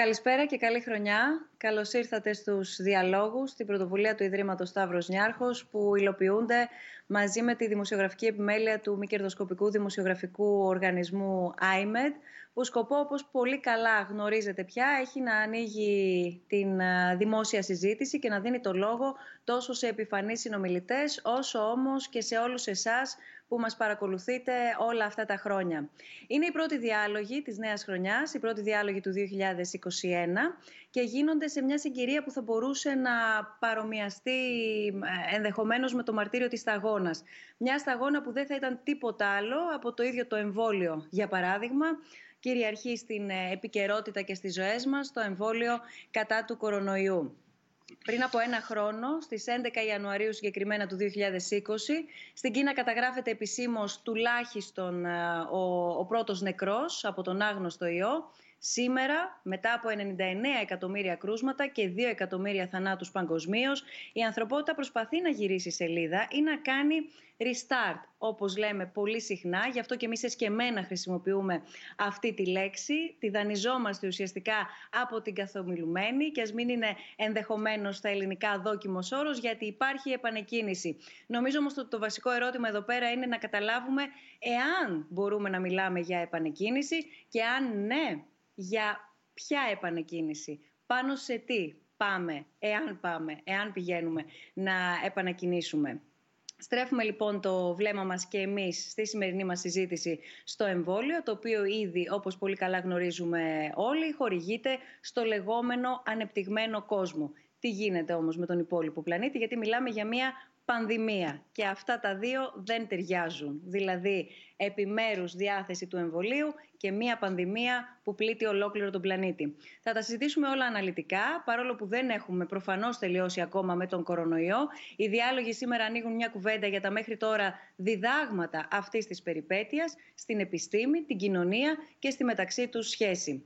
Καλησπέρα και καλή χρονιά. Καλώς ήρθατε στους διαλόγους, στην πρωτοβουλία του Ιδρύματος Σταύρος Νιάρχος, που υλοποιούνται μαζί με τη δημοσιογραφική επιμέλεια του μη κερδοσκοπικού δημοσιογραφικού οργανισμού IMED, που σκοπό, όπως πολύ καλά γνωρίζετε πια, έχει να ανοίγει την δημόσια συζήτηση και να δίνει το λόγο τόσο σε επιφανείς συνομιλητές, όσο όμως και σε όλους εσάς που μας παρακολουθείτε όλα αυτά τα χρόνια. Είναι η πρώτη διάλογη της νέας χρονιάς, η πρώτη διάλογη του 2021 και γίνονται σε μια συγκυρία που θα μπορούσε να παρομοιαστεί ε, ενδεχομένως με το μαρτύριο της σταγόνας. Μια σταγόνα που δεν θα ήταν τίποτα άλλο από το ίδιο το εμβόλιο, για παράδειγμα, κυριαρχεί στην ε, επικαιρότητα και στις ζωές μας το εμβόλιο κατά του κορονοϊού. Πριν από ένα χρόνο, στις 11 Ιανουαρίου συγκεκριμένα του 2020, στην Κίνα καταγράφεται επισήμως τουλάχιστον ε, ο, ο πρώτος νεκρός από τον άγνωστο ιό. Σήμερα, μετά από 99 εκατομμύρια κρούσματα και 2 εκατομμύρια θανάτους παγκοσμίως, η ανθρωπότητα προσπαθεί να γυρίσει σελίδα ή να κάνει restart, όπως λέμε πολύ συχνά. Γι' αυτό και εμείς εσκεμμένα χρησιμοποιούμε αυτή τη λέξη. Τη δανειζόμαστε ουσιαστικά από την καθομιλουμένη και ας μην είναι ενδεχομένως στα ελληνικά δόκιμος όρος, γιατί υπάρχει επανεκκίνηση. Νομίζω όμως ότι το βασικό ερώτημα εδώ πέρα είναι να καταλάβουμε εάν μπορούμε να μιλάμε για επανεκκίνηση και αν ναι, για ποια επανεκκίνηση, πάνω σε τι πάμε, εάν πάμε, εάν πηγαίνουμε να επανακινήσουμε. Στρέφουμε λοιπόν το βλέμμα μας και εμείς στη σημερινή μας συζήτηση στο εμβόλιο, το οποίο ήδη, όπως πολύ καλά γνωρίζουμε όλοι, χορηγείται στο λεγόμενο ανεπτυγμένο κόσμο. Τι γίνεται όμως με τον υπόλοιπο πλανήτη, γιατί μιλάμε για μια πανδημία και αυτά τα δύο δεν ταιριάζουν. Δηλαδή επιμέρους διάθεση του εμβολίου και μία πανδημία που πλήττει ολόκληρο τον πλανήτη. Θα τα συζητήσουμε όλα αναλυτικά, παρόλο που δεν έχουμε προφανώς τελειώσει ακόμα με τον κορονοϊό. Οι διάλογοι σήμερα ανοίγουν μια κουβέντα για τα μέχρι τώρα διδάγματα αυτής της περιπέτειας στην επιστήμη, την κοινωνία και στη μεταξύ τους σχέση.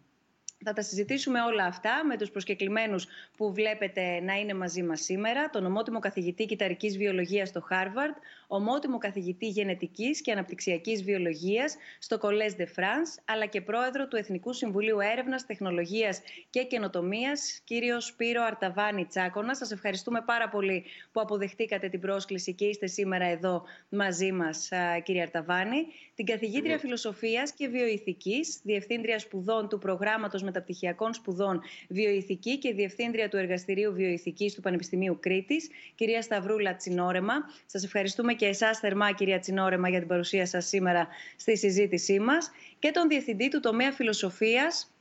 Θα τα συζητήσουμε όλα αυτά με τους προσκεκλημένους που βλέπετε να είναι μαζί μας σήμερα, τον ομότιμο καθηγητή κυταρικής βιολογίας στο Harvard, ομότιμο καθηγητή γενετικής και αναπτυξιακής βιολογίας στο Collège de France, αλλά και πρόεδρο του Εθνικού Συμβουλίου Έρευνας, Τεχνολογίας και Καινοτομίας, κύριος Σπύρο Αρταβάνη Τσάκονα. Σας ευχαριστούμε πάρα πολύ που αποδεχτήκατε την πρόσκληση και είστε σήμερα εδώ μαζί μας, κύριε Αρταβάνη. Την καθηγήτρια Φιλοσοφίας και Βιοειθικής, Διευθύντρια Σπουδών του Προγράμματος Μεταπτυχιακών Σπουδών Βιοειθική και Διευθύντρια του Εργαστηρίου Βιοειθικής του Πανεπιστημίου Κρήτης, κυρία Σταυρούλα Τσινόρεμα. Σας ευχαριστούμε και εσάς θερμά, κυρία Τσινόρεμα, για την παρουσία σας σήμερα στη συζήτησή μας και τον Διευθυντή του Τομέα Φιλοσοφίας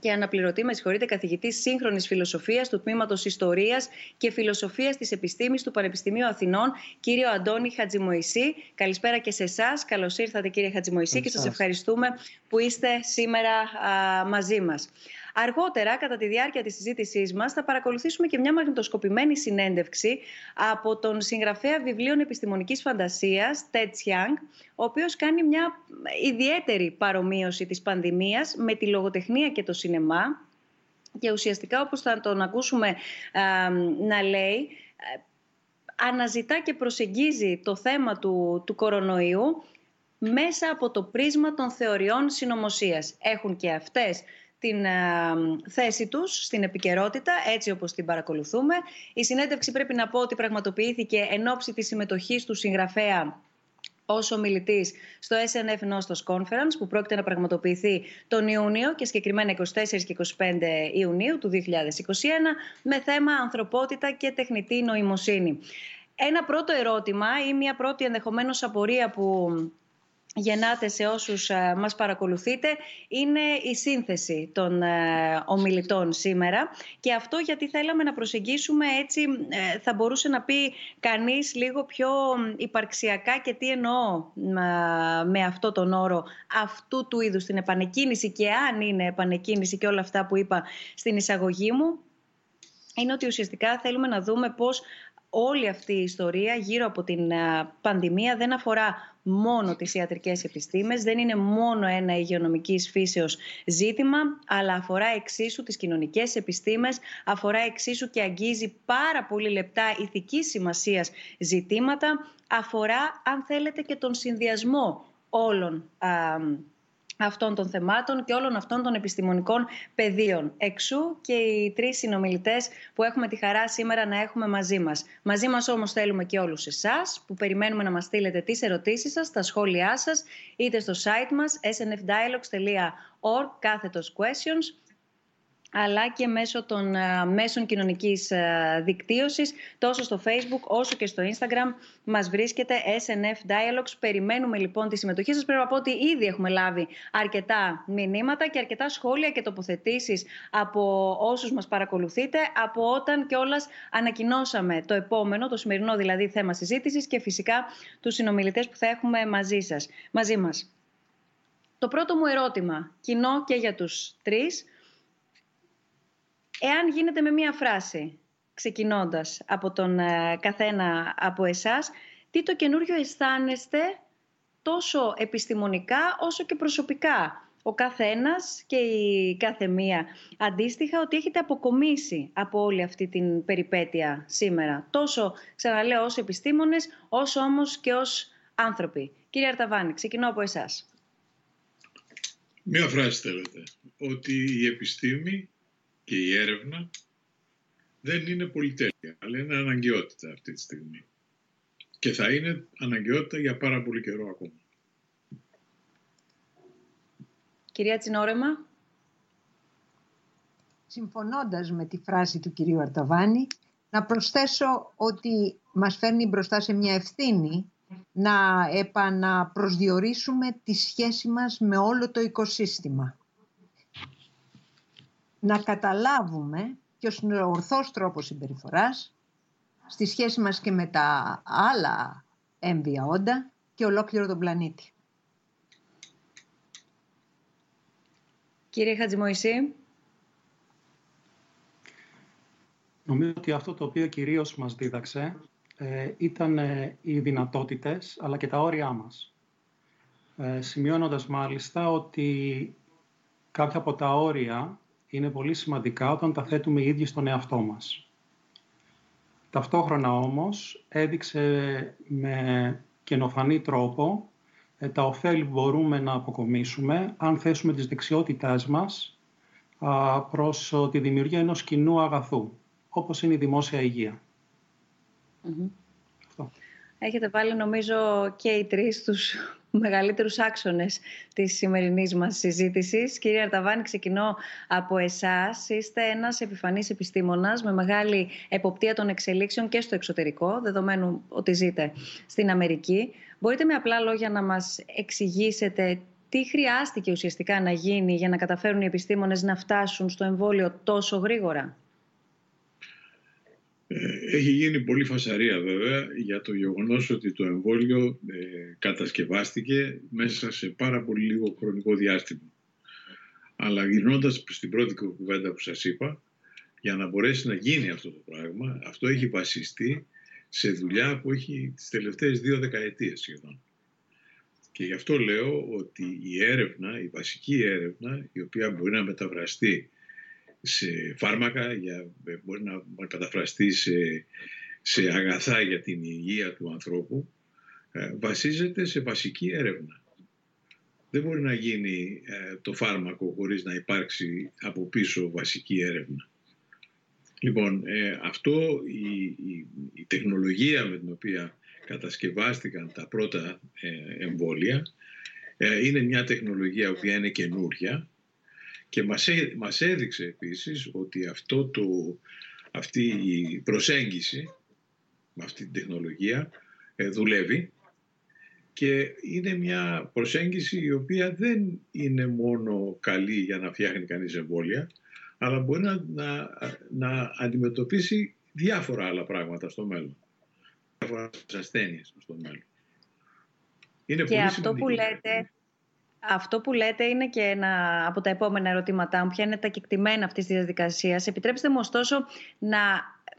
και αναπληρωτή, με συγχωρείτε, καθηγητής σύγχρονης φιλοσοφίας του τμήματος Ιστορίας και Φιλοσοφίας της Επιστήμης του Πανεπιστημίου Αθηνών, κύριο Αντώνη Χατζημοϊσή. Καλησπέρα και σε εσάς. Καλώς ήρθατε, κύριε Χατζημοϊσή, και σας ευχαριστούμε που είστε σήμερα α, μαζί μας. Αργότερα, κατά τη διάρκεια της συζήτησής μας, θα παρακολουθήσουμε και μια μαγνητοσκοπημένη συνέντευξη από τον συγγραφέα βιβλίων επιστημονικής φαντασίας, Ted Chiang, ο οποίος κάνει μια ιδιαίτερη παρομοίωση της πανδημίας με τη λογοτεχνία και το σινεμά και ουσιαστικά, όπως θα τον ακούσουμε να λέει, ε, αναζητά και προσεγγίζει το θέμα του, του κορονοϊού μέσα από το πρίσμα των θεωριών συνωμοσίας. Έχουν και αυτές την ε, θέση τους στην επικαιρότητα, έτσι όπως την παρακολουθούμε. Η συνέντευξη πρέπει να πω ότι πραγματοποιήθηκε εν ώψη της συμμετοχής του συγγραφέα ως ομιλητής στο SNF Nostos Conference που πρόκειται να πραγματοποιηθεί τον Ιούνιο και συγκεκριμένα 24 και 25 Ιουνίου του 2021 με θέμα ανθρωπότητα και τεχνητή νοημοσύνη. Ένα πρώτο ερώτημα ή μια πρώτη ενδεχομένως απορία που γεννάτε σε όσους ε, μας παρακολουθείτε. Είναι η σύνθεση των ε, ομιλητών σήμερα. Και αυτό γιατί θέλαμε να προσεγγίσουμε έτσι ε, θα μπορούσε να πει κανείς λίγο πιο υπαρξιακά και τι εννοώ με αυτό τον όρο αυτού του είδους την επανεκκίνηση και αν είναι επανεκκίνηση και όλα αυτά που είπα στην εισαγωγή μου είναι ότι ουσιαστικά θέλουμε να δούμε πώς όλη αυτή η ιστορία γύρω από την πανδημία δεν αφορά μόνο τις ιατρικές επιστήμες, δεν είναι μόνο ένα υγειονομικής φύσεως ζήτημα, αλλά αφορά εξίσου τις κοινωνικές επιστήμες, αφορά εξίσου και αγγίζει πάρα πολύ λεπτά ηθικής σημασίας ζητήματα, αφορά, αν θέλετε, και τον συνδυασμό όλων αυτών των θεμάτων και όλων αυτών των επιστημονικών πεδίων. Εξού και οι τρεις συνομιλητές που έχουμε τη χαρά σήμερα να έχουμε μαζί μας. Μαζί μας όμως θέλουμε και όλους εσάς που περιμένουμε να μας στείλετε τις ερωτήσεις σας, τα σχόλιά σας είτε στο site μας snfdialogues.org κάθετος questions αλλά και μέσω των ε, μέσων κοινωνικής ε, δικτύωσης, τόσο στο Facebook όσο και στο Instagram μας βρίσκεται SNF Dialogues. Περιμένουμε λοιπόν τη συμμετοχή σας. Πρέπει να πω ότι ήδη έχουμε λάβει αρκετά μηνύματα και αρκετά σχόλια και τοποθετήσεις από όσους μας παρακολουθείτε, από όταν και όλας ανακοινώσαμε το επόμενο, το σημερινό δηλαδή θέμα συζήτησης και φυσικά τους συνομιλητές που θα έχουμε μαζί σας, μαζί μας. Το πρώτο μου ερώτημα, κοινό και για τους τρεις, Εάν γίνεται με μία φράση, ξεκινώντας από τον ε, καθένα από εσάς, τι το καινούριο αισθάνεστε τόσο επιστημονικά όσο και προσωπικά; Ο καθένας και η κάθε μία αντίστοιχα ότι έχετε αποκομίσει από όλη αυτή την περιπέτεια σήμερα. Τόσο, ξαναλέω, ως επιστήμονες, όσο όμως και ως άνθρωποι. Κύριε Αρταβάνη, ξεκινώ από εσάς. Μία φράση θέλετε. Ότι η επιστήμη και η έρευνα δεν είναι πολυτέλεια, αλλά είναι αναγκαιότητα αυτή τη στιγμή. Και θα είναι αναγκαιότητα για πάρα πολύ καιρό ακόμα. Κυρία Τσινόρεμα. Συμφωνώντας με τη φράση του κυρίου Αρταβάνη, να προσθέσω ότι μας φέρνει μπροστά σε μια ευθύνη να επαναπροσδιορίσουμε τη σχέση μας με όλο το οικοσύστημα να καταλάβουμε ποιος είναι ο ορθός τρόπος συμπεριφοράς στη σχέση μας και με τα άλλα έμβια όντα και ολόκληρο τον πλανήτη. Κύριε Χατζημοϊσή. Νομίζω ότι αυτό το οποίο κυρίως μας δίδαξε ε, ήταν ε, οι δυνατότητες αλλά και τα όρια μας. Ε, σημειώνοντας μάλιστα ότι κάποια από τα όρια είναι πολύ σημαντικά όταν τα θέτουμε οι ίδιοι στον εαυτό μας. Ταυτόχρονα όμως έδειξε με καινοφανή τρόπο ε, τα ωφέλη που μπορούμε να αποκομίσουμε αν θέσουμε τις δεξιότητάς μας προς τη δημιουργία ενός κοινού αγαθού, όπως είναι η δημόσια Έχετε βάλει νομίζω και οι τρεις τους μεγαλύτερους άξονες της σημερινής μας συζήτησης. Κύριε Αρταβάνη, ξεκινώ από εσάς. Είστε ένας επιφανής επιστήμονας με μεγάλη εποπτεία των εξελίξεων και στο εξωτερικό, δεδομένου ότι ζείτε στην Αμερική. Μπορείτε με απλά λόγια να μας εξηγήσετε τι χρειάστηκε ουσιαστικά να γίνει για να καταφέρουν οι επιστήμονες να φτάσουν στο εμβόλιο τόσο γρήγορα; Ε, έχει γίνει πολύ φασαρία βέβαια για το γεγονός ότι το εμβόλιο ε, κατασκευάστηκε μέσα σε πάρα πολύ λίγο χρονικό διάστημα. Αλλά γυρνώντας στην πρώτη κουβέντα που σας είπα, για να μπορέσει να γίνει αυτό το πράγμα, αυτό έχει βασιστεί σε δουλειά που έχει τις τελευταίες δύο δεκαετίες σχεδόν. Και γι' αυτό λέω ότι η έρευνα, η βασική έρευνα, η οποία μπορεί να μεταφραστεί σε φάρμακα, για, μπορεί να καταφραστεί σε, σε αγαθά για την υγεία του ανθρώπου, ε, βασίζεται σε βασική έρευνα. Δεν μπορεί να γίνει ε, το φάρμακο χωρίς να υπάρξει από πίσω βασική έρευνα. Λοιπόν, ε, αυτό η, η, τεχνολογία με την οποία κατασκευάστηκαν τα πρώτα εμβόλια είναι μια τεχνολογία που είναι καινούρια και μας, μας έδειξε επίσης ότι αυτό το, αυτή η προσέγγιση με αυτή την τεχνολογία ε, δουλεύει και είναι μια προσέγγιση η οποία δεν είναι μόνο καλή για να φτιάχνει κανείς εμβόλια, αλλά μπορεί να, να, να αντιμετωπίσει διάφορα άλλα πράγματα στο μέλλον. Διάφορα ασθένειες στο μέλλον. Είναι και αυτό που λέτε αυτό που λέτε είναι και ένα από τα επόμενα ερωτήματά μου. Ποια είναι τα κεκτημένα αυτής της διαδικασίας; Επιτρέψτε μου ωστόσο να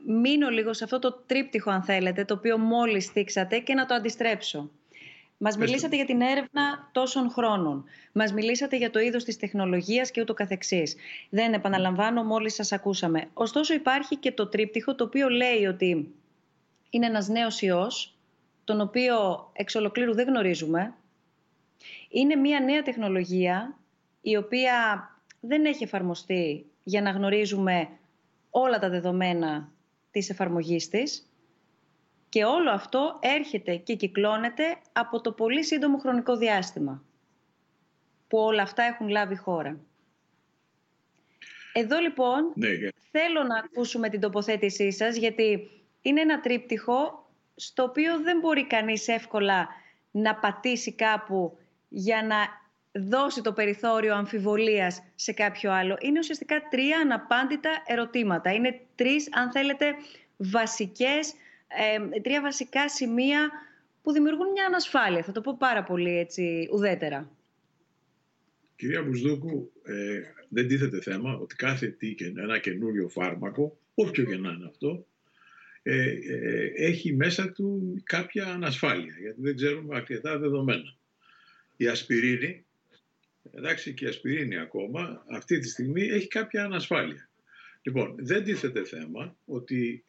μείνω λίγο σε αυτό το τρίπτυχο, αν θέλετε, το οποίο μόλις θίξατε και να το αντιστρέψω. Μας μιλήσατε για την έρευνα τόσων χρόνων. Μας μιλήσατε για το είδος της τεχνολογίας και ούτω καθεξής. Δεν επαναλαμβάνω, μόλις σας ακούσαμε. Ωστόσο, υπάρχει και το τρίπτυχο το οποίο λέει ότι είναι ένας νέος ιός, τον οποίο εξ ολοκλήρου δεν γνωρίζουμε, Είναι μια νέα τεχνολογία η οποία δεν έχει εφαρμοστεί για να γνωρίζουμε όλα τα δεδομένα της εφαρμογής της και όλο αυτό έρχεται και κυκλώνεται από το πολύ σύντομο χρονικό διάστημα που όλα αυτά έχουν λάβει χώρα. Εδώ λοιπόν ναι, θέλω να ακούσουμε την τοποθέτησή σας γιατί είναι ένα τρίπτυχο στο οποίο δεν μπορεί κανείς εύκολα να πατήσει κάπου για να δώσει το περιθώριο αμφιβολίας σε κάποιο άλλο. Είναι ουσιαστικά τρία αναπάντητα ερωτήματα. Είναι τρεις, αν θέλετε, βασικές, ε, τρία βασικά σημεία που δημιουργούν μια ανασφάλεια. Θα το πω πάρα πολύ έτσι ουδέτερα. Κυρία Μπουσδούκου, ε, δεν τίθεται θέμα ότι κάθε τι και ένα καινούριο φάρμακο, όποιο και να είναι αυτό, ε, ε, έχει μέσα του κάποια ανασφάλεια, γιατί δεν ξέρουμε αρκετά δεδομένα. Η ασπιρίνη, εντάξει και η ασπιρίνη ακόμα, αυτή τη στιγμή έχει κάποια ανασφάλεια. Λοιπόν, δεν τίθεται θέμα ότι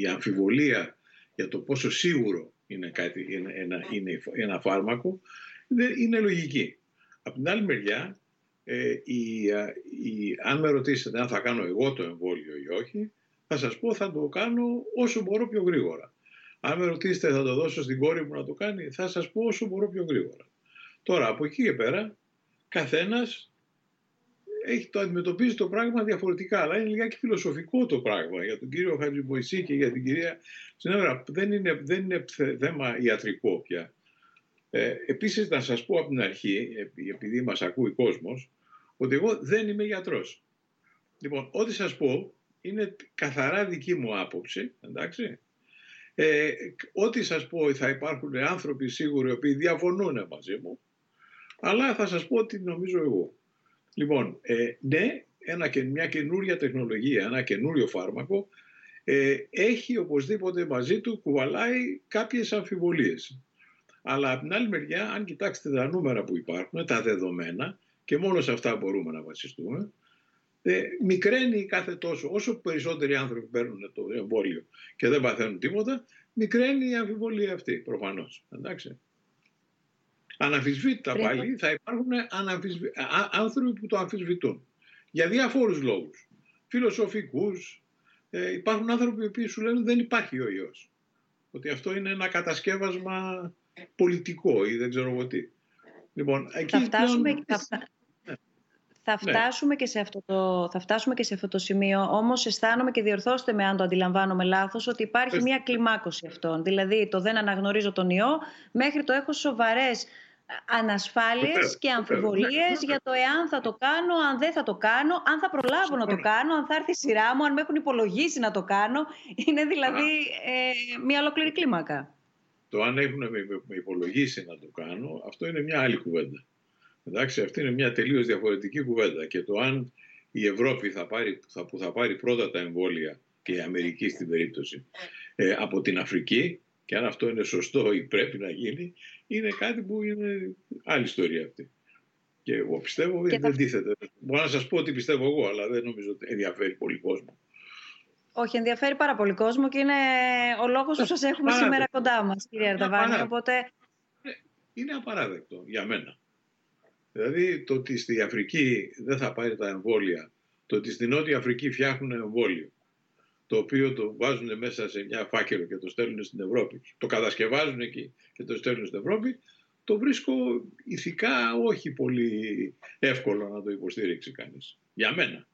η αμφιβολία για το πόσο σίγουρο είναι, κάτι, είναι, ένα, είναι ένα φάρμακο είναι λογική. Από την άλλη μεριά, ε, η, η, αν με ρωτήσετε αν θα κάνω εγώ το εμβόλιο ή όχι, θα σας πω θα το κάνω όσο μπορώ πιο γρήγορα. Αν με ρωτήσετε θα το δώσω στην κόρη μου να το κάνει, θα σας πω όσο μπορώ πιο γρήγορα. Τώρα, από εκεί και πέρα, καθένας έχει το αντιμετωπίζει το πράγμα διαφορετικά, αλλά είναι λιγάκι φιλοσοφικό το πράγμα. Για τον κύριο Χατζημποϊσή και για την κυρία Συνέβρα δεν είναι, δεν είναι θέμα ιατρικό πια. Ε, επίσης να σας πω από την αρχή, επειδή μας ακούει κόσμος, ότι εγώ δεν είμαι γιατρός. Λοιπόν, ό,τι σας πω είναι καθαρά δική μου άποψη, εντάξει. Ε, ό,τι σας πω θα υπάρχουν άνθρωποι σίγουροι οι οποίοι διαφωνούν μαζί μου, αλλά θα σας πω ότι νομίζω εγώ. Λοιπόν, ε, ναι, ένα, μια καινούρια τεχνολογία, ένα καινούριο φάρμακο, ε, έχει οπωσδήποτε μαζί του κουβαλάει κάποιες αμφιβολίες. Αλλά από την άλλη μεριά, αν κοιτάξετε τα νούμερα που υπάρχουν, τα δεδομένα, και μόνο σε αυτά μπορούμε να βασιστούμε, ε, μικραίνει κάθε τόσο. Όσο περισσότεροι άνθρωποι παίρνουν το εμβόλιο και δεν παθαίνουν τίποτα, μικραίνει η αμφιβολία αυτή, προφανώς. Εντάξει. Αναμφισβήτητα πάλι θα υπάρχουν αναμφισβη... άνθρωποι που το αμφισβητούν. Για διάφορους λόγους. Φιλοσοφικούς. Ε, υπάρχουν άνθρωποι που σου λένε δεν υπάρχει ο ιός. Ότι αυτό είναι ένα κατασκεύασμα πολιτικό ή δεν ξέρω εγώ τι. Λοιπόν, εκεί θα φτάσουμε, ναι. θα, φτάσουμε και σε αυτό το, θα φτάσουμε και σε αυτό το σημείο, όμως αισθάνομαι και διορθώστε με αν το αντιλαμβάνομαι λάθος, ότι υπάρχει μια κλιμάκωση αυτών. Δηλαδή το δεν αναγνωρίζω τον ιό, μέχρι το έχω σοβαρές ανασφάλειες και αμφιβολίες για το εάν θα το κάνω, αν δεν θα το κάνω, αν θα προλάβω να το κάνω, αν θα έρθει η σειρά μου, αν με έχουν υπολογίσει να το κάνω. Είναι δηλαδή ε, μια ολόκληρη κλίμακα. Το αν έχουν με υπολογίσει να το κάνω, αυτό είναι μια άλλη κουβέντα. Εντάξει, αυτή είναι μια τελείως διαφορετική κουβέντα. Και το αν η Ευρώπη θα πάρει, θα, που θα πάρει πρώτα τα εμβόλια και η Αμερική στην περίπτωση ε, από την Αφρική και αν αυτό είναι σωστό ή πρέπει να γίνει, είναι κάτι που είναι άλλη ιστορία αυτή. Και εγώ πιστεύω ότι δεν τίθεται. Μπορώ να σας πω ότι πιστεύω εγώ, αλλά δεν νομίζω ότι ενδιαφέρει πολύ κόσμο. Όχι, ενδιαφέρει πάρα πολύ κόσμο και είναι ο λόγος που σας έχουμε σήμερα κοντά μας, κύριε Αρταβάνη. Οπότε... Ε, είναι απαράδεκτο για μένα. Δηλαδή το ότι στη Αφρική δεν θα πάρει τα εμβόλια, το ότι στη Νότια Αφρική φτιάχνουν εμβόλιο, το οποίο το βάζουν μέσα σε μια φάκελο και το στέλνουν στην Ευρώπη, το κατασκευάζουν εκεί και το στέλνουν στην Ευρώπη, το βρίσκω ηθικά όχι πολύ εύκολο να το υποστήριξει κανείς. Για μένα.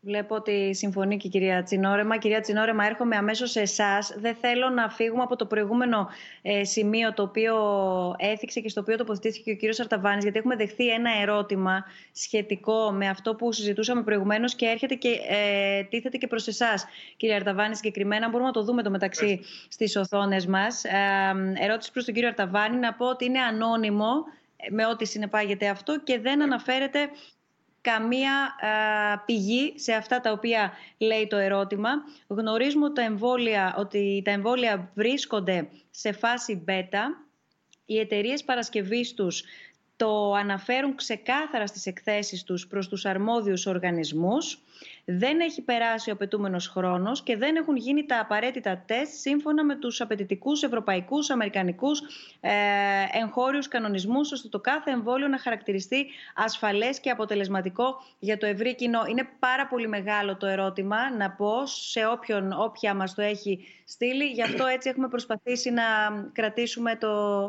Βλέπω ότι συμφωνεί και η κυρία Τσινόρεμα. Κυρία Τσινόρεμα, έρχομαι αμέσως σε εσάς. Δεν θέλω να φύγουμε από το προηγούμενο ε, σημείο το οποίο έθιξε και στο οποίο τοποθετήθηκε ο κύριος Αρταβάνη, γιατί έχουμε δεχθεί ένα ερώτημα σχετικό με αυτό που συζητούσαμε προηγουμένως και έρχεται και ε, τίθεται και προς εσάς, κύριε Αρταβάνη, συγκεκριμένα. Μπορούμε να το δούμε το μεταξύ στις οθόνες μας. Ε, ερώτηση προς τον κύριο Αρταβάνη να πω ότι είναι ανώνυμο με ό,τι συνεπάγεται αυτό και δεν αναφέρεται καμία πηγή σε αυτά τα οποία λέει το ερώτημα. Γνωρίζουμε ότι τα εμβόλια, ότι τα εμβόλια βρίσκονται σε φάση β. Οι εταιρείες παρασκευής τους το αναφέρουν ξεκάθαρα στις εκθέσεις τους προς τους αρμόδιους οργανισμούς. Δεν έχει περάσει ο απαιτούμενος χρόνος και δεν έχουν γίνει τα απαραίτητα τεστ σύμφωνα με τους απαιτητικούς ευρωπαϊκούς, αμερικανικούς ε, εγχώριους κανονισμούς ώστε το κάθε εμβόλιο να χαρακτηριστεί ασφαλές και αποτελεσματικό για το ευρύ κοινό. Είναι πάρα πολύ μεγάλο το ερώτημα να πω σε όποιον, όποια μας το έχει στείλει. Γι' αυτό έτσι έχουμε προσπαθήσει να κρατήσουμε το,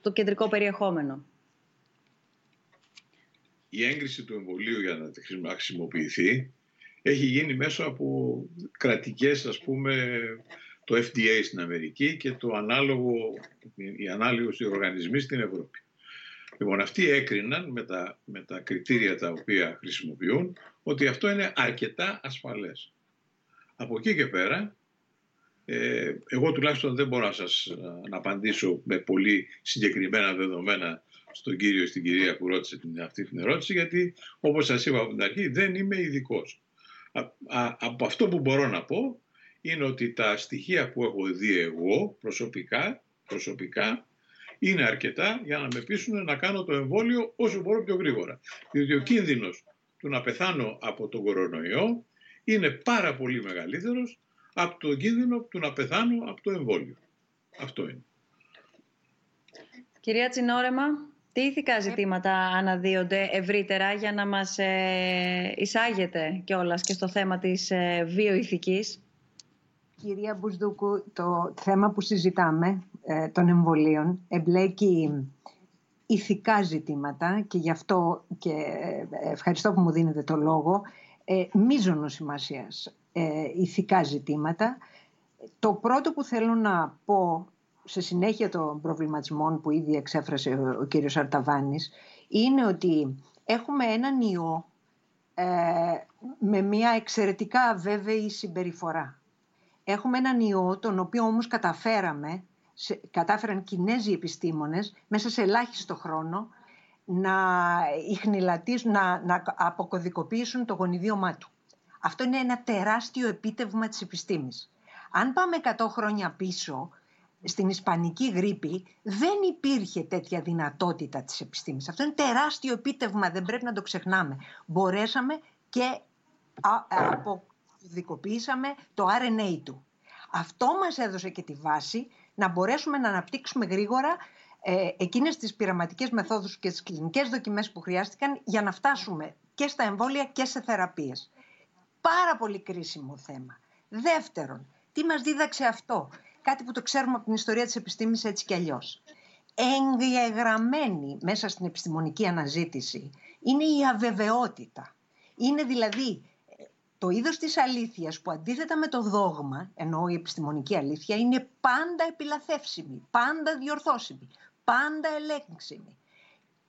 το κεντρικό περιεχόμενο η έγκριση του εμβολίου για να χρησιμοποιηθεί έχει γίνει μέσω από κρατικές, ας πούμε, το FDA στην Αμερική και το ανάλογο, οι ανάλογοι οργανισμοί στην Ευρώπη. Λοιπόν, αυτοί έκριναν με τα, με τα κριτήρια τα οποία χρησιμοποιούν ότι αυτό είναι αρκετά ασφαλές. Από εκεί και πέρα, ε, εγώ τουλάχιστον δεν μπορώ να σας να απαντήσω με πολύ συγκεκριμένα δεδομένα στον κύριο ή στην κυρία που ρώτησε την, αυτή την ερώτηση, γιατί όπως σας είπα από την αρχή δεν είμαι ειδικός. Από αυτό που μπορώ να πω είναι ότι τα στοιχεία που έχω δει εγώ προσωπικά, προσωπικά είναι αρκετά για να με πείσουν να κάνω το εμβόλιο όσο μπορώ πιο γρήγορα. Διότι ο κίνδυνος του να πεθάνω από τον κορονοϊό είναι πάρα πολύ μεγαλύτερος από τον κίνδυνο του να πεθάνω από το εμβόλιο. Αυτό είναι. Κυρία Τσινόρεμα, τι ηθικά ε, ζητήματα αναδύονται ευρύτερα για να μας ε, εισάγετε κιόλας και στο θέμα της ε, βιοειθικής; Κυρία Μπουσδούκου, το θέμα που συζητάμε ε, των εμβολίων εμπλέκει ηθικά ζητήματα και γι' αυτό και ευχαριστώ που μου δίνετε το λόγο ε, μίζωνο σημασίας ηθικά ζητήματα. Το πρώτο που θέλω να πω σε συνέχεια των προβληματισμών που ήδη εξέφρασε ο, ο κύριος Αρταβάνης είναι ότι έχουμε έναν ιό ε, με μια εξαιρετικά αβέβαιη συμπεριφορά. Έχουμε έναν ιό τον οποίο όμως καταφέραμε, σε, κατάφεραν Κινέζοι επιστήμονες μέσα σε ελάχιστο χρόνο να ιχνηλατήσουν, να, να αποκωδικοποιήσουν το γονιδίωμά του. Αυτό είναι ένα τεράστιο επίτευγμα της επιστήμης. Αν πάμε 100 χρόνια πίσω, στην Ισπανική γρήπη δεν υπήρχε τέτοια δυνατότητα της επιστήμης. Αυτό είναι τεράστιο επίτευγμα, δεν πρέπει να το ξεχνάμε. Μπορέσαμε και αποδικοποιήσαμε το RNA του. Αυτό μας έδωσε και τη βάση να μπορέσουμε να αναπτύξουμε γρήγορα ε, εκείνες τις πειραματικές μεθόδους και τις κλινικές δοκιμές που χρειάστηκαν για να φτάσουμε και στα εμβόλια και σε θεραπείες. Πάρα πολύ κρίσιμο θέμα. Δεύτερον, τι μας δίδαξε αυτό; Κάτι που το ξέρουμε από την ιστορία της επιστήμης έτσι κι αλλιώς. Εγγεγραμμένη μέσα στην επιστημονική αναζήτηση είναι η αβεβαιότητα. Είναι δηλαδή το είδος της αλήθειας που αντίθετα με το δόγμα, ενώ η επιστημονική αλήθεια, είναι πάντα επιλαθεύσιμη, πάντα διορθώσιμη, πάντα ελέγξιμη.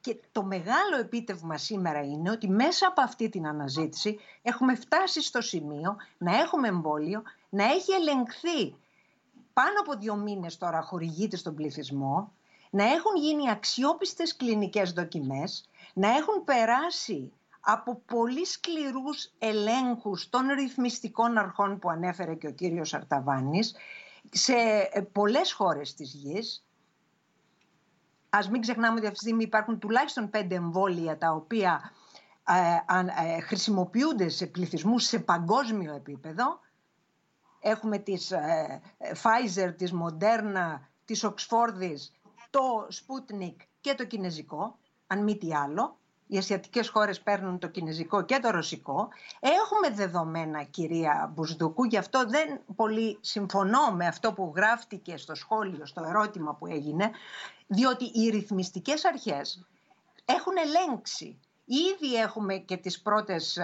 Και το μεγάλο επίτευγμα σήμερα είναι ότι μέσα από αυτή την αναζήτηση έχουμε φτάσει στο σημείο να έχουμε εμβόλιο, να έχει ελεγχθεί πάνω από δύο μήνες τώρα χορηγείται στον πληθυσμό, να έχουν γίνει αξιόπιστες κλινικές δοκιμές, να έχουν περάσει από πολύ σκληρούς ελέγχους των ρυθμιστικών αρχών που ανέφερε και ο κύριος Αρταβάνης σε ε, πολλές χώρες της γης. Ας μην ξεχνάμε ότι αυτή τη στιγμή υπάρχουν τουλάχιστον πέντε εμβόλια τα οποία ε, ε, χρησιμοποιούνται σε πληθυσμούς σε παγκόσμιο επίπεδο Έχουμε τις ε, ε, Pfizer, της Moderna, της Οξφόρδης, το Sputnik και το Κινέζικο, αν μη τι άλλο. Οι ασιατικές χώρες παίρνουν το κινέζικο και το ρωσικό. Έχουμε δεδομένα, κυρία Μπουσδουκού, γι' αυτό δεν πολύ συμφωνώ με αυτό που γράφτηκε στο σχόλιο, στο ερώτημα που έγινε, διότι οι ρυθμιστικές αρχές έχουν ελέγξει. Ήδη έχουμε και τις πρώτες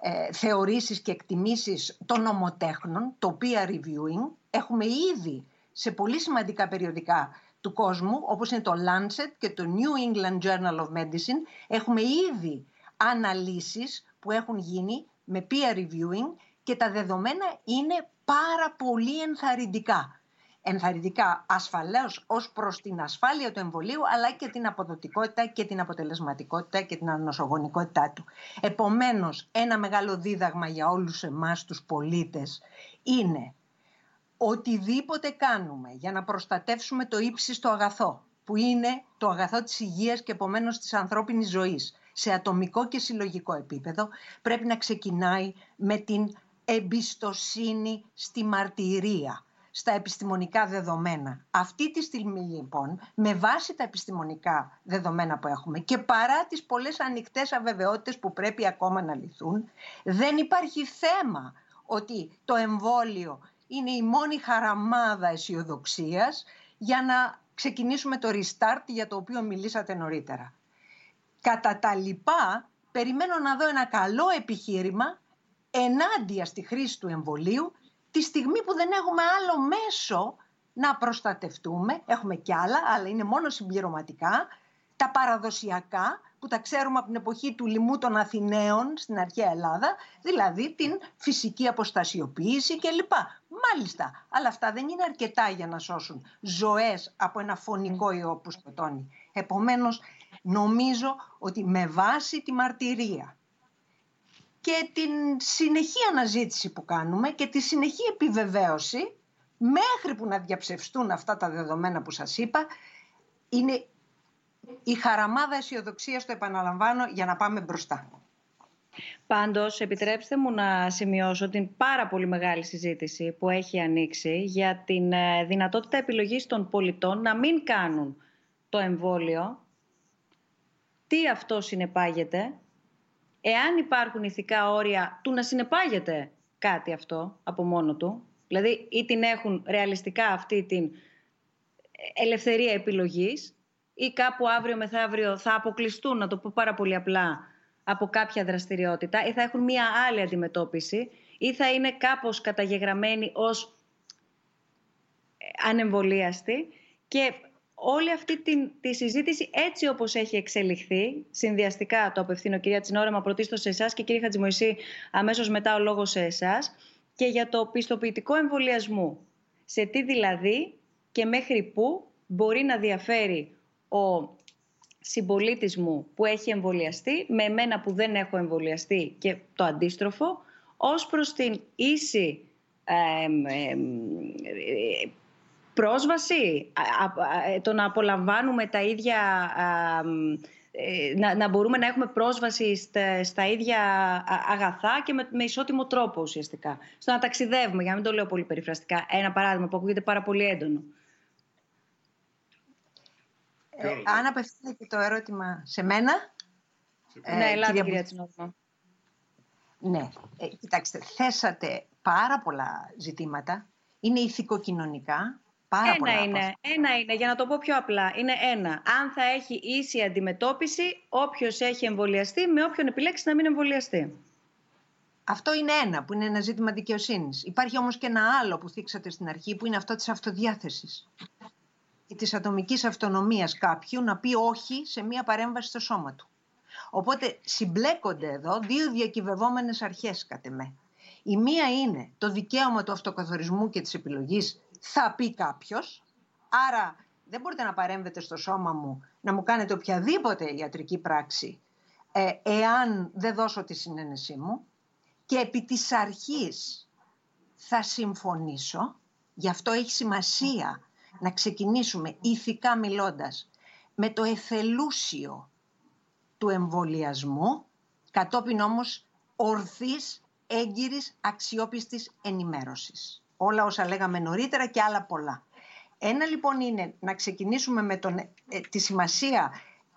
ε, ε, θεωρήσεις και εκτιμήσεις των νομοτέχνων, το peer reviewing. Έχουμε ήδη σε πολύ σημαντικά περιοδικά του κόσμου, όπως είναι το Lancet και το New England Journal of Medicine, έχουμε ήδη αναλύσεις που έχουν γίνει με peer reviewing και τα δεδομένα είναι πάρα πολύ ενθαρρυντικά ενθαρρυντικά ασφαλέως ως προς την ασφάλεια του εμβολίου αλλά και την αποδοτικότητα και την αποτελεσματικότητα και την ανοσογονικότητά του. Επομένως, ένα μεγάλο δίδαγμα για όλους εμάς τους πολίτες είναι οτιδήποτε κάνουμε για να προστατεύσουμε το ύψιστο αγαθό, που είναι το αγαθό της υγείας και επομένως της ανθρώπινης ζωής σε ατομικό και συλλογικό επίπεδο πρέπει να ξεκινάει με την εμπιστοσύνη στη μαρτυρία, στα επιστημονικά δεδομένα. Αυτή τη στιγμή λοιπόν, με βάση τα επιστημονικά δεδομένα που έχουμε και παρά τις πολλές ανοιχτές αβεβαιότητες που πρέπει ακόμα να λυθούν, δεν υπάρχει θέμα ότι το εμβόλιο είναι η μόνη χαραμάδα αισιοδοξίας για να ξεκινήσουμε το restart για το οποίο μιλήσατε νωρίτερα. Κατά τα λοιπά, περιμένω να δω ένα καλό επιχείρημα ενάντια στη χρήση του εμβολίου τη στιγμή που δεν έχουμε άλλο μέσο να προστατευτούμε. Έχουμε κι άλλα, αλλά είναι μόνο συμπληρωματικά. Τα παραδοσιακά που τα ξέρουμε από την εποχή του λοιμού των Αθηναίων στην αρχαία Ελλάδα, δηλαδή την φυσική αποστασιοποίηση κλπ. Μάλιστα, αλλά αυτά δεν είναι αρκετά για να σώσουν ζωές από ένα φωνικό ιό που σκοτώνει. Επομένως, νομίζω ότι με βάση τη μαρτυρία και την συνεχή αναζήτηση που κάνουμε και τη συνεχή επιβεβαίωση μέχρι που να διαψευστούν αυτά τα δεδομένα που σας είπα είναι η χαραμάδα αισιοδοξίας το επαναλαμβάνω για να πάμε μπροστά. Πάντως, επιτρέψτε μου να σημειώσω την πάρα πολύ μεγάλη συζήτηση που έχει ανοίξει για την ε, δυνατότητα επιλογής των πολιτών να μην κάνουν το εμβόλιο. Τι αυτό συνεπάγεται, εάν υπάρχουν ηθικά όρια του να συνεπάγεται κάτι αυτό από μόνο του, δηλαδή ή την έχουν ρεαλιστικά αυτή την ελευθερία επιλογής ή κάπου αύριο μεθαύριο θα αποκλειστούν, να το πω πάρα πολύ απλά, από κάποια δραστηριότητα ή θα έχουν μία άλλη αντιμετώπιση ή θα είναι κάπως καταγεγραμμένοι ως ανεμβολίαστοι και όλη αυτή τη, τη συζήτηση έτσι όπως έχει εξελιχθεί, συνδυαστικά το απευθύνω κυρία Τσινόρεμα πρωτίστως σε εσάς και κύριε Χατζημοϊσή αμέσως μετά ο λόγος σε εσάς και για το πιστοποιητικό εμβολιασμού. Σε τι δηλαδή και μέχρι πού μπορεί να διαφέρει ο συμπολίτης μου που έχει εμβολιαστεί με εμένα που δεν έχω εμβολιαστεί και το αντίστροφο ως προς την ίση πρόσβαση, το να απολαμβάνουμε τα ίδια, ε, να, να μπορούμε να έχουμε πρόσβαση στα, στα ίδια αγαθά και με, με ισότιμο τρόπο ουσιαστικά. Στο να ταξιδεύουμε, για να μην το λέω πολύ περιφραστικά. Ένα παράδειγμα που ακούγεται πάρα πολύ έντονο. Ε, αν απευθύνεται το ερώτημα σε μένα... Ε, ναι, ελάτε κυρία, κυρία Ναι, ε, κοιτάξτε, θέσατε πάρα πολλά ζητήματα. Είναι ηθικοκοινωνικά, πάρα ένα πολλά. Είναι, ένα είναι, για να το πω πιο απλά. Είναι ένα. Αν θα έχει ίση αντιμετώπιση όποιος έχει εμβολιαστεί με όποιον επιλέξει να μην εμβολιαστεί. Αυτό είναι ένα, που είναι ένα ζήτημα δικαιοσύνης. Υπάρχει όμως και ένα άλλο που θίξατε στην αρχή, που είναι αυτό της αυτοδιάθεσης της ατομικής αυτονομίας κάποιου να πει όχι σε μία παρέμβαση στο σώμα του. Οπότε συμπλέκονται εδώ δύο διακυβευόμενες αρχές κατ' εμέ. Η μία είναι το δικαίωμα του αυτοκαθορισμού και της επιλογής θα πει κάποιος, άρα δεν μπορείτε να παρέμβετε στο σώμα μου να μου κάνετε οποιαδήποτε ιατρική πράξη ε, εάν δεν δώσω τη συνένεσή μου. Και επί της αρχής θα συμφωνήσω, γι' αυτό έχει σημασία να ξεκινήσουμε ηθικά μιλώντας με το εθελούσιο του εμβολιασμού, κατόπιν όμως ορθής, έγκυρης, αξιόπιστης ενημέρωσης. Όλα όσα λέγαμε νωρίτερα και άλλα πολλά. Ένα λοιπόν είναι να ξεκινήσουμε με τον, ε, τη σημασία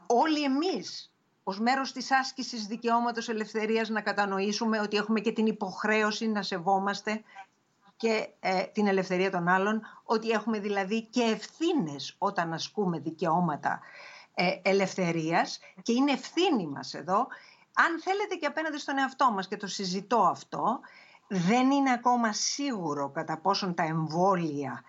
όλοι εμείς ως μέρος της άσκησης δικαιώματος ελευθερίας να κατανοήσουμε ότι έχουμε και την υποχρέωση να σεβόμαστε και ε, την ελευθερία των άλλων, ότι έχουμε δηλαδή και ευθύνες όταν ασκούμε δικαιώματα ε, ελευθερίας και είναι ευθύνη μας εδώ. Αν θέλετε και απέναντι στον εαυτό μας και το συζητώ αυτό, δεν είναι ακόμα σίγουρο κατά πόσον τα εμβόλια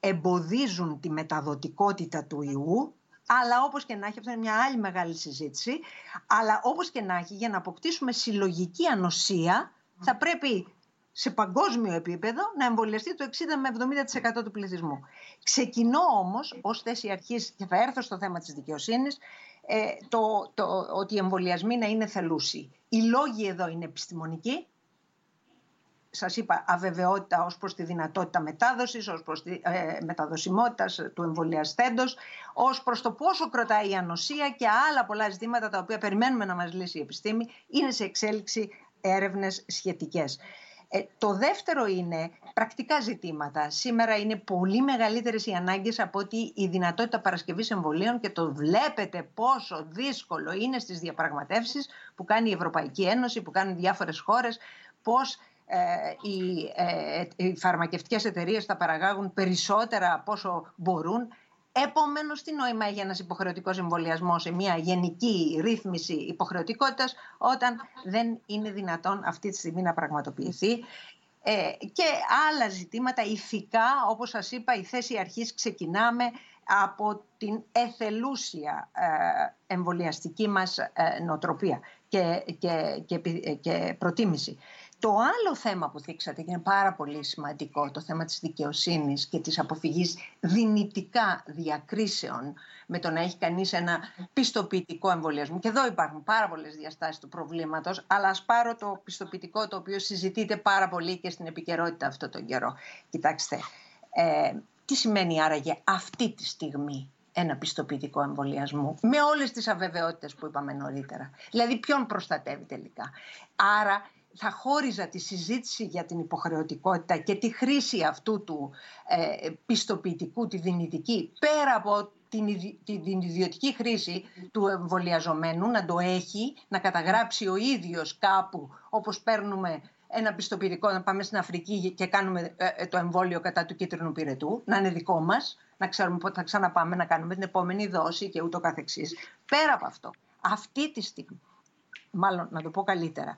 εμποδίζουν τη μεταδοτικότητα του ιού, αλλά όπως και να έχει, αυτό είναι μια άλλη μεγάλη συζήτηση, αλλά όπως και να έχει, για να αποκτήσουμε συλλογική ανοσία, θα πρέπει σε παγκόσμιο επίπεδο να εμβολιαστεί το 60 με 70% του πληθυσμού. Ξεκινώ όμως ως θέση αρχής, και θα έρθω στο θέμα της δικαιοσύνης, ε, το, το, ότι οι εμβολιασμοί να είναι θελούσιοι. Οι λόγοι εδώ είναι επιστημονικοί, σας είπα, αβεβαιότητα ως προς τη δυνατότητα μετάδοσης, ως προς τη ε, μεταδοσιμότητας του εμβολιαστέντος, ως προς το πόσο κρατάει η ανοσία και άλλα πολλά ζητήματα τα οποία περιμένουμε να μας λύσει η επιστήμη, είναι σε εξέλιξη έρευνες σχετικές. Ε, το δεύτερο είναι πρακτικά ζητήματα. Σήμερα είναι πολύ μεγαλύτερες οι ανάγκες από ότι η δυνατότητα παρασκευής εμβολίων και το βλέπετε πόσο δύσκολο είναι στις διαπραγματεύσεις που κάνει η Ευρωπαϊκή Ένωση, που κάνουν διάφορες χώρες, πώς ε, οι, ε, οι φαρμακευτικές εταιρείες θα παραγάγουν περισσότερα από όσο μπορούν. Επομένως, τι νόημα έχει ένας υποχρεωτικός εμβολιασμός σε μια γενική ρύθμιση υποχρεωτικότητας, όταν δεν είναι δυνατόν αυτή τη στιγμή να πραγματοποιηθεί. Ε, και άλλα ζητήματα ηθικά, όπως σας είπα, η θέση αρχής ξεκινάμε από την εθελούσια ε, εμβολιαστική μας ε, νοοτροπία και, και, και, και προτίμηση. Το άλλο θέμα που θίξατε και είναι πάρα πολύ σημαντικό, το θέμα της δικαιοσύνης και της αποφυγής δυνητικά διακρίσεων με το να έχει κανείς ένα πιστοποιητικό εμβολιασμό. Και εδώ υπάρχουν πάρα πολλές διαστάσεις του προβλήματος, αλλά ας πάρω το πιστοποιητικό το οποίο συζητείται πάρα πολύ και στην επικαιρότητα αυτό τον καιρό. Κοιτάξτε, ε, τι σημαίνει άραγε αυτή τη στιγμή ένα πιστοποιητικό εμβολιασμού με όλες τις αβεβαιότητες που είπαμε νωρίτερα. Δηλαδή ποιον προστατεύει τελικά; Άρα θα χώριζα τη συζήτηση για την υποχρεωτικότητα και τη χρήση αυτού του ε, πιστοποιητικού, τη δυνητική, πέρα από την, την ιδιωτική χρήση του εμβολιαζομένου, να το έχει, να καταγράψει ο ίδιος κάπου, όπως παίρνουμε ένα πιστοποιητικό να πάμε στην Αφρική και κάνουμε ε, ε, το εμβόλιο κατά του κίτρινου πυρετού, να είναι δικό μας, να ξέρουμε πότε θα ξαναπάμε να κάνουμε την επόμενη δόση και ούτω καθεξής. Πέρα από αυτό, αυτή τη στιγμή, μάλλον να το πω καλύτερα,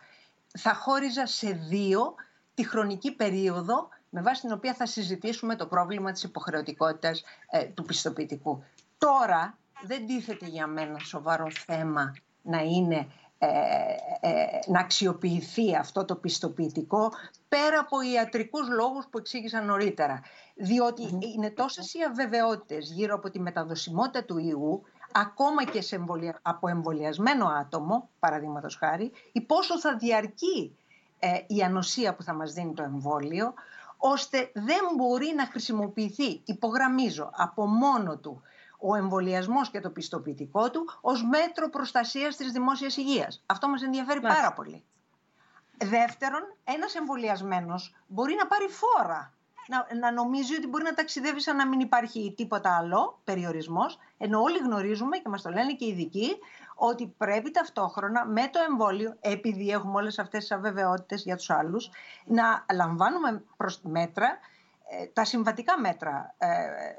θα χώριζα σε δύο τη χρονική περίοδο με βάση την οποία θα συζητήσουμε το πρόβλημα της υποχρεωτικότητας ε, του πιστοποιητικού. Τώρα δεν τίθεται για μένα σοβαρό θέμα να είναι ε, ε, να αξιοποιηθεί αυτό το πιστοποιητικό πέρα από ιατρικούς λόγους που εξήγησα νωρίτερα. είναι τόσες οι αβεβαιότητες γύρω από τη μεταδοσιμότητα του ιού ακόμα και σε εμβολια... από εμβολιασμένο άτομο, παραδείγματος χάρη, ή πόσο θα διαρκεί ε, η ανοσία που θα μας δίνει το εμβόλιο, ώστε δεν μπορεί να χρησιμοποιηθεί, υπογραμμίζω, από μόνο του ο εμβολιασμός και το πιστοποιητικό του ως μέτρο προστασίας της δημόσιας υγείας. Αυτό μας ενδιαφέρει πάρα πολύ. Δεύτερον, ένας εμβολιασμένος μπορεί να πάρει φόρα να, να νομίζει ότι μπορεί να ταξιδεύει σαν να μην υπάρχει τίποτα άλλο, περιορισμός, ενώ όλοι γνωρίζουμε και μας το λένε και οι ειδικοί, ότι πρέπει ταυτόχρονα με το εμβόλιο, επειδή έχουμε όλες αυτές τις αβεβαιότητες για τους άλλους, να λαμβάνουμε προς μέτρα ε, τα συμβατικά μέτρα ε,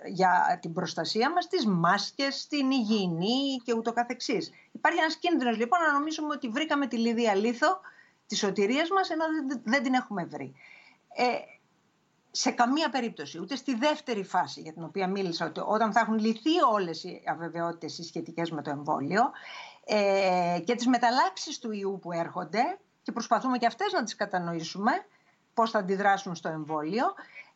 για την προστασία μας, τις μάσκες, την υγιεινή και ούτω καθεξής. Υπάρχει ένας κίνδυνος λοιπόν να νομίζουμε ότι βρήκαμε τη λιδία λίθο της σωτηρίας μας ενώ δεν την έχουμε βρει. Ε, σε καμία περίπτωση, ούτε στη δεύτερη φάση για την οποία μίλησα, ότι όταν θα έχουν λυθεί όλες οι αβεβαιότητες οι σχετικές με το εμβόλιο ε, και τις μεταλλάξεις του ιού που έρχονται και προσπαθούμε και αυτές να τις κατανοήσουμε πώς θα αντιδράσουν στο εμβόλιο,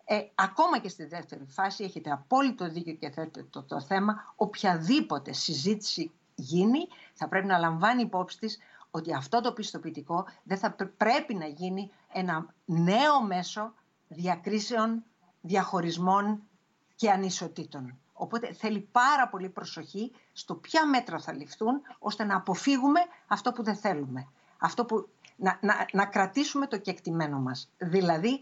ε, ακόμα και στη δεύτερη φάση έχετε απόλυτο δίκιο και θέτετε το, το θέμα, οποιαδήποτε συζήτηση γίνει θα πρέπει να λαμβάνει υπόψη της ότι αυτό το πιστοποιητικό δεν θα πρέπει να γίνει ένα νέο μέσο διακρίσεων, διαχωρισμών και ανισοτήτων. Οπότε θέλει πάρα πολύ προσοχή στο ποια μέτρα θα ληφθούν ώστε να αποφύγουμε αυτό που δεν θέλουμε. Αυτό που, να, να, να κρατήσουμε το κεκτημένο μας. Δηλαδή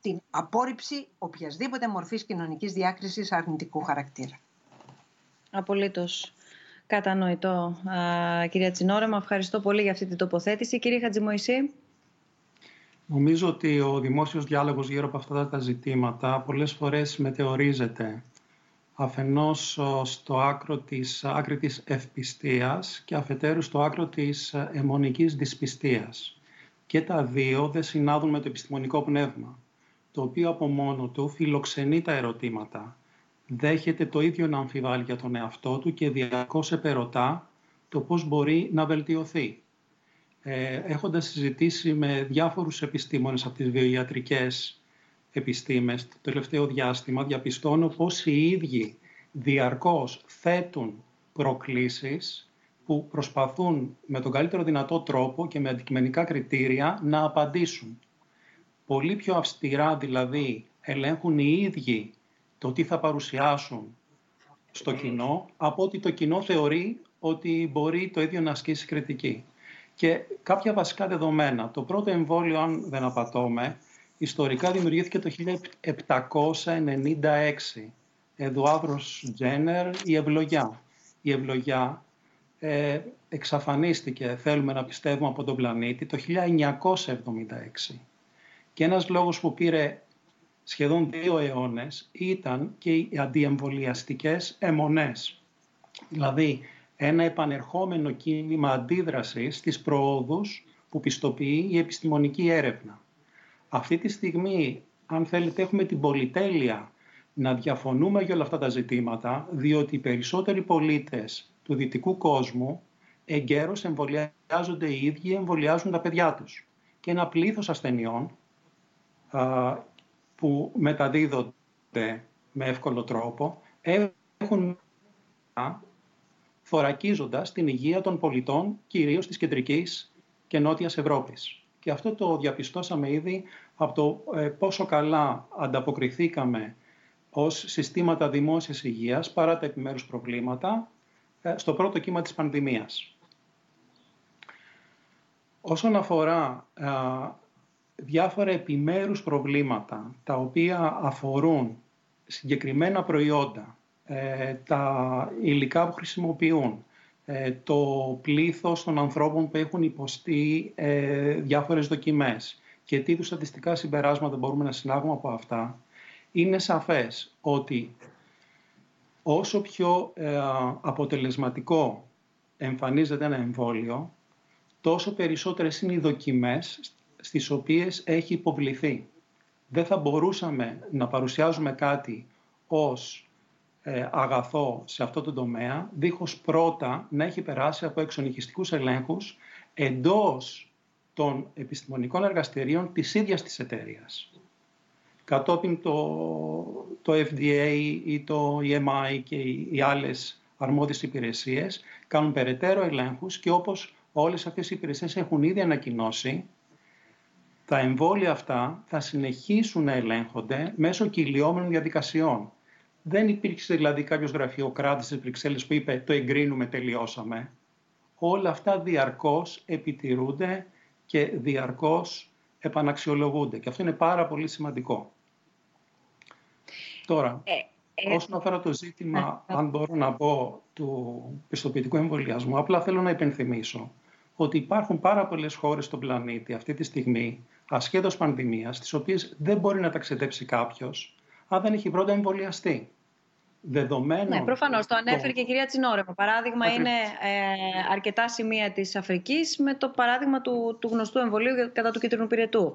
την απόρριψη οποιασδήποτε μορφής κοινωνικής διάκρισης αρνητικού χαρακτήρα. Απολύτως κατανοητό. κυρία Τσινόρα, ευχαριστώ πολύ για αυτή την τοποθέτηση. Κύριε Χατζημοϊσή. Νομίζω ότι ο δημόσιος διάλογος γύρω από αυτά τα ζητήματα πολλές φορές μετεωρίζεται αφενός στο άκρο της, άκρη της ευπιστίας και αφετέρου στο άκρο της αιμονικής δυσπιστίας. Και τα δύο δεν συνάδουν με το επιστημονικό πνεύμα, το οποίο από μόνο του φιλοξενεί τα ερωτήματα, δέχεται το ίδιο να αμφιβάλλει για τον εαυτό του και διαρκώς επερωτά το πώς μπορεί να βελτιωθεί ε, έχοντας συζητήσει με διάφορους επιστήμονες από τις βιοιατρικές επιστήμες το τελευταίο διάστημα, διαπιστώνω πως οι ίδιοι διαρκώς θέτουν προκλήσεις που προσπαθούν με τον καλύτερο δυνατό τρόπο και με αντικειμενικά κριτήρια να απαντήσουν. πολύ πιο αυστηρά δηλαδή ελέγχουν οι ίδιοι το τι θα παρουσιάσουν στο κοινό, από ότι το κοινό θεωρεί ότι μπορεί το ίδιο να ασκήσει κριτική. Και κάποια βασικά δεδομένα. Το πρώτο εμβόλιο, αν δεν απατώμε, ιστορικά δημιουργήθηκε το 1796. Εδουάδρος Τζένερ, η ευλογιά. Η ευλογιά ε, εξαφανίστηκε, θέλουμε να πιστεύουμε, από τον πλανήτη το 1976. Και ένας λόγος που πήρε σχεδόν δύο αιώνες ήταν και οι αντιεμβολιαστικές αιμονές. Δηλαδή, ένα επανερχόμενο κίνημα αντίδρασης στις προόδους που πιστοποιεί η επιστημονική έρευνα. Αυτή τη στιγμή, αν θέλετε, έχουμε την πολυτέλεια να διαφωνούμε για όλα αυτά τα ζητήματα, διότι οι περισσότεροι πολίτες του δυτικού κόσμου εγκαίρως εμβολιάζονται οι ίδιοι, εμβολιάζουν τα παιδιά τους. Και ένα πλήθος ασθενειών που μεταδίδονται με εύκολο τρόπο έχουν θωρακίζοντας την υγεία των πολιτών, κυρίως της κεντρικής και νότιας Ευρώπης. Και αυτό το διαπιστώσαμε ήδη από το ε, πόσο καλά ανταποκριθήκαμε ως συστήματα δημόσιας υγείας παρά τα επιμέρους προβλήματα ε, στο πρώτο κύμα της πανδημίας. Όσον αφορά διάφορα επιμέρους προβλήματα τα οποία αφορούν συγκεκριμένα προϊόντα, ε, τα υλικά που χρησιμοποιούν, ε, το πλήθος των ανθρώπων που έχουν υποστεί ε, διάφορες δοκιμές και τι τους στατιστικά συμπεράσματα μπορούμε να συνάγουμε από αυτά, είναι σαφές ότι όσο πιο αποτελεσματικό εμφανίζεται ένα εμβόλιο, τόσο περισσότερες είναι οι δοκιμές στις οποίες έχει υποβληθεί. Δεν θα μπορούσαμε να παρουσιάζουμε κάτι ως ε, αγαθό σε αυτό το τομέα, δίχως πρώτα να έχει περάσει από εξονυχιστικούς ελέγχους εντός των επιστημονικών εργαστηρίων της ίδιας της εταιρείας. Κατόπιν το, το FDA ή το EMI και οι, οι άλλες αρμόδιες υπηρεσίες κάνουν περαιτέρω ελέγχους και όπως όλες αυτές οι υπηρεσίες έχουν ήδη ανακοινώσει, τα εμβόλια αυτά θα συνεχίσουν να ελέγχονται μέσω κυλιόμενων διαδικασιών. Δεν υπήρξε δηλαδή κάποιος γραφειοκράτης τη Βρυξέλλες που είπε το εγκρίνουμε, τελειώσαμε. Όλα αυτά διαρκώς επιτηρούνται και διαρκώς επαναξιολογούνται. Και αυτό είναι πάρα πολύ σημαντικό. Τώρα, ε, ε, όσον αφορά το ζήτημα, αν μπορώ να πω, του πιστοποιητικού εμβολιασμού, απλά θέλω να υπενθυμίσω ότι υπάρχουν πάρα πολλές χώρες στον πλανήτη αυτή τη στιγμή, ασχέτως πανδημίας, τις οποίες δεν μπορεί να ταξιδέψει κάποιος, αν δεν έχει πρώτα εμβολιαστεί. Δεδομένων... Ναι, προφανώς. Το ανέφερε και η κυρία Τσινόρεμο. Παράδειγμα είναι ε, αρκετά σημεία της Αφρικής με το παράδειγμα του, του γνωστού εμβολίου κατά του κίτρινου πυρετού.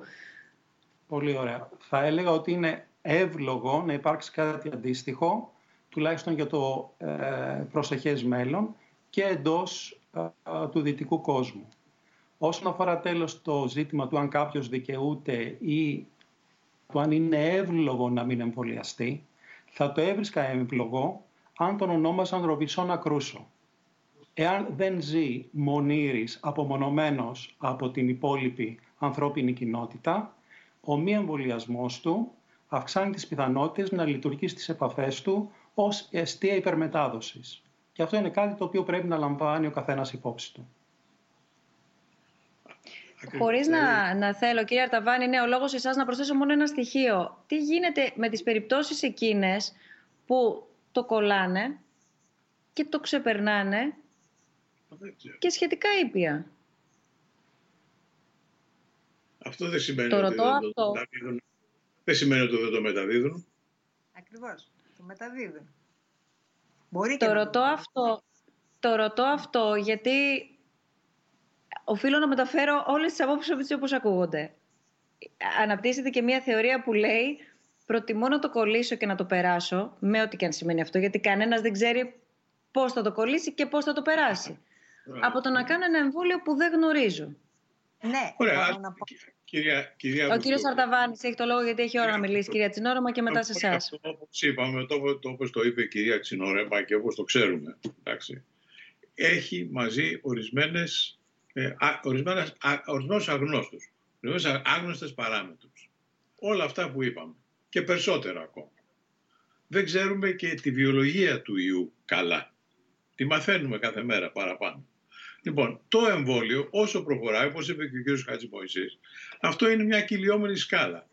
Πολύ ωραία. Θα έλεγα ότι είναι εύλογο να υπάρξει κάτι αντίστοιχο, τουλάχιστον για το ε, προσεχές μέλλον και εντός του δυτικού κόσμου. Όσον αφορά τέλος το ζήτημα του αν κάποιος δικαιούται ή του αν είναι εύλογο να μην εμβολιαστεί, θα το έβρισκα εύλογο αν τον ονόμαζαν Ροβισόνα Κρούσο. Εάν δεν ζει μονήρης απομονωμένος από την υπόλοιπη ανθρώπινη κοινότητα, ο μη εμβολιασμός του αυξάνει τις πιθανότητες να λειτουργεί στις επαφές του ως αιστεία υπερμετάδοσης. Και αυτό είναι κάτι το οποίο πρέπει να λαμβάνει ο καθένας υπόψη του. Χωρίς να, να θέλω, κύριε Αρταβάνη, είναι ο λόγος εσάς να προσθέσω μόνο ένα στοιχείο. Τι γίνεται με τις περιπτώσεις εκείνες που το κολλάνε και το ξεπερνάνε και σχετικά ήπια; Αυτό δεν σημαίνει το ότι δεν το μεταδίδουν. Δεν σημαίνει ότι δεν το μεταδίδουν. Ακριβώς. Το μεταδίδουν. Μπορεί το, ρωτώ αυτό, το ρωτώ αυτό γιατί οφείλω να μεταφέρω όλες τις απόψεις όπως ακούγονται. Αναπτύσσεται και μια θεωρία που λέει προτιμώ να το κολλήσω και να το περάσω, με ό,τι και αν σημαίνει αυτό, γιατί κανένας δεν ξέρει πώς θα το κολλήσει και πώς θα το περάσει. Από το να κάνω ένα εμβόλιο που δεν γνωρίζω. Ναι, Ωραία. Να πω. Κυρία, κυρία ο κύριος Αρταβάνη έχει το λόγο γιατί έχει ώρα να μιλήσει, κυρία Τσινόρεμα, και μετά σε εσάς. Όπω είπαμε, το, το, όπως το είπε η κυρία Τσινόρεμα και όπως το ξέρουμε, εντάξει, έχει μαζί ορισμένες, ε, ορισμένες, ορισμένους αγνώστους, ορισμένες άγνωστες παράμετρους. όλα αυτά που είπαμε και περισσότερα ακόμα. Δεν ξέρουμε και τη βιολογία του ιού καλά. Τη μαθαίνουμε κάθε μέρα παραπάνω. Λοιπόν, το εμβόλιο όσο προχωράει, όπως είπε και ο κ. Χατζημοϊσής, αυτό είναι μια κυλιόμενη σκάλα.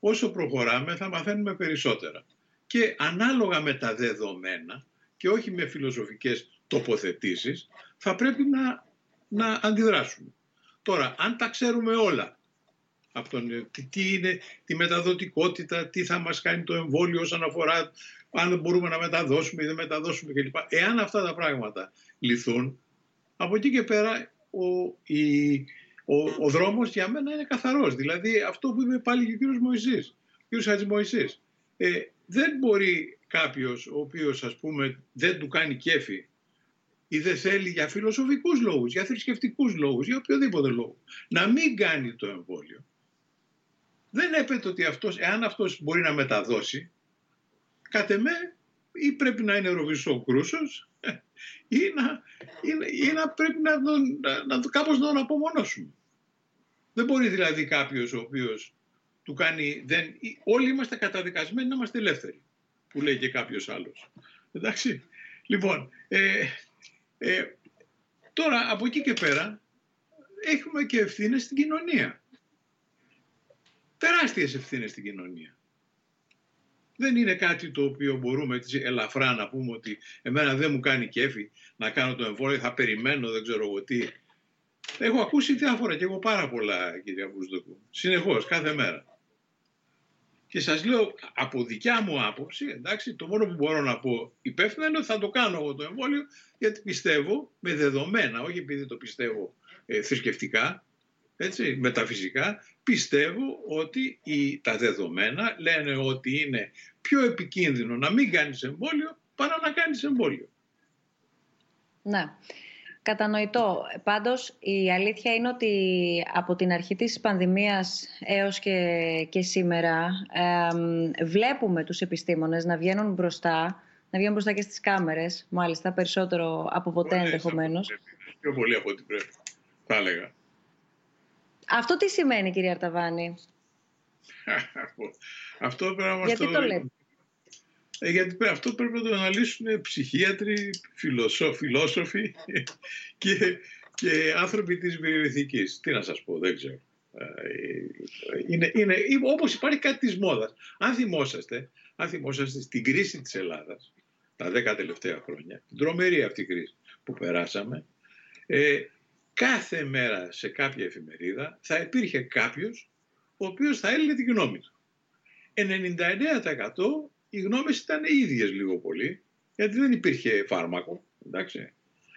Όσο προχωράμε θα μαθαίνουμε περισσότερα. Και ανάλογα με τα δεδομένα και όχι με φιλοσοφικές τοποθετήσεις, θα πρέπει να, να αντιδράσουμε. Τώρα, αν τα ξέρουμε όλα, από τι, τι είναι τη μεταδοτικότητα, τι θα μας κάνει το εμβόλιο όσον αφορά αν μπορούμε να μεταδώσουμε ή δεν μεταδώσουμε κλπ. Εάν αυτά τα πράγματα λυθούν, από εκεί και πέρα ο, η, ο, ο δρόμος για μένα είναι καθαρός. Δηλαδή αυτό που είπε πάλι και ο κύριος Μωυσής, ο κύριος Χατζημωυσής. Ε, δεν μπορεί κάποιος ο οποίος ας πούμε δεν του κάνει κέφι ή δεν θέλει για φιλοσοφικούς λόγους, για θρησκευτικούς λόγους, για οποιοδήποτε λόγο, να μην κάνει το εμβόλιο. Δεν έπεται ότι αυτός, εάν αυτός μπορεί να μεταδώσει, κατ' εμέ ή πρέπει να είναι ροβισό κρούσος ή να, ή, ή να πρέπει να, τον, να, να, κάπως να τον απομονώσουμε. Δεν μπορεί δηλαδή κάποιος ο οποίος του κάνει... Δεν, όλοι είμαστε καταδικασμένοι να είμαστε ελεύθεροι, που λέει και κάποιος άλλος. Εντάξει. Λοιπόν, ε, ε, τώρα από εκεί και πέρα έχουμε και ευθύνες στην κοινωνία. Τεράστιες ευθύνες στην κοινωνία. Δεν είναι κάτι το οποίο μπορούμε έτσι ελαφρά να πούμε ότι εμένα δεν μου κάνει κέφι να κάνω το εμβόλιο, θα περιμένω, δεν ξέρω εγώ τι. Έχω ακούσει διάφορα και εγώ πάρα πολλά, κυρία Μπουσδοκού. Συνεχώς, κάθε μέρα. Και σας λέω από δικιά μου άποψη, εντάξει, το μόνο που μπορώ να πω υπεύθυνα είναι ότι θα το κάνω εγώ το εμβόλιο γιατί πιστεύω με δεδομένα, όχι επειδή το πιστεύω ε, θρησκευτικά, έτσι, μεταφυσικά, πιστεύω ότι οι, τα δεδομένα λένε ότι είναι πιο επικίνδυνο να μην κάνεις εμβόλιο παρά να κάνεις εμβόλιο. Ναι. Κατανοητό. Πάντως, η αλήθεια είναι ότι από την αρχή της πανδημίας έως και, και σήμερα βλέπουμε τους επιστήμονες να βγαίνουν μπροστά, να βγαίνουν μπροστά και στις κάμερες, μάλιστα, περισσότερο από ποτέ ενδεχομένως. Πιο πολύ από ό,τι πρέπει, θα έλεγα. Αυτό τι σημαίνει, κύριε Αρταβάνη; αυτό πρέπει να Γιατί το, λέτε; Ε, γιατί αυτό πρέπει να το αναλύσουν ψυχίατροι, φιλόσοφοι και, και άνθρωποι της βιοειθικής. Τι να σας πω, δεν ξέρω. Ε, είναι, είναι, όπως υπάρχει κάτι της μόδας. Αν θυμόσαστε, αν θυμόσαστε στην κρίση της Ελλάδας, τα δέκα τελευταία χρόνια, την τρομερή αυτή κρίση που περάσαμε, ε, κάθε μέρα σε κάποια εφημερίδα θα υπήρχε κάποιος ο οποίος θα έλεγε την γνώμη του. 99% οι γνώμες ήταν οι ίδιες λίγο πολύ, γιατί δεν υπήρχε φάρμακο. Εντάξει.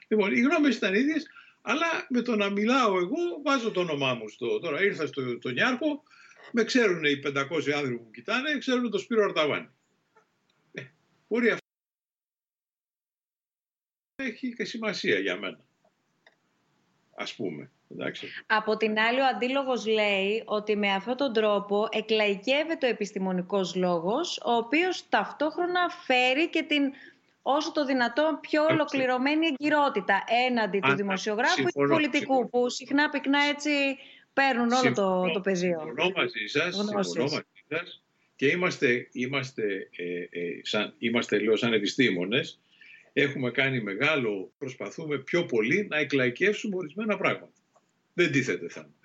Λοιπόν, οι γνώμες ήταν ίδιες, αλλά με το να μιλάω εγώ βάζω το όνομά μου στο... Τώρα ήρθα στο το Νιάρχο, με ξέρουν οι 500 άνθρωποι που κοιτάνε, ξέρουν το Σπύρο Αρταβάνη. Ε, μπορεί αυτό έχει και σημασία για μένα ας πούμε. Εντάξει. Από την άλλη, ο αντίλογος λέει ότι με αυτόν τον τρόπο εκλαϊκεύεται ο επιστημονικός λόγος, ο οποίος ταυτόχρονα φέρει και την όσο το δυνατόν πιο ολοκληρωμένη εγκυρότητα έναντι του δημοσιογράφου ή του πολιτικού, που συχνά πυκνά έτσι παίρνουν όλο το, το πεδίο. Συμφωνώ μαζί σας, συμφωνώ μαζί σας και είμαστε, είμαστε, ε, ε, σαν, είμαστε λέω, σαν επιστήμονες έχουμε κάνει μεγάλο, προσπαθούμε πιο πολύ να εκλαϊκεύσουμε ορισμένα πράγματα. Δεν τίθεται θέμα.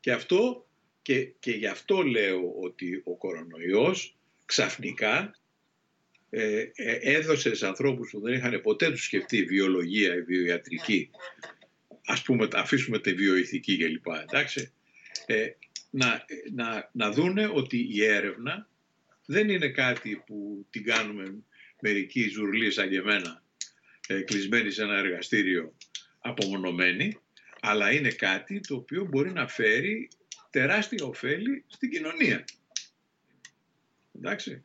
Και αυτό και, και γι' αυτό λέω ότι ο κορονοϊός ξαφνικά ε, ε, έδωσε σε ανθρώπους που δεν είχαν ποτέ τους σκεφτεί βιολογία ή βιοιατρική, ας πούμε αφήσουμε τη βιοειθική κλπ. Εντάξει, ε, να, να, να δούνε ότι η έρευνα δεν είναι κάτι που την κάνουμε μερικοί ζουρλοί σαν και εμένα ε, κλεισμένη σε ένα εργαστήριο απομονωμένη, αλλά είναι κάτι το οποίο μπορεί να φέρει τεράστια ωφέλη στην κοινωνία. Εντάξει.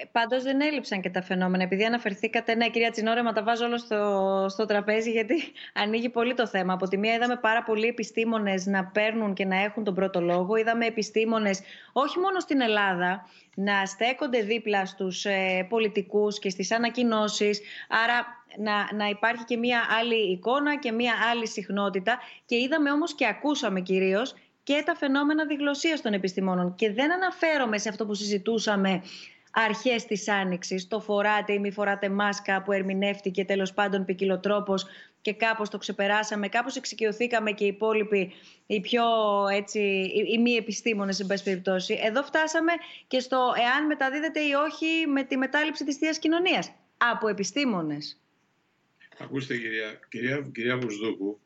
Ε, Πάντως δεν έλειψαν και τα φαινόμενα. Επειδή αναφερθήκατε, ναι, κυρία Τσινόρεμα, τα βάζω όλο στο, στο τραπέζι, γιατί ανοίγει πολύ το θέμα. Από τη μία, είδαμε πάρα πολλοί επιστήμονες να παίρνουν και να έχουν τον πρώτο λόγο. Είδαμε επιστήμονες, όχι μόνο στην Ελλάδα, να στέκονται δίπλα στους ε, πολιτικούς και στις ανακοινώσεις. Άρα να, να υπάρχει και μία άλλη εικόνα και μία άλλη συχνότητα. Και είδαμε όμως και ακούσαμε κυρίως και τα φαινόμενα διγλωσίας των επιστημόνων. Και δεν αναφέρομαι σε αυτό που συζητούσαμε αρχές της Άνοιξης, το φοράτε ή μη φοράτε μάσκα που ερμηνεύτηκε τέλος πάντων ποικιλοτρόπως και κάπως το ξεπεράσαμε, κάπως εξοικειωθήκαμε και οι υπόλοιποι, οι πιο έτσι, οι, μη επιστήμονες, εν πάση περιπτώσει. Εδώ φτάσαμε και στο εάν μεταδίδεται ή όχι με τη μετάληψη της θείας κοινωνίας από επιστήμονες. Ακούστε κυρία, κυρία, κυρία Βουσδούκου,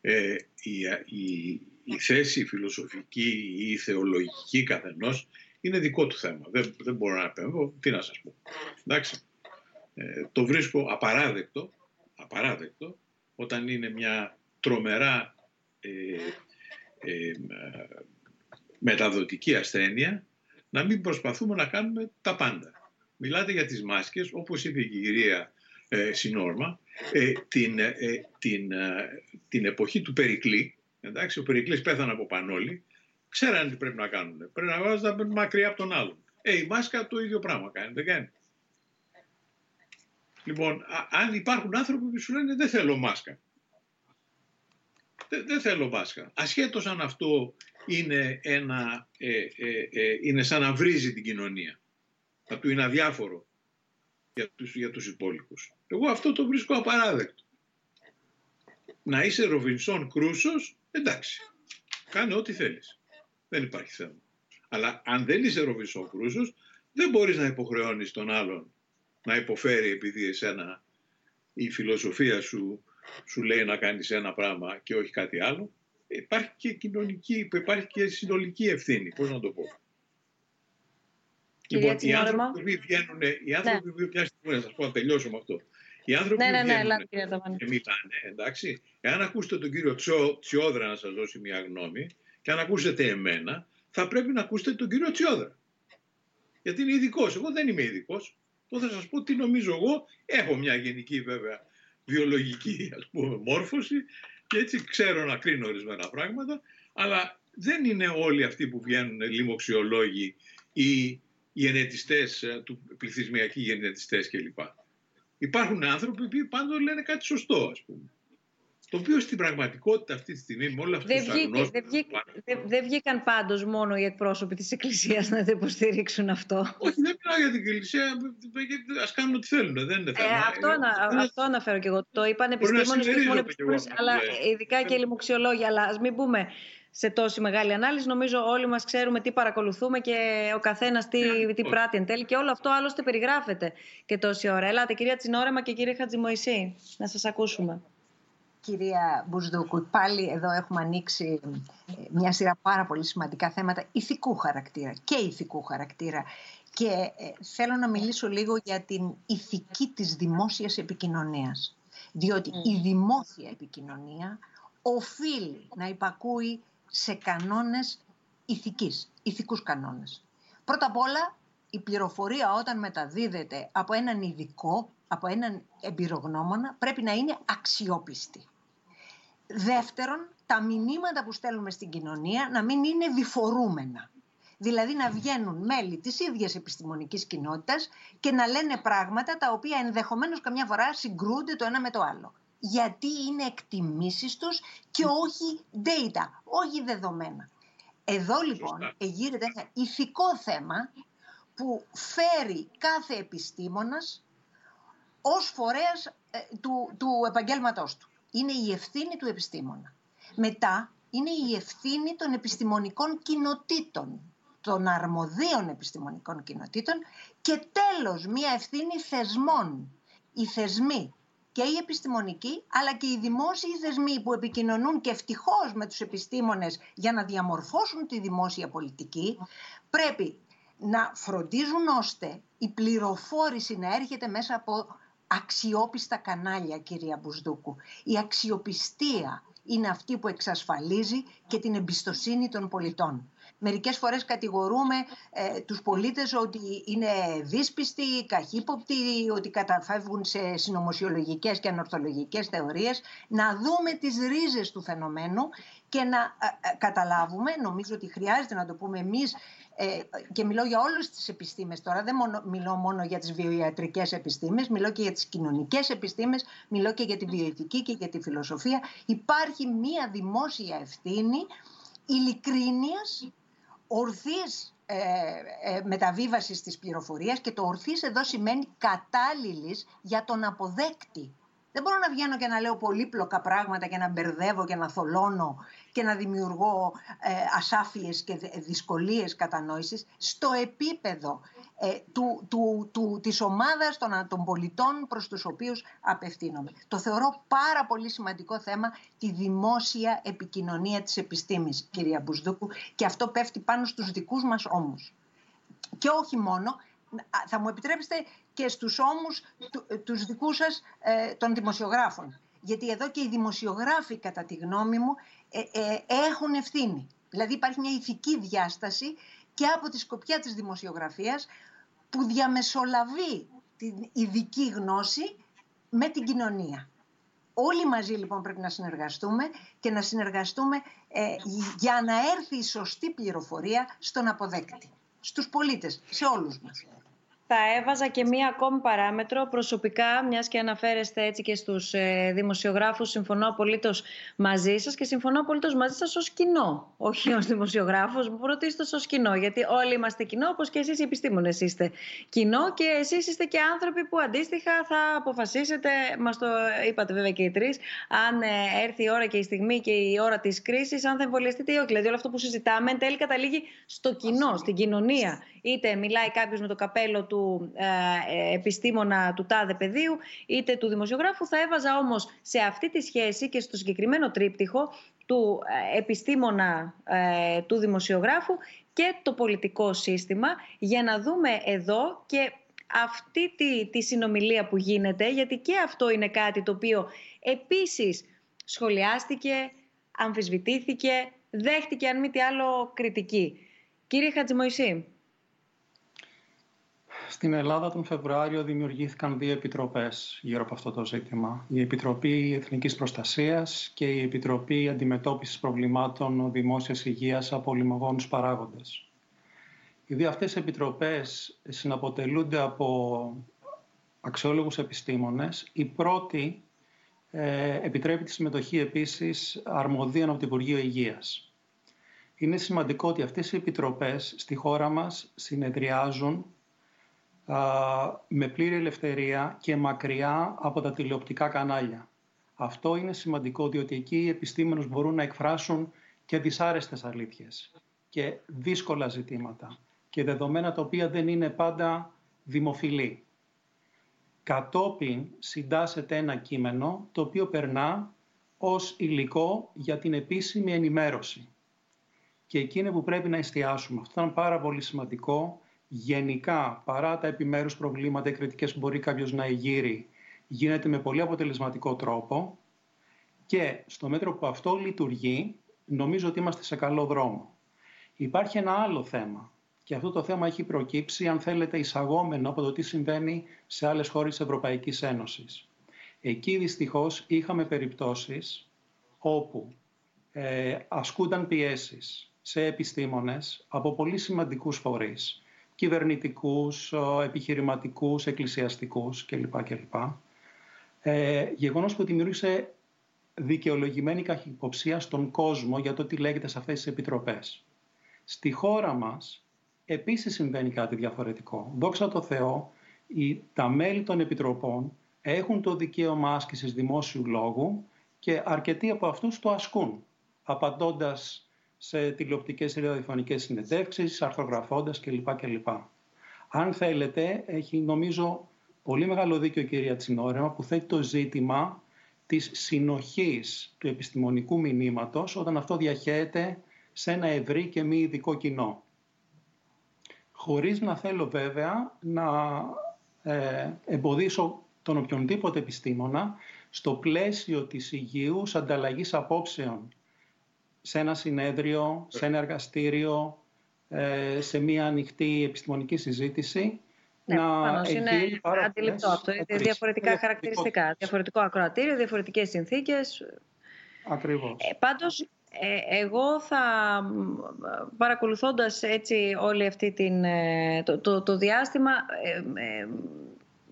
ε, η, η, η θέση φιλοσοφική ή η θεολογική καθενός είναι δικό του θέμα. Δεν, δεν μπορώ να επέμβω. Τι να σας πω. Εντάξει. Ε, το βρίσκω απαράδεκτο, απαράδεκτο όταν είναι μια τρομερά ε, ε, μεταδοτική ασθένεια να μην προσπαθούμε να κάνουμε τα πάντα. Μιλάτε για τις μάσκες, όπως είπε η κυρία ε, Συνόρμα, ε, την, ε, την, την εποχή του Περικλή, εντάξει, ο Περικλής πέθανε από πανόλη, ξέρανε τι πρέπει να κάνουν. Πρέπει να βάζουν μακριά από τον άλλον. Ε, η μάσκα το ίδιο πράγμα κάνει, δεν κάνει. Λοιπόν, αν υπάρχουν άνθρωποι που σου λένε δεν θέλω μάσκα. Δεν, δεν θέλω μάσκα. Ασχέτως αν αυτό είναι, ένα, ε, ε, ε, είναι σαν να βρίζει την κοινωνία. Θα του είναι αδιάφορο για τους, για τους υπόλοιπους. Εγώ αυτό το βρίσκω απαράδεκτο. Να είσαι Ροβινσόν Κρούσος, εντάξει, κάνε ό,τι θέλεις. Δεν υπάρχει θέμα. Αλλά αν δεν είσαι Ροβινσόν Κρούσος, δεν μπορείς να υποχρεώνεις τον άλλον να υποφέρει επειδή εσένα η φιλοσοφία σου σου λέει να κάνεις ένα πράγμα και όχι κάτι άλλο. Υπάρχει και κοινωνική, υπάρχει και συνολική ευθύνη, πώς να το πω. Λοιπόν, οι άνθρωποι που βγαίνουν, οι άνθρωποι ναι. που μια στιγμή να σας πω να τελειώσω με αυτό. Οι άνθρωποι ναι, ναι, ναι, βγαίνουν και μιλάνε, εντάξει, εάν ακούσετε τον κύριο Τσιό, Τσιόδρα να σας δώσει μια γνώμη και αν ακούσετε εμένα, θα πρέπει να ακούσετε τον κύριο Τσιόδρα. Γιατί είναι ειδικός. Εγώ δεν είμαι ειδικός. Το θα σας πω τι νομίζω εγώ. Έχω μια γενική βέβαια βιολογική ας πούμε, μόρφωση και έτσι ξέρω να κρίνω ορισμένα πράγματα, αλλά δεν είναι όλοι αυτοί που βγαίνουν λοιμοξιολόγοι ή οι γενετιστές, ε, του πληθυσμιακοί γενετιστές κλπ. Υπάρχουν άνθρωποι που πάντοτε λένε κάτι σωστό, ας πούμε. Το οποίο στην πραγματικότητα αυτή τη στιγμή με όλα αυτά δεν, βγήκε, δεν, βγήκε, δεν, δεν βγήκαν πάντως μόνο οι εκπρόσωποι της Εκκλησίας να το υποστηρίξουν αυτό. Όχι, δεν μιλάω για την Εκκλησία. Α κάνουν ό,τι θέλουν. Δεν είναι θέμα. Ε, αυτό, να, αυτό αναφέρω και εγώ. Το είπαν επιστήμονε και μόνο επιστήμονες, αλλά ειδικά και λοιμοξιολόγοι. Αλλά ας μην πούμε σε τόση μεγάλη ανάλυση. Νομίζω όλοι μας ξέρουμε τι παρακολουθούμε και ο καθένας τι, yeah, ναι, τι πράττει εν τέλει. Και όλο αυτό άλλωστε περιγράφεται και τόση ώρα. Ελάτε, κυρία Τσινόρεμα και κύριε Χατζημοϊσή, να σας ακούσουμε. Κυρία Μπουσδούκου, πάλι εδώ έχουμε ανοίξει ε, μια σειρά πάρα πολύ σημαντικά θέματα ηθικού χαρακτήρα και ηθικού χαρακτήρα. Και ε, θέλω να μιλήσω λίγο για την ηθική της δημόσιας επικοινωνίας. Διότι η δημόσια επικοινωνία οφείλει να υπακούει σε κανόνες ηθικής, ηθικούς κανόνες. Πρώτα απ' όλα, η πληροφορία όταν μεταδίδεται από έναν ειδικό, από έναν εμπειρογνώμονα, πρέπει να είναι αξιόπιστη. Δεύτερον, τα μηνύματα που στέλνουμε στην κοινωνία να μην είναι διφορούμενα. Δηλαδή να βγαίνουν μέλη της ίδιας επιστημονικής κοινότητας και να λένε πράγματα τα οποία ενδεχομένως καμιά φορά συγκρούνται το ένα με το άλλο. Γιατί είναι εκτιμήσεις τους και όχι data, όχι δεδομένα. Εδώ λοιπόν εγείρεται ένα ηθικό θέμα που φέρει κάθε επιστήμονας ως φορέας ε, του, του επαγγέλματός του είναι η ευθύνη του επιστήμονα. Μετά είναι η ευθύνη των επιστημονικών κοινοτήτων, των αρμοδίων επιστημονικών κοινοτήτων και τέλος μία ευθύνη θεσμών. Οι θεσμοί και οι επιστημονικοί αλλά και οι δημόσιοι θεσμοί που επικοινωνούν και ευτυχώς με τους επιστήμονες για να διαμορφώσουν τη δημόσια πολιτική πρέπει να φροντίζουν ώστε η πληροφόρηση να έρχεται μέσα από αξιόπιστα κανάλια, κυρία Μπουσδούκου. Η αξιοπιστία είναι αυτή που εξασφαλίζει και την εμπιστοσύνη των πολιτών. Μερικές φορές κατηγορούμε ε, τους πολίτες ότι είναι δύσπιστοι, καχύποπτοι, ότι καταφεύγουν σε συνωμοσιολογικές και ανορθολογικές θεωρίες. Να δούμε τις ρίζες του φαινομένου και να ε, ε, καταλάβουμε, νομίζω ότι χρειάζεται να το πούμε εμείς ε, και μιλώ για όλες τις επιστήμες τώρα, δεν μόνο, μιλώ μόνο για τις βιοιατρικές επιστήμες, μιλώ και για τις κοινωνικές επιστήμες, μιλώ και για τη βιοειθική και για τη φιλοσοφία. Υπάρχει μία δημόσια ευθύνη ειλικρίνειας, ορθής ε, ε, μεταβίβασης της πληροφορίας και το ορθής εδώ σημαίνει κατάλληλης για τον αποδέκτη. Δεν μπορώ να βγαίνω και να λέω πολύπλοκα πράγματα και να μπερδεύω και να θολώνω και να δημιουργώ ε, ασάφειες και δυσκολίες κατανόησης στο επίπεδο ε, του, του, του, της ομάδας των, των πολιτών προς τους οποίους απευθύνομαι. Το θεωρώ πάρα πολύ σημαντικό θέμα τη δημόσια επικοινωνία της επιστήμης, κυρία Μπουσδούκου, και αυτό πέφτει πάνω στους δικούς μας ώμους. Και όχι μόνο, θα μου επιτρέψετε και στους ώμους του, τους δικούς σας ε, των δημοσιογράφων. Γιατί εδώ και οι δημοσιογράφοι, κατά τη γνώμη μου, ε, ε, έχουν ευθύνη. Δηλαδή υπάρχει μια ηθική διάσταση και από τη σκοπιά της δημοσιογραφίας που διαμεσολαβεί την ειδική γνώση με την κοινωνία. Όλοι μαζί λοιπόν πρέπει να συνεργαστούμε και να συνεργαστούμε για να έρθει η σωστή πληροφορία στον αποδέκτη, στους πολίτες, σε όλους μας. Θα έβαζα και μία ακόμη παράμετρο. Προσωπικά, μιας και αναφέρεστε έτσι και στους ε, δημοσιογράφους, συμφωνώ απολύτως μαζί σας και συμφωνώ απολύτως μαζί σας ως κοινό. Όχι ως δημοσιογράφος, πρωτίστω ως κοινό. Γιατί όλοι είμαστε κοινό, όπως και εσείς οι επιστήμονες είστε κοινό και εσείς είστε και άνθρωποι που αντίστοιχα θα αποφασίσετε, μας το είπατε βέβαια και οι τρεις, αν ε, έρθει η ώρα και η στιγμή και η ώρα της κρίσης, αν θα εμβολιαστείτε ή όχι. Δηλαδή, όλο αυτό που συζητάμε εν τέλει καταλήγει στο κοινό, στην κοινωνία. Είτε μιλάει κάποιος με το καπέλο του του ε, επιστήμονα του τάδε πεδίου είτε του δημοσιογράφου. Θα έβαζα όμως σε αυτή τη σχέση και στο συγκεκριμένο τρίπτυχο του ε, επιστήμονα ε, του δημοσιογράφου και το πολιτικό σύστημα για να δούμε εδώ και αυτή τη, τη συνομιλία που γίνεται γιατί και αυτό είναι κάτι το οποίο επίσης σχολιάστηκε, αμφισβητήθηκε, δέχτηκε αν μη τι άλλο κριτική. Κύριε Χατζημοϊσή. Στην Ελλάδα τον Φεβρουάριο δημιουργήθηκαν δύο επιτροπές γύρω από αυτό το ζήτημα. Η Επιτροπή Εθνικής Προστασίας και η Επιτροπή Αντιμετώπισης Προβλημάτων Δημόσιας Υγείας από λιμογόνους παράγοντες. Οι δύο αυτές επιτροπές συναποτελούνται από αξιόλογους επιστήμονες. Η πρώτη ε, επιτρέπει τη συμμετοχή επίσης αρμοδίων από το Υπουργείο Υγείας. Είναι σημαντικό ότι αυτές οι επιτροπές στη χώρα μας συνεδριάζουν με πλήρη ελευθερία και μακριά από τα τηλεοπτικά κανάλια. Αυτό είναι σημαντικό διότι εκεί οι επιστήμονες μπορούν να εκφράσουν και δυσάρεστες αλήθειες και δύσκολα ζητήματα και δεδομένα τα οποία δεν είναι πάντα δημοφιλή. Κατόπιν συντάσσεται ένα κείμενο το οποίο περνά ως υλικό για την επίσημη ενημέρωση. Και εκεί είναι που πρέπει να εστιάσουμε. Αυτό ήταν πάρα πολύ σημαντικό γενικά, παρά τα επιμέρους προβλήματα ή κριτικές που μπορεί κάποιος να εγείρει, γίνεται με πολύ αποτελεσματικό τρόπο και στο μέτρο που αυτό λειτουργεί, νομίζω ότι είμαστε σε καλό δρόμο. Υπάρχει ένα άλλο θέμα και αυτό το θέμα έχει προκύψει, αν θέλετε, εισαγόμενο από το τι συμβαίνει σε άλλες χώρες της Ευρωπαϊκής Ένωσης. Εκεί δυστυχώς είχαμε περιπτώσεις όπου ε, ασκούνταν πιέσεις σε επιστήμονες από πολύ σημαντικούς φορείς κυβερνητικούς, επιχειρηματικούς, εκκλησιαστικούς κλπ. κλπ. Ε, γεγονός που δημιούργησε δικαιολογημένη καχυποψία στον κόσμο για το τι λέγεται σε αυτές τις επιτροπές. Στη χώρα μας επίσης συμβαίνει κάτι διαφορετικό. Δόξα τω Θεώ, οι, τα μέλη των επιτροπών έχουν το δικαίωμα άσκησης δημόσιου λόγου και αρκετοί από αυτούς το ασκούν, απαντώντας σε τηλεοπτικές ή ραδιοφωνικές συνεντεύξεις, αρθρογραφώντας κλπ. κλπ. Αν θέλετε, έχει νομίζω πολύ μεγάλο δίκιο η κυρία Τσινόρεμα που θέτει το ζήτημα της συνοχής του επιστημονικού μηνύματος όταν αυτό διαχέεται σε ένα ευρύ και μη ειδικό κοινό. Χωρίς να θέλω βέβαια να ε, εμποδίσω τον οποιονδήποτε επιστήμονα στο πλαίσιο της υγιούς ανταλλαγής απόψεων σε ένα συνέδριο, σε ένα εργαστήριο, ε, σε μια ανοιχτή επιστημονική συζήτηση. Ναι, να είναι αντιληπτό αυτό. Διαφορετικά χαρακτηριστικά. Διαφορετικό ακροατήριο, διαφορετικές συνθήκες. Ακριβώς. Ε, πάντως, ε, εγώ θα παρακολουθώντας έτσι όλη αυτή την, ε, το, το, το διάστημα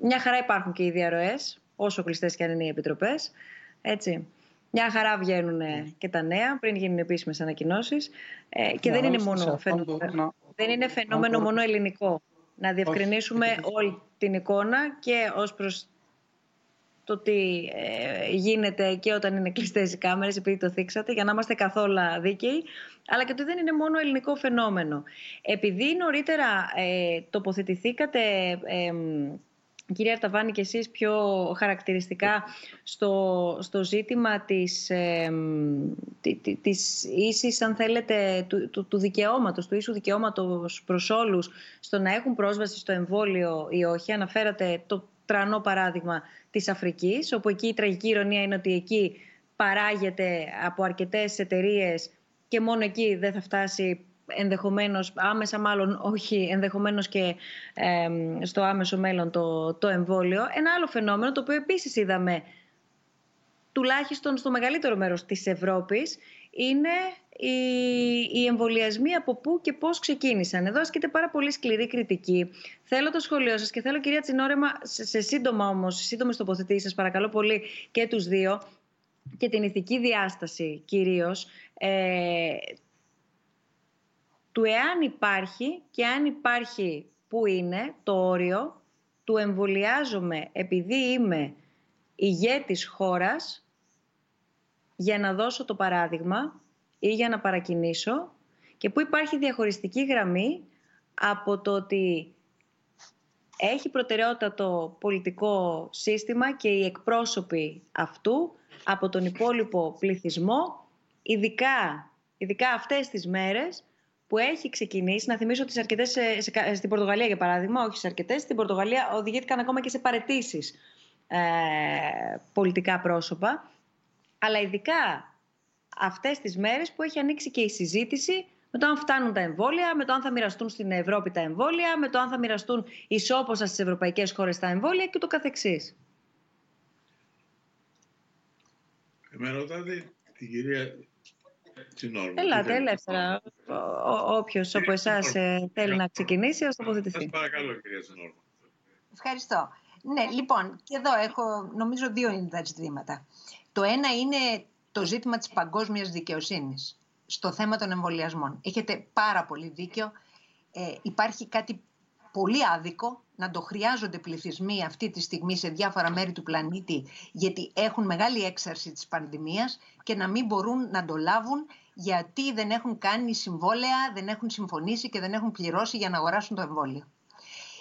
μια χαρά υπάρχουν και οι διαρροές όσο κλειστές και αν είναι οι επιτροπές έτσι Μια χαρά βγαίνουν και τα νέα πριν γίνουν επίσημες ανακοινώσεις. Ε, και δεν είναι, μόνο φαινόμενο, δεν είναι φαινόμενο μόνο ελληνικό. Να διευκρινίσουμε όλη την εικόνα και ως προς το τι ε, γίνεται και όταν είναι κλειστές οι κάμερες, επειδή το θίξατε, για να είμαστε καθόλου δίκαιοι, αλλά και ότι δεν είναι μόνο ελληνικό φαινόμενο. Επειδή νωρίτερα ε, τοποθετηθήκατε ε, Κυρία Αρταβάνη και εσείς πιο χαρακτηριστικά στο, στο ζήτημα της, ε, της ίσης, αν θέλετε, του, του, του δικαιώματος, του ίσου δικαιώματος προς όλους στο να έχουν πρόσβαση στο εμβόλιο ή όχι. Αναφέρατε το τρανό παράδειγμα της Αφρικής, όπου εκεί η τραγική ηρωνία είναι ότι εκεί παράγεται από αρκετές εταιρείες και μόνο εκεί δεν θα φτάσει ενδεχομένως, άμεσα μάλλον όχι, ενδεχομένως και στο άμεσο μέλλον το, το εμβόλιο. Ένα άλλο φαινόμενο το οποίο επίσης είδαμε τουλάχιστον στο μεγαλύτερο μέρος της Ευρώπης είναι οι, οι εμβολιασμοί από πού και πώς ξεκίνησαν. Εδώ ασκείται πάρα πολύ σκληρή κριτική. Θέλω το σχολείο σας και θέλω κυρία Τσινόρεμα σε, σε σύντομα όμως, σύντομες τοποθετήσεις σας παρακαλώ πολύ και τους δύο και την ηθική διάσταση κυρίως ε, του εάν υπάρχει και αν υπάρχει που είναι το όριο του εμβολιάζομαι επειδή είμαι ηγέτης χώρας για να δώσω το παράδειγμα ή για να παρακινήσω και που υπάρχει διαχωριστική γραμμή από το ότι έχει προτεραιότητα το πολιτικό σύστημα και οι εκπρόσωποι αυτού από τον υπόλοιπο πληθυσμό, ειδικά, ειδικά αυτές τις μέρες που έχει ξεκινήσει. Να θυμίσω ότι σε αρκετές, στην Πορτογαλία, για παράδειγμα, όχι σε αρκετές, στην Πορτογαλία οδηγήθηκαν ακόμα και σε παρετήσεις ε, πολιτικά πρόσωπα. Αλλά ειδικά αυτές τις μέρες που έχει ανοίξει και η συζήτηση με το αν φτάνουν τα εμβόλια, με το αν θα μοιραστούν στην Ευρώπη τα εμβόλια, με το αν θα μοιραστούν ισόποσα στις ευρωπαϊκές χώρες τα εμβόλια και το καθεξής. Με ρωτάτε την κυρία Τσινόρμα. Ελάτε, ελεύθερα. Όποιος από εσάς ε, θέλει να ξεκινήσει, ας τοποθετηθεί. Σας παρακαλώ, κυρία Τσινόρμα. Ευχαριστώ. Ναι, λοιπόν, και εδώ έχω νομίζω δύο είναι τα ζητήματα. Το ένα είναι το ζήτημα της παγκόσμιας δικαιοσύνης στο θέμα των εμβολιασμών. Έχετε πάρα πολύ δίκιο. Ε, υπάρχει κάτι πολύ άδικο να το χρειάζονται πληθυσμοί αυτή τη στιγμή σε διάφορα μέρη του πλανήτη γιατί έχουν μεγάλη έξαρση της πανδημίας και να μην μπορούν να το λάβουν γιατί δεν έχουν κάνει συμβόλαια, δεν έχουν συμφωνήσει και δεν έχουν πληρώσει για να αγοράσουν το εμβόλιο.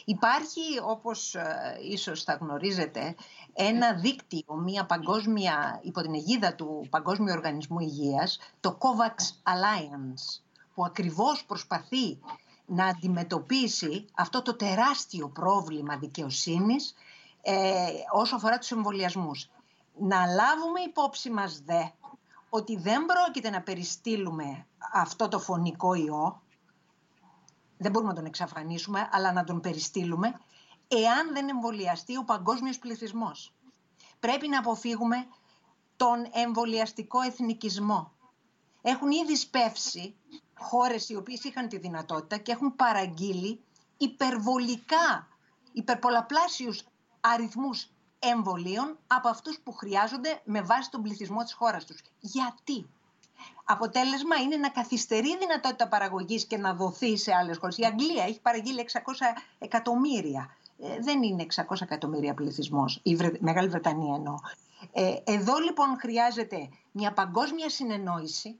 Υπάρχει, όπως ε, ίσως θα γνωρίζετε, ένα δίκτυο, μια παγκόσμια, υπό την αιγίδα του Παγκόσμιου Οργανισμού Υγείας, το COVAX Alliance, που ακριβώς προσπαθεί να αντιμετωπίσει αυτό το τεράστιο πρόβλημα δικαιοσύνης ε, όσο αφορά τους εμβολιασμούς. Να λάβουμε υπόψη μας δε ότι δεν πρόκειται να περιστήλουμε αυτό το φωνικό ιό, δεν μπορούμε να τον εξαφανίσουμε, αλλά να τον περιστήλουμε, εάν δεν εμβολιαστεί ο παγκόσμιος πληθυσμός. Πρέπει να αποφύγουμε τον εμβολιαστικό εθνικισμό. Έχουν ήδη σπεύσει χώρες οι οποίες είχαν τη δυνατότητα και έχουν παραγγείλει υπερβολικά, υπερπολαπλάσιους αριθμούς εμβολίων από αυτούς που χρειάζονται με βάση τον πληθυσμό της χώρας τους. Γιατί; Αποτέλεσμα είναι να καθυστερεί η δυνατότητα παραγωγής και να δοθεί σε άλλες χώρες. Η Αγγλία έχει παραγγείλει 600 εκατομμύρια. Ε, δεν είναι 600 εκατομμύρια πληθυσμός, η Μεγάλη Βρετανία εννοώ. Ε, εδώ λοιπόν χρειάζεται μια παγκόσμια συνεννόηση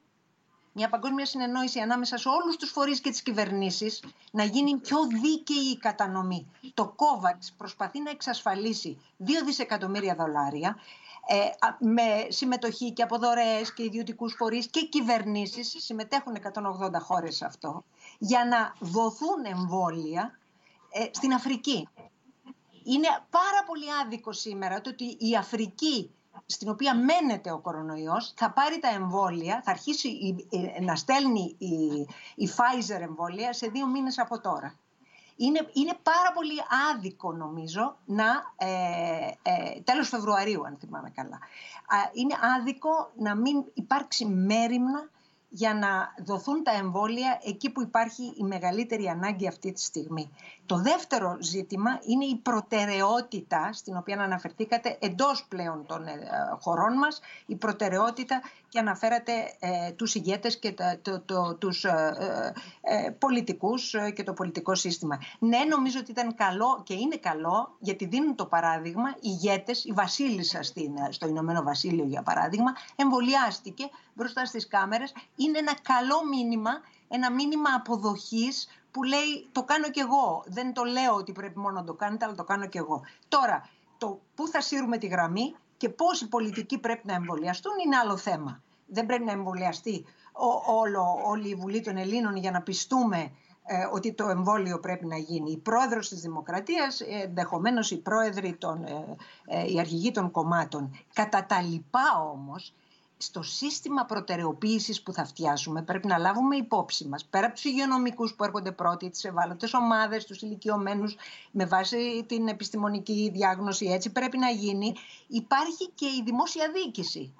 μια παγκόσμια συνεννόηση ανάμεσα σε όλους τους φορείς και τις κυβερνήσεις να γίνει πιο δίκαιη η κατανομή. Το COVAX προσπαθεί να εξασφαλίσει 2 δισεκατομμύρια δολάρια ε, με συμμετοχή και από δωρεές και ιδιωτικούς φορείς και κυβερνήσεις, συμμετέχουν 180 χώρες σε αυτό, για να δοθούν εμβόλια ε, στην Αφρική. Είναι πάρα πολύ άδικο σήμερα το ότι η Αφρική στην οποία μένεται ο κορονοϊός θα πάρει τα εμβόλια, θα αρχίσει να στέλνει η, η Pfizer εμβόλια σε δύο μήνες από τώρα. Είναι, είναι πάρα πολύ άδικο νομίζω να, ε, ε, τέλος Φεβρουαρίου αν θυμάμαι καλά, είναι άδικο να μην υπάρξει μέρημνα για να δοθούν τα εμβόλια εκεί που υπάρχει η μεγαλύτερη ανάγκη αυτή τη στιγμή. Το δεύτερο ζήτημα είναι η προτεραιότητα, στην οποία αναφερθήκατε εντός πλέον των ε, χωρών μας, η προτεραιότητα και αναφέρατε ε, τους ηγέτες και τα, το, το, τους ε, ε, πολιτικούς και το πολιτικό σύστημα. Ναι, νομίζω ότι ήταν καλό και είναι καλό, γιατί δίνουν το παράδειγμα, οι ηγέτες, η βασίλισσα στην, στο Ηνωμένο Βασίλειο για παράδειγμα, εμβολιάστηκε μπροστά στις κάμερες. Είναι ένα καλό μήνυμα, ένα μήνυμα αποδοχής που λέει το κάνω κι εγώ. Δεν το λέω ότι πρέπει μόνο να το κάνετε, αλλά το κάνω κι εγώ. Τώρα, το πού θα σύρουμε τη γραμμή και πώς οι πολιτικοί πρέπει να εμβολιαστούν είναι άλλο θέμα. Δεν πρέπει να εμβολιαστεί όλο, όλη η Βουλή των Ελλήνων για να πιστούμε ε, ότι το εμβόλιο πρέπει να γίνει. Η πρόεδρος της Δημοκρατίας, ενδεχομένως οι πρόεδροι, των, ε, ε, οι αρχηγοί των κομμάτων. Κατά τα λοιπά όμως, στο σύστημα προτεραιοποίησης που θα φτιάσουμε πρέπει να λάβουμε υπόψη μας πέρα από τους υγειονομικούς που έρχονται πρώτοι, τις ευάλωτες ομάδες, τους ηλικιωμένους με βάση την επιστημονική διάγνωση έτσι πρέπει να γίνει υπάρχει και η δημόσια διοίκηση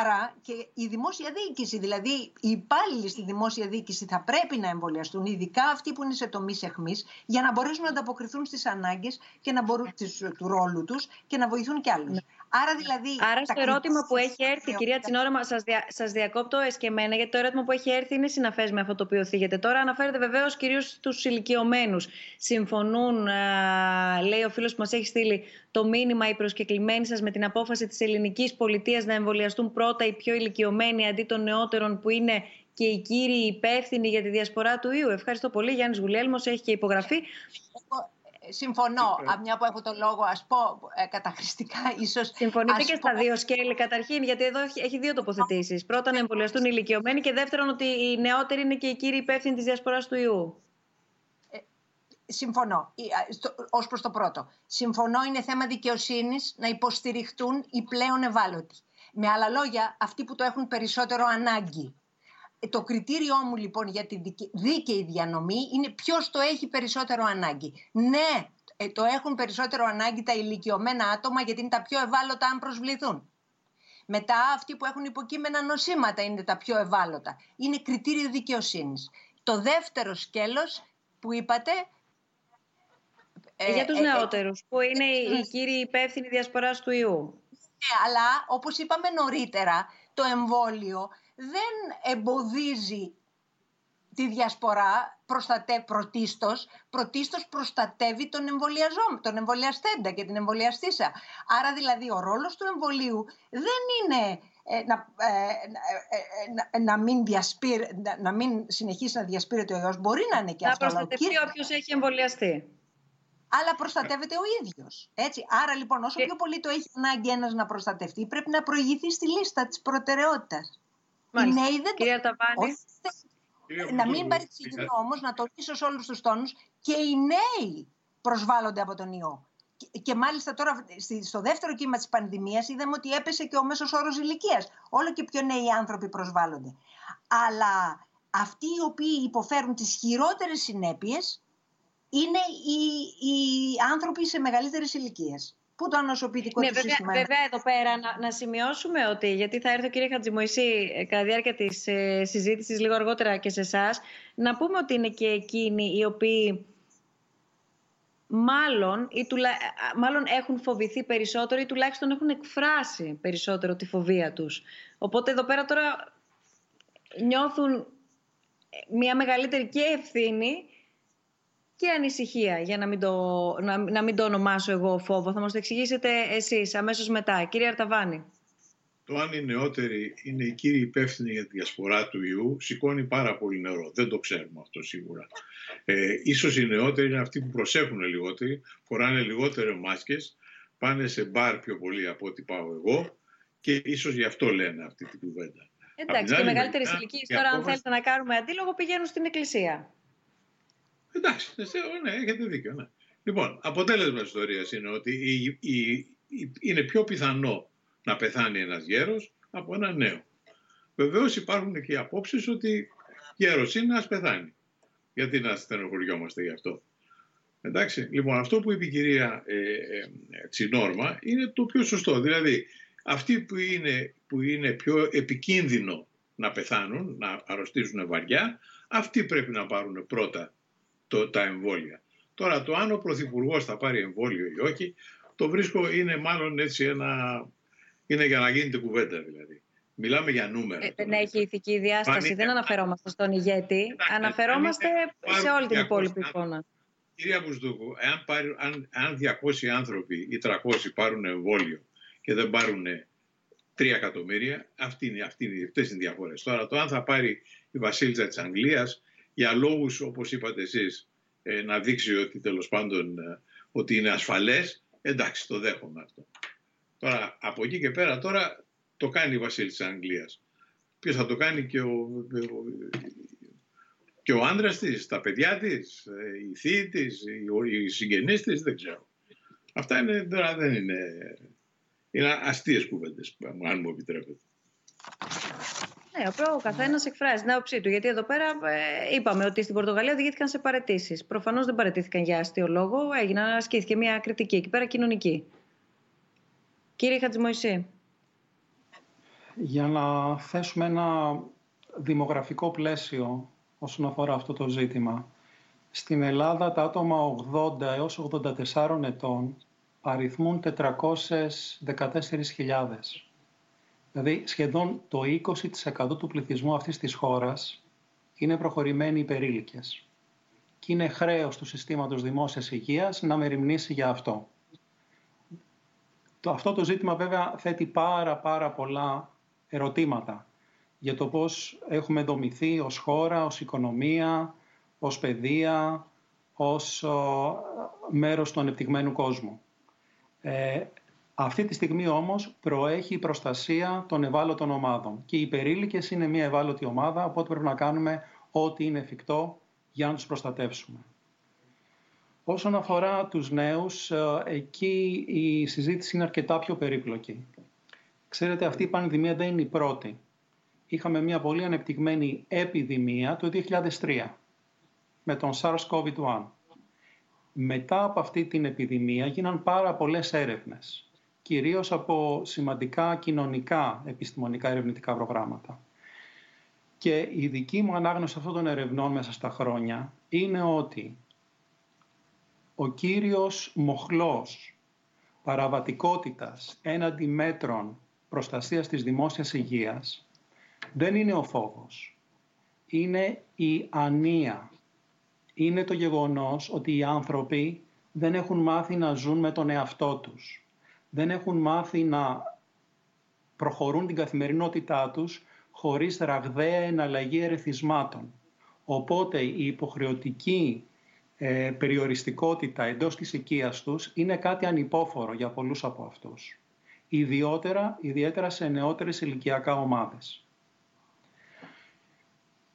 Άρα και η δημόσια διοίκηση, δηλαδή οι υπάλληλοι στη δημόσια διοίκηση θα πρέπει να εμβολιαστούν, ειδικά αυτοί που είναι σε τομείς αιχμή, για να μπορέσουν να ανταποκριθούν στις ανάγκες και να μπορούν του ρόλου τους και να βοηθούν κι άλλους. Άρα, δηλαδή, Άρα στο ερώτημα που έχει έρθει, κυρία Τσινόραμα, σας, δια, σας διακόπτω εσκεμμένα, γιατί το ερώτημα που έχει έρθει είναι συναφές με αυτό το οποίο θίγεται. Τώρα αναφέρεται βεβαίως κυρίως στους ηλικιωμένους. Συμφωνούν, α, λέει ο φίλος που μας έχει στείλει, το μήνυμα οι προσκεκλημένοι σας με την απόφαση της ελληνικής πολιτείας να εμβολιαστούν πρώτα οι πιο ηλικιωμένοι αντί των νεότερων που είναι και οι κύριοι υπεύθυνοι για τη διασπορά του ιού. Ευχαριστώ πολύ. Γιάννης Γουλέλμος έχει και υπογραφή συμφωνώ. Α, μια που έχω το λόγο, ας πω ε, καταχρηστικά ίσως... Συμφωνείτε και στα δύο σκέλη καταρχήν, γιατί εδώ έχει δύο τοποθετήσεις. Πρώτα να εμβολιαστούν οι ηλικιωμένοι και δεύτερον ότι οι νεότεροι είναι και οι κύριοι υπεύθυνοι της διασποράς του ιού. Ε, συμφωνώ. Ως προς το πρώτο. Συμφωνώ, είναι θέμα δικαιοσύνης να υποστηριχτούν οι πλέον ευάλωτοι. Με άλλα λόγια, αυτοί που το έχουν περισσότερο ανάγκη. Το κριτήριό μου λοιπόν για τη δίκαιη διανομή είναι ποιος το έχει περισσότερο ανάγκη. Ναι, ε, το έχουν περισσότερο ανάγκη τα ηλικιωμένα άτομα γιατί είναι τα πιο ευάλωτα αν προσβληθούν. Μετά αυτοί που έχουν υποκείμενα νοσήματα είναι τα πιο ευάλωτα. Είναι κριτήριο δικαιοσύνης. Το δεύτερο σκέλος που είπατε... Ε, για τους ε, νεότερους, που είναι οι κύριοι υπεύθυνοι διασποράς του ιού. Ναι, αλλά όπως είπαμε νωρίτερα, το εμβόλιο δεν εμποδίζει τη διασπορά προστατέ, πρωτίστως, πρωτίστως προστατεύει τον εμβολιαζό, τον εμβολιαστέντα και την εμβολιαστήσα. Άρα δηλαδή ο ρόλος του εμβολίου δεν είναι ε, να, ε, ε, να, μην να, μην συνεχίσει να διασπείρεται ο ιός. Μπορεί να είναι και να αυτό. Να προστατευτεί όποιος έχει εμβολιαστεί. Αλλά προστατεύεται ο ίδιος. Έτσι. Άρα λοιπόν όσο πιο πολύ το έχει ανάγκη ένας να προστατευτεί πρέπει να προηγηθεί στη λίστα της προτεραιότητας. Οι νέοι δεν Κυρία Ταβάνη. Να μην παρεξηγηθώ όμως, να το λύσω σε όλους τους τόνους, και οι νέοι προσβάλλονται από τον ιό. Και μάλιστα τώρα στο δεύτερο κύμα της πανδημίας είδαμε ότι έπεσε και ο μέσος όρος ηλικίας. Όλο και πιο νέοι άνθρωποι προσβάλλονται. Αλλά αυτοί οι οποίοι υποφέρουν τις χειρότερες συνέπειες είναι οι, οι άνθρωποι σε μεγαλύτερες ηλικίες. Πού το ανοσοποιητικό ναι, του βέβαια, σύστημα. Βέβαια, εδώ πέρα να, να σημειώσουμε ότι, γιατί θα έρθει ο κύριε Χατζημοϊσή ε, κατά διάρκεια της ε, συζήτησης λίγο αργότερα και σε εσάς, να πούμε ότι είναι και εκείνοι οι οποίοι μάλλον, ή τουλα... Ε, μάλλον έχουν φοβηθεί περισσότερο ή τουλάχιστον έχουν εκφράσει περισσότερο τη φοβία τους. Οπότε εδώ πέρα τώρα νιώθουν μια μεγαλύτερη και ευθύνη και ανησυχία, για να μην, το, να, να μην το ονομάσω εγώ φόβο. Θα μας το εξηγήσετε εσείς αμέσως μετά. Κύριε Αρταβάνη. Το αν οι νεότεροι είναι οι κύριοι υπεύθυνοι για τη διασπορά του ιού σηκώνει πάρα πολύ νερό. Δεν το ξέρουμε αυτό σίγουρα. Ε, ίσως οι νεότεροι είναι αυτοί που προσέχουν λιγότεροι, φοράνε λιγότερες μάσκες, πάνε σε μπαρ πιο πολύ από ό,τι πάω εγώ και ίσως γι' αυτό λένε αυτή την κουβέντα. Εντάξει, και μεγαλύτερη ηλικία τώρα, αν θέλετε να κάνουμε αντίλογο, πηγαίνουν στην εκκλησία. Εντάξει, ναι, έχετε δίκιο. Ναι. Λοιπόν, αποτέλεσμα της ιστορίας είναι ότι η, η, είναι πιο πιθανό να πεθάνει ένας γέρος από ένα νέο. Βεβαίως υπάρχουν και οι απόψεις ότι γέρος είναι να πεθάνει. Γιατί να στενοχωριόμαστε γι' αυτό. Εντάξει, λοιπόν, αυτό που είπε η κυρία ε, ε, Τσινόρμα είναι το πιο σωστό. Δηλαδή, αυτοί που είναι, που είναι πιο επικίνδυνο να πεθάνουν, να αρρωστήσουν βαριά, αυτοί πρέπει να πάρουν πρώτα το, τα εμβόλια. Τώρα το αν ο Πρωθυπουργός θα πάρει εμβόλιο ή όχι, το βρίσκω είναι μάλλον έτσι ένα... είναι για να γίνεται κουβέντα δηλαδή. Μιλάμε για νούμερα. Ε, δεν έχει ηθική διάσταση, δεν αναφερόμαστε στον ηγέτη, αναφερόμαστε σε όλη την υπόλοιπη εικόνα. Κυρία Μπουσδούκου, εάν, πάρει, αν, αν 200 άνθρωποι ή 300 πάρουν εμβόλιο και δεν πάρουν 3 εκατομμύρια, αυτή είναι, αυτή είναι, αυτές είναι οι διαφορές. Τώρα το αν θα πάρει η Βασίλισσα της Αγγλίας για λόγους όπως είπατε εσείς ε, να δείξει ότι τέλος πάντων ε, ότι είναι ασφαλές, εντάξει το δέχομαι αυτό. Τώρα από εκεί και πέρα τώρα το κάνει η Βασίλισσα της Αγγλίας. Ποιος θα το κάνει και ο, και ο άντρας της, τα παιδιά της, ε, η θεία της, οι συγγενείς της, δεν ξέρω. Αυτά είναι, τώρα δεν είναι, είναι αστείες κουβέντες, αν μου επιτρέπετε. Ναι, ο καθένας εκφράζει την άποψή του. Γιατί εδώ πέρα ε, είπαμε ότι στην Πορτογαλία οδηγήθηκαν σε παρετήσεις. Προφανώς δεν παρετήθηκαν για αστείο λόγο. Έγιναν, ασκήθηκε μια κριτική εκεί πέρα κοινωνική. Κύριε Χατζημοϊσή. Για να θέσουμε ένα δημογραφικό πλαίσιο όσον αφορά αυτό το ζήτημα. Στην Ελλάδα τα άτομα 80 έως 84 ετών αριθμούν 414.000. Δηλαδή σχεδόν το 20% του πληθυσμού αυτής της χώρας είναι προχωρημένοι υπερήλικες. Και είναι χρέος του συστήματος δημόσιας υγείας να μεριμνήσει για αυτό. Το, αυτό το ζήτημα βέβαια θέτει πάρα πάρα πολλά ερωτήματα για το πώς έχουμε δομηθεί ως χώρα, ως οικονομία, ως παιδεία, ως μέρος του ανεπτυγμένου κόσμου. Ε, αυτή τη στιγμή όμως προέχει η προστασία των ευάλωτων ομάδων και οι υπερήλικες είναι μια ευάλωτη ομάδα, οπότε πρέπει να κάνουμε ό,τι είναι εφικτό για να τους προστατεύσουμε. Όσον αφορά τους νέους, ε, εκεί η συζήτηση είναι αρκετά πιο περίπλοκη. Ξέρετε, αυτή η πανδημία δεν είναι η πρώτη είχαμε μια πολύ ανεπτυγμένη επιδημία το 2003 με τον SARS-CoV-1. Μετά από αυτή την επιδημία γίναν πάρα πολλές έρευνες, κυρίως από σημαντικά κοινωνικά επιστημονικά ερευνητικά προγράμματα. Και η δική μου ανάγνωση αυτών των ερευνών μέσα στα χρόνια είναι ότι ο κύριος μοχλός παραβατικότητας έναντι μέτρων προστασίας της δημόσιας υγείας δεν είναι ο φόβος. Είναι η ανία. Είναι το γεγονός ότι οι άνθρωποι δεν έχουν μάθει να ζουν με τον εαυτό τους. Δεν έχουν μάθει να προχωρούν την καθημερινότητά τους χωρίς ραγδαία εναλλαγή ερεθισμάτων. Οπότε η υποχρεωτική ε, περιοριστικότητα εντός της οικίας τους είναι κάτι ανυπόφορο για πολλούς από αυτούς. Ιδιότερα, ιδιαίτερα σε νεότερες ηλικιακά ομάδες.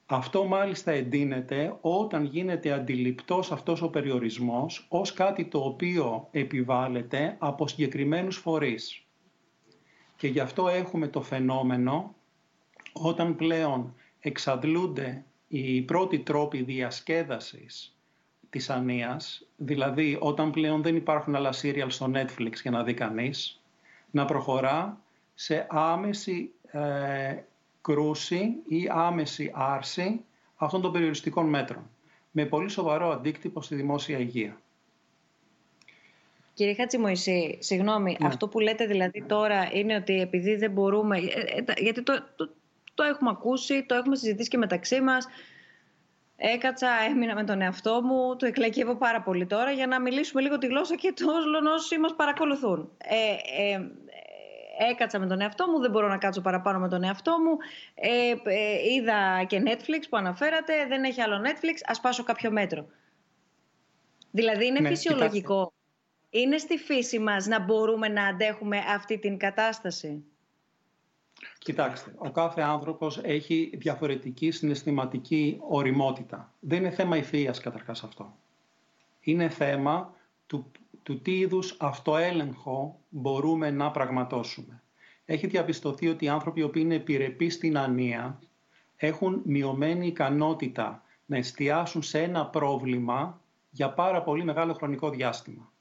Αυτό μάλιστα εντείνεται όταν γίνεται αντιληπτός αυτός ο περιορισμός ως κάτι το οποίο επιβάλλεται από συγκεκριμένους φορείς. Και γι' αυτό έχουμε το φαινόμενο όταν πλέον εξαντλούνται οι πρώτοι τρόποι διασκέδασης της ανίας, δηλαδή όταν πλέον δεν υπάρχουν άλλα σύριαλ στο Netflix για να δει κανείς, να προχωρά σε άμεση ε, κρούση ή άμεση άρση αυτών των περιοριστικών μέτρων με πολύ σοβαρό αντίκτυπο στη δημόσια υγεία. Κύριε Χατζημοϊσή, συγγνώμη, ναι. αυτό που λέτε δηλαδή τώρα είναι ότι επειδή δεν μπορούμε, ε, ε, γιατί το, το, το έχουμε ακούσει, το έχουμε συζητήσει και μεταξύ μας, Έκατσα, έμεινα με τον εαυτό μου, το εκλεκεύω πάρα πολύ τώρα για να μιλήσουμε λίγο τη γλώσσα και των όσοι μας παρακολουθούν. Ε, ε, έκατσα με τον εαυτό μου, δεν μπορώ να κάτσω παραπάνω με τον εαυτό μου. Ε, ε, είδα και Netflix που αναφέρατε, δεν έχει άλλο Netflix, ας πάσω κάποιο μέτρο. Δηλαδή είναι ναι, φυσιολογικό. Είναι στη φύση μας να μπορούμε να αντέχουμε αυτή την κατάσταση; Κοιτάξτε, ο κάθε άνθρωπος έχει διαφορετική συναισθηματική οριμότητα. Δεν είναι θέμα ηθείας καταρχάς αυτό. Είναι θέμα του του τι είδους αυτοέλεγχο μπορούμε να πραγματώσουμε. Έχει διαπιστωθεί ότι οι άνθρωποι οι οποίοι είναι επιρρεπείς στην ανία έχουν μειωμένη ικανότητα να εστιάσουν σε ένα πρόβλημα για πάρα πολύ μεγάλο χρονικό διάστημα.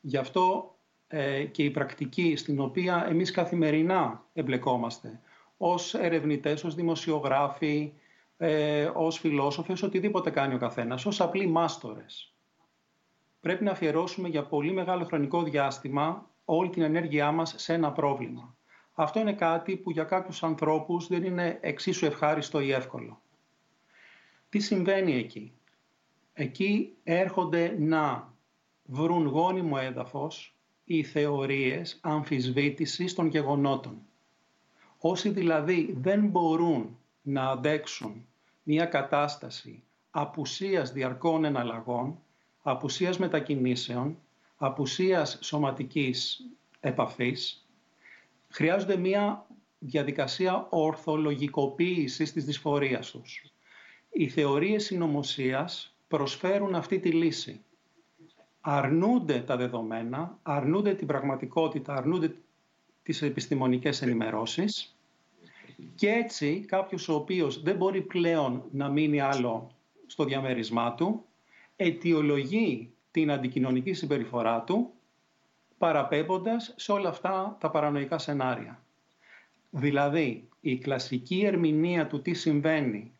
Γι' αυτό ε, και η πρακτική στην οποία εμείς καθημερινά εμπλεκόμαστε, ως ερευνητές, ως δημοσιογράφοι, ε, ως φιλόσοφοι, ως οτιδήποτε κάνει ο καθένας, ως απλοί μάστορες. Πρέπει να αφιερώσουμε για πολύ μεγάλο χρονικό διάστημα όλη την ενέργειά μας σε ένα πρόβλημα. Αυτό είναι κάτι που για κάποιους ανθρώπους δεν είναι εξίσου ευχάριστο ή εύκολο. Τι συμβαίνει εκεί; Εκεί έρχονται να βρουν γόνιμο έδαφος οι θεωρίες αμφισβήτησης των γεγονότων. Όσοι δηλαδή δεν μπορούν να αντέξουν μια κατάσταση απουσίας διαρκών εναλλαγών, απουσίας μετακινήσεων, απουσίας σωματικής επαφής, χρειάζονται μια διαδικασία ορθολογικοποίησης της δυσφορίας τους. Οι θεωρίες συνωμοσίας προσφέρουν αυτή τη λύση. Αρνούνται τα δεδομένα, αρνούνται την πραγματικότητα, αρνούνται τις επιστημονικές ενημερώσεις και έτσι κάποιος ο οποίος δεν μπορεί πλέον να μείνει άλλο στο διαμέρισμά του, αιτιολογεί την αντικοινωνική συμπεριφορά του παραπέμποντας σε όλα αυτά τα παρανοϊκά σενάρια. Δηλαδή, η κλασική ερμηνεία του τι συμβαίνει,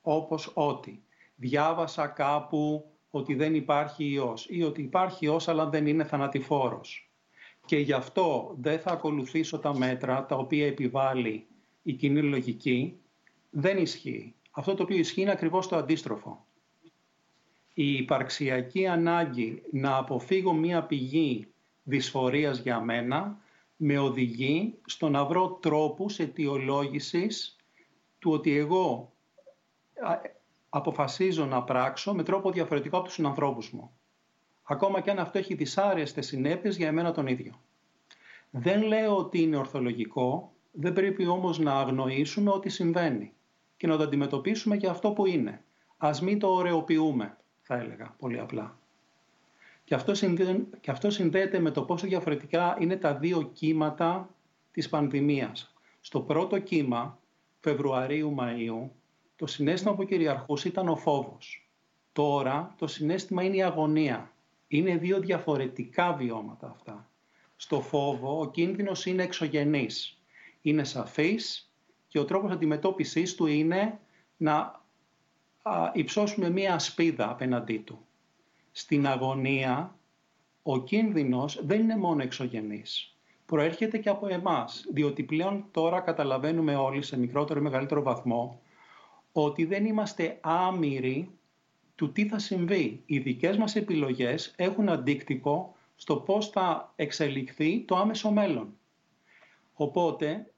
όπως ότι διάβασα κάπου ότι δεν υπάρχει ιός ή ότι υπάρχει ιός αλλά δεν είναι θανατηφόρος και γι' αυτό δεν θα ακολουθήσω τα μέτρα τα οποία επιβάλλει η κοινή λογική, δεν ισχύει. Αυτό το οποίο ισχύει είναι ακριβώς το αντίστροφο. Η υπαρξιακή ανάγκη να αποφύγω μία πηγή δυσφορίας για μένα με οδηγεί στο να βρω τρόπους αιτιολόγησης του ότι εγώ αποφασίζω να πράξω με τρόπο διαφορετικό από τους συνανθρώπους μου. Ακόμα και αν αυτό έχει δυσάρεστες συνέπειες για εμένα τον ίδιο. Δεν λέω ότι είναι ορθολογικό, δεν πρέπει όμως να αγνοήσουμε ότι συμβαίνει και να το αντιμετωπίσουμε για αυτό που είναι. Ας μην το ωρεοποιούμε, θα έλεγα πολύ απλά. Και αυτό, και αυτό συνδέεται με το πόσο διαφορετικά είναι τα δύο κύματα της πανδημίας. Στο πρώτο κύμα, Φεβρουαρίου-Μαΐου, το συνέστημα που κυριαρχούσε ήταν ο φόβος. Τώρα το συνέστημα είναι η αγωνία. Είναι δύο διαφορετικά βιώματα αυτά. Στο φόβο ο κίνδυνος είναι εξωγενής. Είναι σαφής και ο τρόπος αντιμετώπισης του είναι να υψώσουμε μία ασπίδα απέναντί του. Στην αγωνία ο κίνδυνος δεν είναι μόνο εξωγενής. Προέρχεται και από εμάς, διότι πλέον τώρα καταλαβαίνουμε όλοι σε μικρότερο ή μεγαλύτερο βαθμό ότι δεν είμαστε άμυροι του τι θα συμβεί. Οι δικές μας επιλογές έχουν αντίκτυπο στο πώς θα εξελιχθεί το άμεσο μέλλον. Οπότε,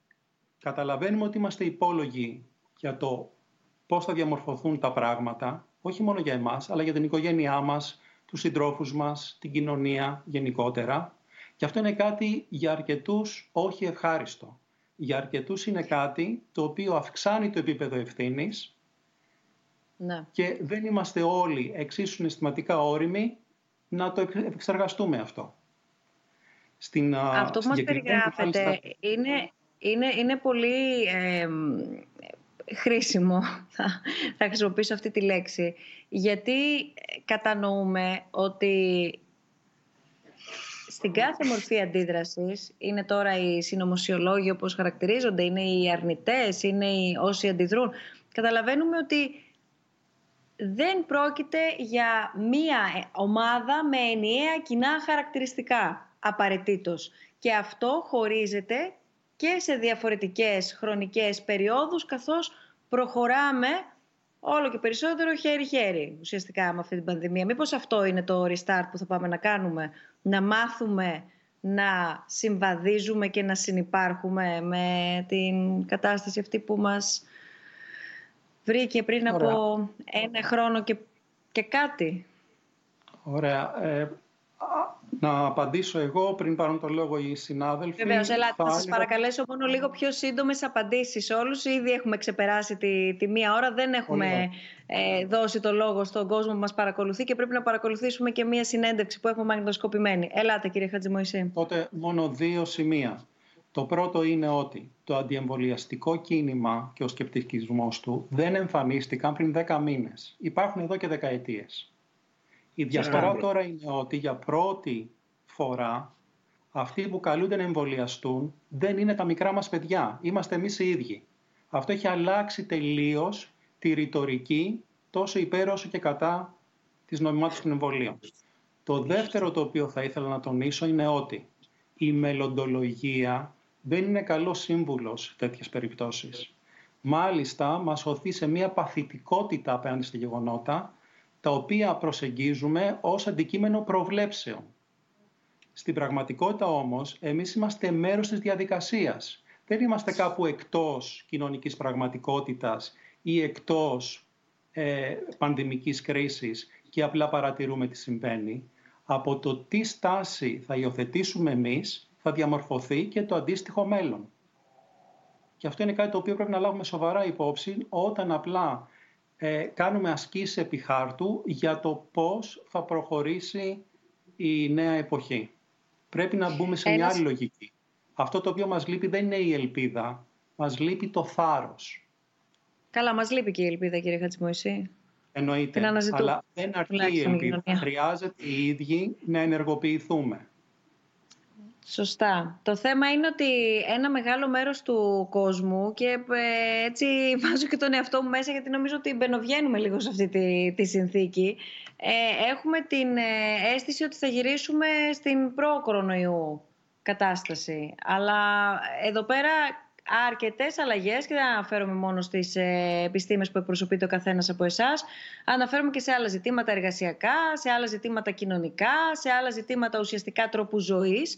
καταλαβαίνουμε ότι είμαστε υπόλογοι για το πώς θα διαμορφωθούν τα πράγματα, όχι μόνο για εμάς, αλλά για την οικογένειά μας, τους συντρόφους μας, την κοινωνία γενικότερα. Και αυτό είναι κάτι για αρκετούς όχι ευχάριστο για αρκετούς είναι κάτι το οποίο αυξάνει το επίπεδο ευθύνης ναι. και δεν είμαστε όλοι εξίσου συναισθηματικά όριμοι να το εξεργαστούμε αυτό. Στην, αυτό που μας περιγράφεται είναι, είναι, είναι πολύ χρήσιμο, θα, θα χρησιμοποιήσω αυτή τη λέξη, γιατί κατανοούμε ότι στην κάθε μορφή αντίδρασης, είναι τώρα οι συνωμοσιολόγοι όπως χαρακτηρίζονται, είναι οι αρνητές, είναι οι όσοι αντιδρούν, καταλαβαίνουμε ότι δεν πρόκειται για μία ομάδα με ενιαία κοινά χαρακτηριστικά απαραίτητος. Και αυτό χωρίζεται και σε διαφορετικές χρονικές περιόδους καθώς προχωράμε όλο και περισσότερο χέρι-χέρι ουσιαστικά με αυτή την πανδημία. Μήπως αυτό είναι το restart που θα πάμε να κάνουμε, να μάθουμε να συμβαδίζουμε και να συνυπάρχουμε με την κατάσταση αυτή που μας βρήκε πριν από ένα χρόνο και, και κάτι; Ωραία. Ε, να απαντήσω εγώ πριν πάρουν το λόγο οι συνάδελφοι. Βεβαίως, ελάτε. Θα, σα παρακαλέσω μόνο λίγο πιο σύντομες απαντήσεις όλους. Ήδη έχουμε ξεπεράσει τη, τη μία ώρα. Δεν έχουμε ε, δώσει το λόγο στον κόσμο που μας παρακολουθεί και πρέπει να παρακολουθήσουμε και μία συνέντευξη που έχουμε μαγνητοσκοπημένη. Ελάτε, κύριε Χατζημοϊσή. Τότε μόνο δύο σημεία. Το πρώτο είναι ότι το αντιεμβολιαστικό κίνημα και ο σκεπτικισμός του δεν εμφανίστηκαν πριν 10 μήνες. Υπάρχουν εδώ και δεκαετίες. Η διαφορά τώρα είναι ότι για πρώτη φορά Αυτοί που καλούνται να εμβολιαστούν δεν είναι τα μικρά μας παιδιά. Είμαστε εμείς οι ίδιοι. Αυτό έχει αλλάξει τελείως τη ρητορική τόσο υπέρ όσο και κατά της νομιμότητας των εμβολίων. Το δεύτερο το οποίο θα ήθελα να τονίσω είναι ότι η μελλοντολογία δεν είναι καλός σύμβουλος σε τέτοιες περιπτώσεις. Μάλιστα, μας οθεί σε μια παθητικότητα απέναντι στα γεγονότα, τα οποία προσεγγίζουμε ως αντικείμενο προβλέψεων. Στην πραγματικότητα όμως, εμείς είμαστε μέρος της διαδικασίας. Δεν είμαστε κάπου εκτός κοινωνικής πραγματικότητας ή εκτός ε, πανδημικής κρίσης και απλά παρατηρούμε τι συμβαίνει. Από το τι στάση θα υιοθετήσουμε εμείς θα διαμορφωθεί και το αντίστοιχο μέλλον. Και αυτό είναι κάτι το οποίο πρέπει να λάβουμε σοβαρά υπόψη όταν απλά ε, κάνουμε ασκήσεις επί χάρτου για το πώς θα προχωρήσει η νέα εποχή. Πρέπει να μπούμε σε μια άλλη λογική. Αυτό το οποίο μας λείπει δεν είναι η ελπίδα, μας λείπει το θάρρος. Καλά, μας λείπει και η ελπίδα κύριε Χατζημοϊσή. Εννοείται, αλλά δεν αρκεί η ελπίδα. Χρειάζεται οι ίδιοι να ενεργοποιηθούμε. Σωστά. Το θέμα είναι ότι ένα μεγάλο μέρος του κόσμου και ε, έτσι βάζω και τον εαυτό μου μέσα γιατί νομίζω ότι μπαινοβγαίνουμε λίγο σε αυτή τη, τη συνθήκη. Ε, έχουμε την ε, αίσθηση ότι θα γυρίσουμε στην προ-κορονοϊού κατάσταση. Αλλά εδώ πέρα αρκετές αλλαγές και δεν αναφέρομαι μόνο στις ε, επιστήμες που εκπροσωπείται ο καθένας από εσάς. Αναφέρομαι και σε άλλα ζητήματα εργασιακά, σε άλλα ζητήματα κοινωνικά, σε άλλα ζητήματα ουσιαστικά τρόπου ζωής.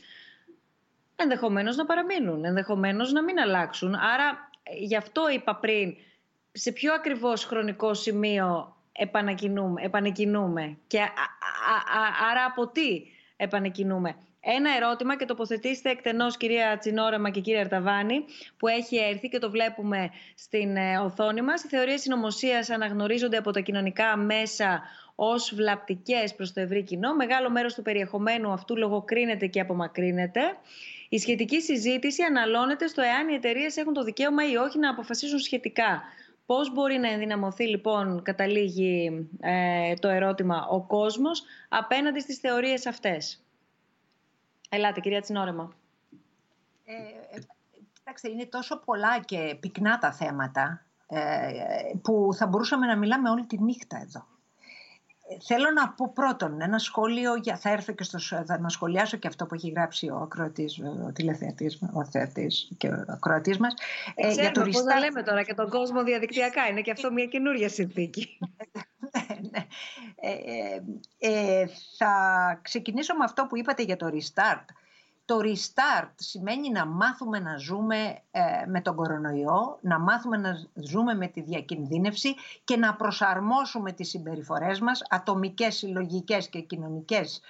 Ενδεχομένως να παραμείνουν, ενδεχομένως να μην αλλάξουν. Άρα, γι' αυτό είπα πριν, σε ποιο ακριβώς χρονικό σημείο επανεκκινούμε, και άρα από τι επανεκκινούμε. Ένα ερώτημα και τοποθετήστε εκτενώς κυρία Τσινόρεμα και κύριε Αρταβάνη που έχει έρθει και το βλέπουμε στην ε, οθόνη μας. Οι θεωρίες συνωμοσίας αναγνωρίζονται από τα κοινωνικά μέσα ως βλαπτικές προς το ευρύ κοινό. Μεγάλο μέρος του περιεχομένου αυτού λογοκρίνεται και απομακρύνεται. Η σχετική συζήτηση αναλώνεται στο εάν οι εταιρείες έχουν το δικαίωμα ή όχι να αποφασίσουν σχετικά. Πώς μπορεί να ενδυναμωθεί λοιπόν, καταλήγει ε, το ερώτημα, ο κόσμος απέναντι στις θεωρίες αυτές; Ελάτε, κυρία Τσινόρεμα. Ε, κοιτάξτε, είναι τόσο πολλά και πυκνά τα θέματα ε, που θα μπορούσαμε να μιλάμε όλη τη νύχτα εδώ. Θέλω να πω πρώτον ένα σχόλιο, για, θα έρθω και στο, θα να σχολιάσω και αυτό που έχει γράψει ο ακροατής, ο τηλεθεατής, ο θεατής και ο ακροατής μας. Ε, για το πώς να λέμε τώρα και τον κόσμο διαδικτυακά, είναι και αυτό μια καινούργια συνθήκη. ναι, ναι. Ε, ε, ε, θα ξεκινήσω με αυτό που είπατε για το restart. Το restart σημαίνει να μάθουμε να ζούμε ε, με τον κορονοϊό, να μάθουμε να ζούμε με τη διακινδύνευση και να προσαρμόσουμε τις συμπεριφορές μας, ατομικές, συλλογικές και κοινωνικές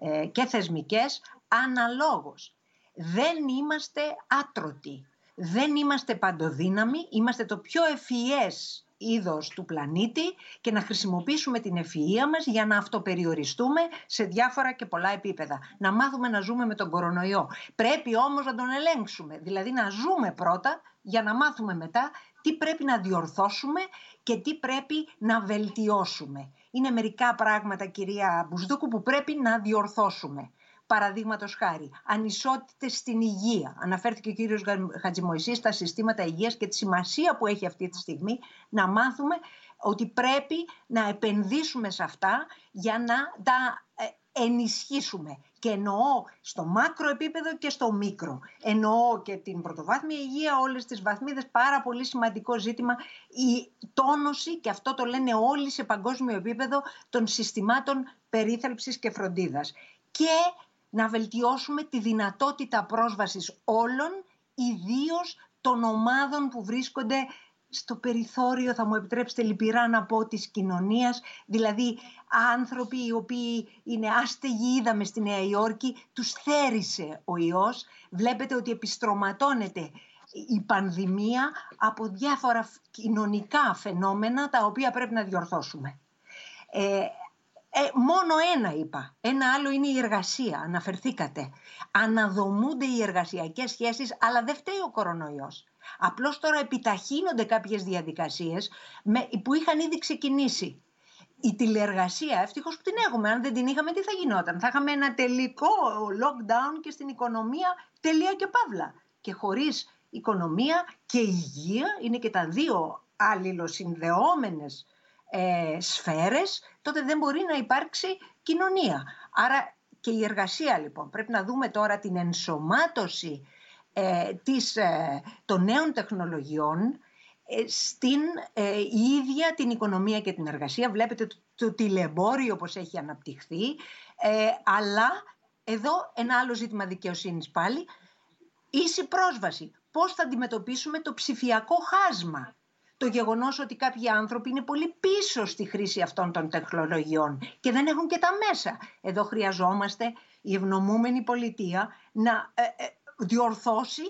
ε, και θεσμικές, αναλόγως. Δεν είμαστε άτρωτοι, δεν είμαστε παντοδύναμοι, είμαστε το πιο ευφυές είδος του πλανήτη και να χρησιμοποιήσουμε την ευφυΐα μας για να αυτοπεριοριστούμε σε διάφορα και πολλά επίπεδα. Να μάθουμε να ζούμε με τον κορονοϊό. Πρέπει όμως να τον ελέγξουμε, δηλαδή να ζούμε πρώτα για να μάθουμε μετά τι πρέπει να διορθώσουμε και τι πρέπει να βελτιώσουμε. Είναι μερικά πράγματα, κυρία Μπουσδούκου, που πρέπει να διορθώσουμε. Παραδείγματος χάρη, ανισότητες στην υγεία. Αναφέρθηκε ο κύριος Χατζημοϊσή στα συστήματα υγείας και τη σημασία που έχει αυτή τη στιγμή να μάθουμε ότι πρέπει να επενδύσουμε σε αυτά για να τα ε, ενισχύσουμε. Και εννοώ στο μάκρο επίπεδο και στο μικρο. Εννοώ και την πρωτοβάθμια υγεία, όλες τις βαθμίδες, πάρα πολύ σημαντικό ζήτημα η τόνωση, και αυτό το λένε όλοι σε παγκόσμιο επίπεδο, των συστημάτων περίθαλψης και φροντίδας. Και να βελτιώσουμε τη δυνατότητα πρόσβασης όλων, ιδίως των ομάδων που βρίσκονται στο περιθώριο, θα μου επιτρέψετε λυπηρά να πω, της κοινωνίας, δηλαδή άνθρωποι οι οποίοι είναι άστεγοι, είδαμε στη Νέα Υόρκη, τους θέρισε ο ιός. Βλέπετε ότι επιστρωματώνεται η πανδημία από διάφορα κοινωνικά φαινόμενα τα οποία πρέπει να διορθώσουμε. Ε, ε, μόνο ένα είπα. Ένα άλλο είναι η εργασία. Αναφερθήκατε. Αναδομούνται οι εργασιακές σχέσεις, αλλά δεν φταίει ο κορονοϊός. Απλώς τώρα επιταχύνονται κάποιες διαδικασίες που είχαν ήδη ξεκινήσει. η τηλεεργασία, ευτυχώς που την έχουμε. Αν δεν την είχαμε, τι θα γινόταν; Θα είχαμε ένα τελικό lockdown και στην οικονομία τελεία και παύλα. Και χωρίς οικονομία και υγεία είναι και τα δύο αλληλοσυνδεόμενες ε, σφαίρες, τότε δεν μπορεί να υπάρξει κοινωνία. Άρα και η εργασία λοιπόν. Πρέπει να δούμε τώρα την ενσωμάτωση ε, της, ε, των νέων τεχνολογιών ε, στην ε, ίδια την οικονομία και την εργασία. Βλέπετε το, το τηλεμπόριο όπως έχει αναπτυχθεί, ε, αλλά εδώ ένα άλλο ζήτημα δικαιοσύνης πάλι, ίση πρόσβαση. Πώς θα αντιμετωπίσουμε το ψηφιακό χάσμα; Το γεγονός ότι κάποιοι άνθρωποι είναι πολύ πίσω στη χρήση αυτών των τεχνολογιών και δεν έχουν και τα μέσα. Εδώ χρειαζόμαστε η ευνομούμενη πολιτεία να διορθώσει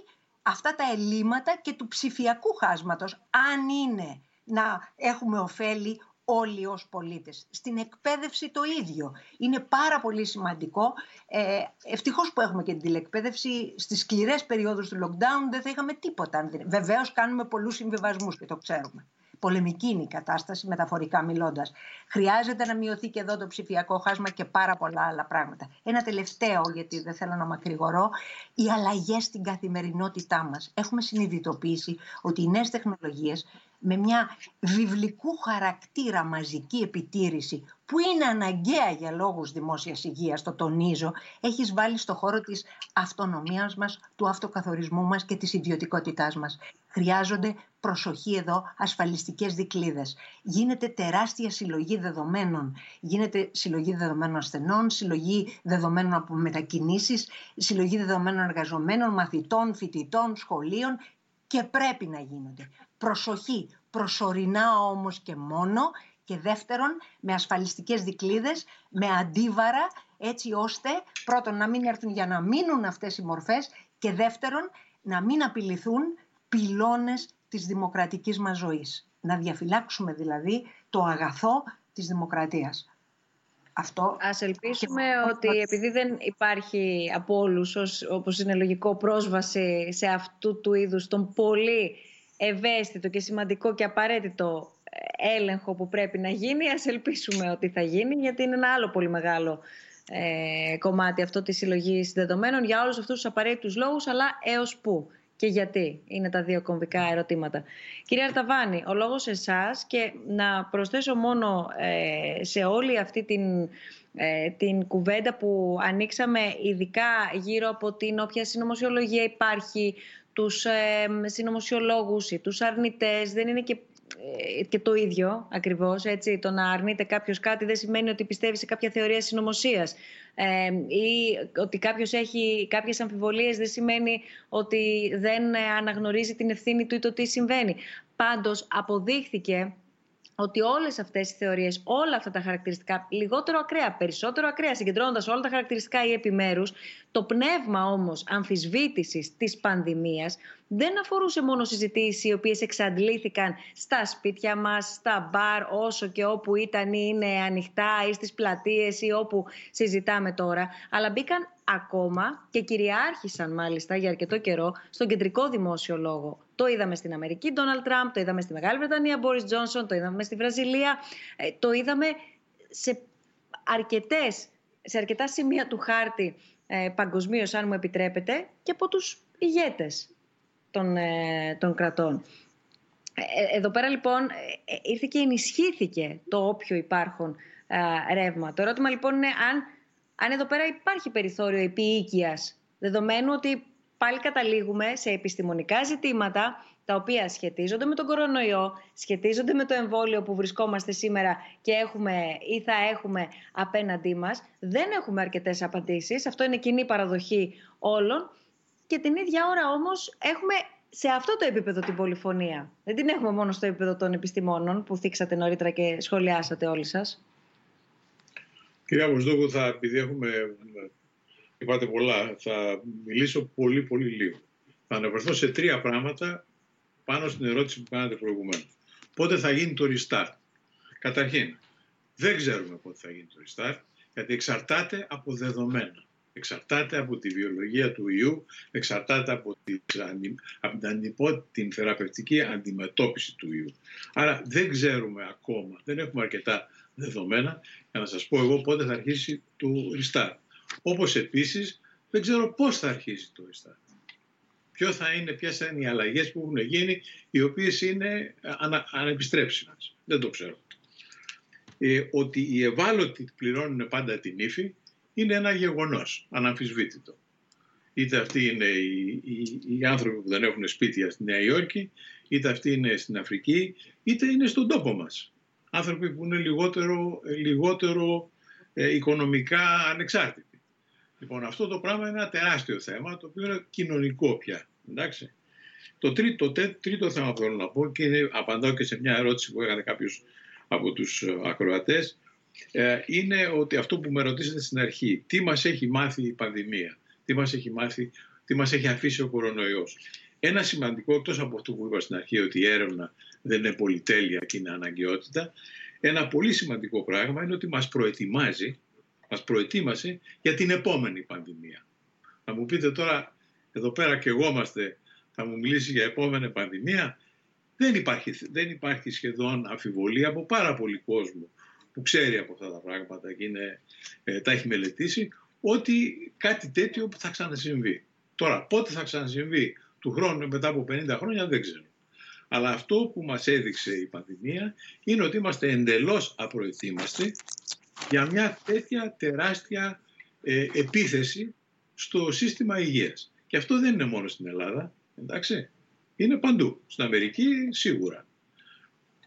αυτά τα ελλείμματα και του ψηφιακού χάσματος, αν είναι να έχουμε ωφέλη όλοι ως πολίτες. Στην εκπαίδευση το ίδιο. Είναι πάρα πολύ σημαντικό. Ε, ευτυχώς που έχουμε και την τηλεκπαίδευση. Στις σκληρές περιόδους του lockdown δεν θα είχαμε τίποτα. Βεβαίως κάνουμε πολλούς συμβιβασμούς και το ξέρουμε πολεμική είναι η κατάσταση, μεταφορικά μιλώντας. Χρειάζεται να μειωθεί και εδώ το ψηφιακό χάσμα και πάρα πολλά άλλα πράγματα. Ένα τελευταίο, γιατί δεν θέλω να μακρηγορώ, οι αλλαγές στην καθημερινότητά μας. Έχουμε συνειδητοποιήσει ότι οι νέες τεχνολογίες με μια βιβλικού χαρακτήρα μαζική επιτήρηση που είναι αναγκαία για λόγους δημόσιας υγείας, το τονίζω, έχεις βάλει στο χώρο της αυτονομίας μας, του αυτοκαθορισμού μας και της ιδιωτικότητάς μας. Χρειάζονται προσοχή εδώ, ασφαλιστικές δικλίδες. Γίνεται τεράστια συλλογή δεδομένων. Γίνεται συλλογή δεδομένων ασθενών, συλλογή δεδομένων από μετακινήσεις, συλλογή δεδομένων εργαζομένων, μαθητών, φοιτητών, σχολείων και πρέπει να γίνονται. Προσοχή, προσωρινά όμως και μόνο και δεύτερον με ασφαλιστικές δικλίδες, με αντίβαρα έτσι ώστε πρώτον να μην έρθουν για να μείνουν αυτές οι μορφές και δεύτερον να μην απειληθούν πυλώνες της δημοκρατικής μας ζωής. Να διαφυλάξουμε δηλαδή το αγαθό της δημοκρατίας. Αυτό. Ας ελπίσουμε ότι επειδή δεν υπάρχει από όλους, όπως είναι λογικό, πρόσβαση σε αυτού του είδους τον πολύ ευαίσθητο και σημαντικό και απαραίτητο ε, έλεγχο που πρέπει να γίνει, ας ελπίσουμε ότι θα γίνει, γιατί είναι ένα άλλο πολύ μεγάλο ε, κομμάτι αυτό της συλλογής δεδομένων για όλους αυτούς τους απαραίτητους λόγους, αλλά έως πού και γιατί είναι τα δύο κομβικά ερωτήματα. Κυρία Αρταβάνη, ο λόγος εσάς και να προσθέσω μόνο ε, σε όλη αυτή την, ε, την κουβέντα που ανοίξαμε ειδικά γύρω από την όποια συνωμοσιολογία υπάρχει, τους ε, συνωμοσιολόγους ή τους αρνητές, δεν είναι και ε, και το ίδιο ακριβώς, έτσι, το να αρνείται κάποιος κάτι δεν σημαίνει ότι πιστεύει σε κάποια θεωρία συνωμοσίας. ε, ή ότι κάποιος έχει κάποιες αμφιβολίες δεν σημαίνει ότι δεν αναγνωρίζει την ευθύνη του ή το τι συμβαίνει. Πάντως αποδείχθηκε ότι όλες αυτές οι θεωρίες, όλα αυτά τα χαρακτηριστικά, λιγότερο ακραία, περισσότερο ακραία, συγκεντρώνοντας όλα τα χαρακτηριστικά ή επιμέρους, το πνεύμα όμως αμφισβήτησης της πανδημίας δεν αφορούσε μόνο συζητήσεις οι οποίες εξαντλήθηκαν στα σπίτια μας, στα μπαρ, όσο και όπου ήταν ή είναι ανοιχτά ή στις πλατείες ή όπου συζητάμε τώρα, αλλά μπήκαν ακόμα και κυριάρχησαν μάλιστα για αρκετό καιρό στον κεντρικό δημόσιο λόγο. Το είδαμε στην Αμερική, Ντόναλτ Τραμπ, το είδαμε στη Μεγάλη Βρετανία, Μπόρις Τζόνσον, το είδαμε στη Βραζιλία, ε, το είδαμε σε, αρκετές, σε αρκετά σημεία του χάρτη ε, παγκοσμίως, αν μου επιτρέπετε, και από τους ηγέτες των, ε, των κρατών. Ε, εδώ πέρα λοιπόν ήρθε και ενισχύθηκε το όποιο υπάρχον ρεύμα. Το ερώτημα λοιπόν είναι αν αν εδώ πέρα υπάρχει περιθώριο επίοικιας, δεδομένου ότι πάλι καταλήγουμε σε επιστημονικά ζητήματα τα οποία σχετίζονται με τον κορονοϊό, σχετίζονται με το εμβόλιο που βρισκόμαστε σήμερα και έχουμε ή θα έχουμε απέναντί μας. Δεν έχουμε αρκετές απαντήσεις, αυτό είναι κοινή παραδοχή όλων και την ίδια ώρα όμως έχουμε σε αυτό το επίπεδο την πολυφωνία. Δεν την έχουμε μόνο στο επίπεδο των επιστημόνων που θίξατε νωρίτερα και σχολιάσατε όλοι σας. Κυρία Βοσδόκου, θα, επειδή έχουμε, είπατε πολλά, θα μιλήσω πολύ πολύ λίγο. Θα αναφερθώ σε τρία πράγματα πάνω στην ερώτηση που κάνατε προηγουμένως. Πότε θα γίνει το restart; Καταρχήν, δεν ξέρουμε πότε θα γίνει το restart, γιατί εξαρτάται από δεδομένα. εξαρτάται από τη βιολογία του ιού, εξαρτάται από την, από την θεραπευτική αντιμετώπιση του ιού. Άρα δεν ξέρουμε ακόμα, δεν έχουμε αρκετά δεδομένα για να σας πω εγώ πότε θα αρχίσει το restart. Όπως επίσης δεν ξέρω πώς θα αρχίσει το restart. Ποιο θα είναι, ποιες θα είναι οι αλλαγές που έχουν γίνει, οι οποίες είναι ανα, ανεπιστρέψιμες. Δεν το ξέρω. Ε, ότι οι ευάλωτοι πληρώνουν πάντα την ύφη είναι ένα γεγονός, αναμφισβήτητο. Είτε αυτοί είναι οι, οι, οι, άνθρωποι που δεν έχουν σπίτια στη Νέα Υόρκη, είτε αυτοί είναι στην Αφρική, είτε είναι στον τόπο μας. Άνθρωποι που είναι λιγότερο, λιγότερο ε, οικονομικά ανεξάρτητοι. Λοιπόν, αυτό το πράγμα είναι ένα τεράστιο θέμα, το οποίο είναι κοινωνικό πια. Εντάξει. Το τρίτο, το τρίτο θέμα που θέλω να πω και είναι, απαντάω και σε μια ερώτηση που έκανε κάποιος από τους ε, ακροατές ε, είναι ότι αυτό που με ρωτήσατε στην αρχή, τι μας έχει μάθει η πανδημία, τι μας έχει μάθει, τι μας έχει αφήσει ο κορονοϊός. Ένα σημαντικό, εκτός από αυτό που είπα στην αρχή, ότι η έρευνα δεν είναι πολυτέλεια και είναι αναγκαιότητα, ένα πολύ σημαντικό πράγμα είναι ότι μας προετοιμάζει, μας προετοίμασε για την επόμενη πανδημία. Θα μου πείτε τώρα, εδώ πέρα και εγώ είμαστε, θα μου μιλήσει για επόμενη πανδημία. Δεν υπάρχει, δεν υπάρχει σχεδόν αμφιβολία από πάρα πολύ κόσμο που ξέρει από αυτά τα πράγματα και είναι, ε, τα έχει μελετήσει, ότι κάτι τέτοιο θα ξανασυμβεί. Τώρα, πότε θα ξανασυμβεί, του χρόνου μετά από 50 χρόνια δεν ξέρω. Αλλά αυτό που μας έδειξε η πανδημία είναι ότι είμαστε εντελώς απροετοίμαστοι για μια τέτοια τεράστια ε, επίθεση στο σύστημα υγείας. Και αυτό δεν είναι μόνο στην Ελλάδα, εντάξει. Είναι παντού. Στην Αμερική σίγουρα.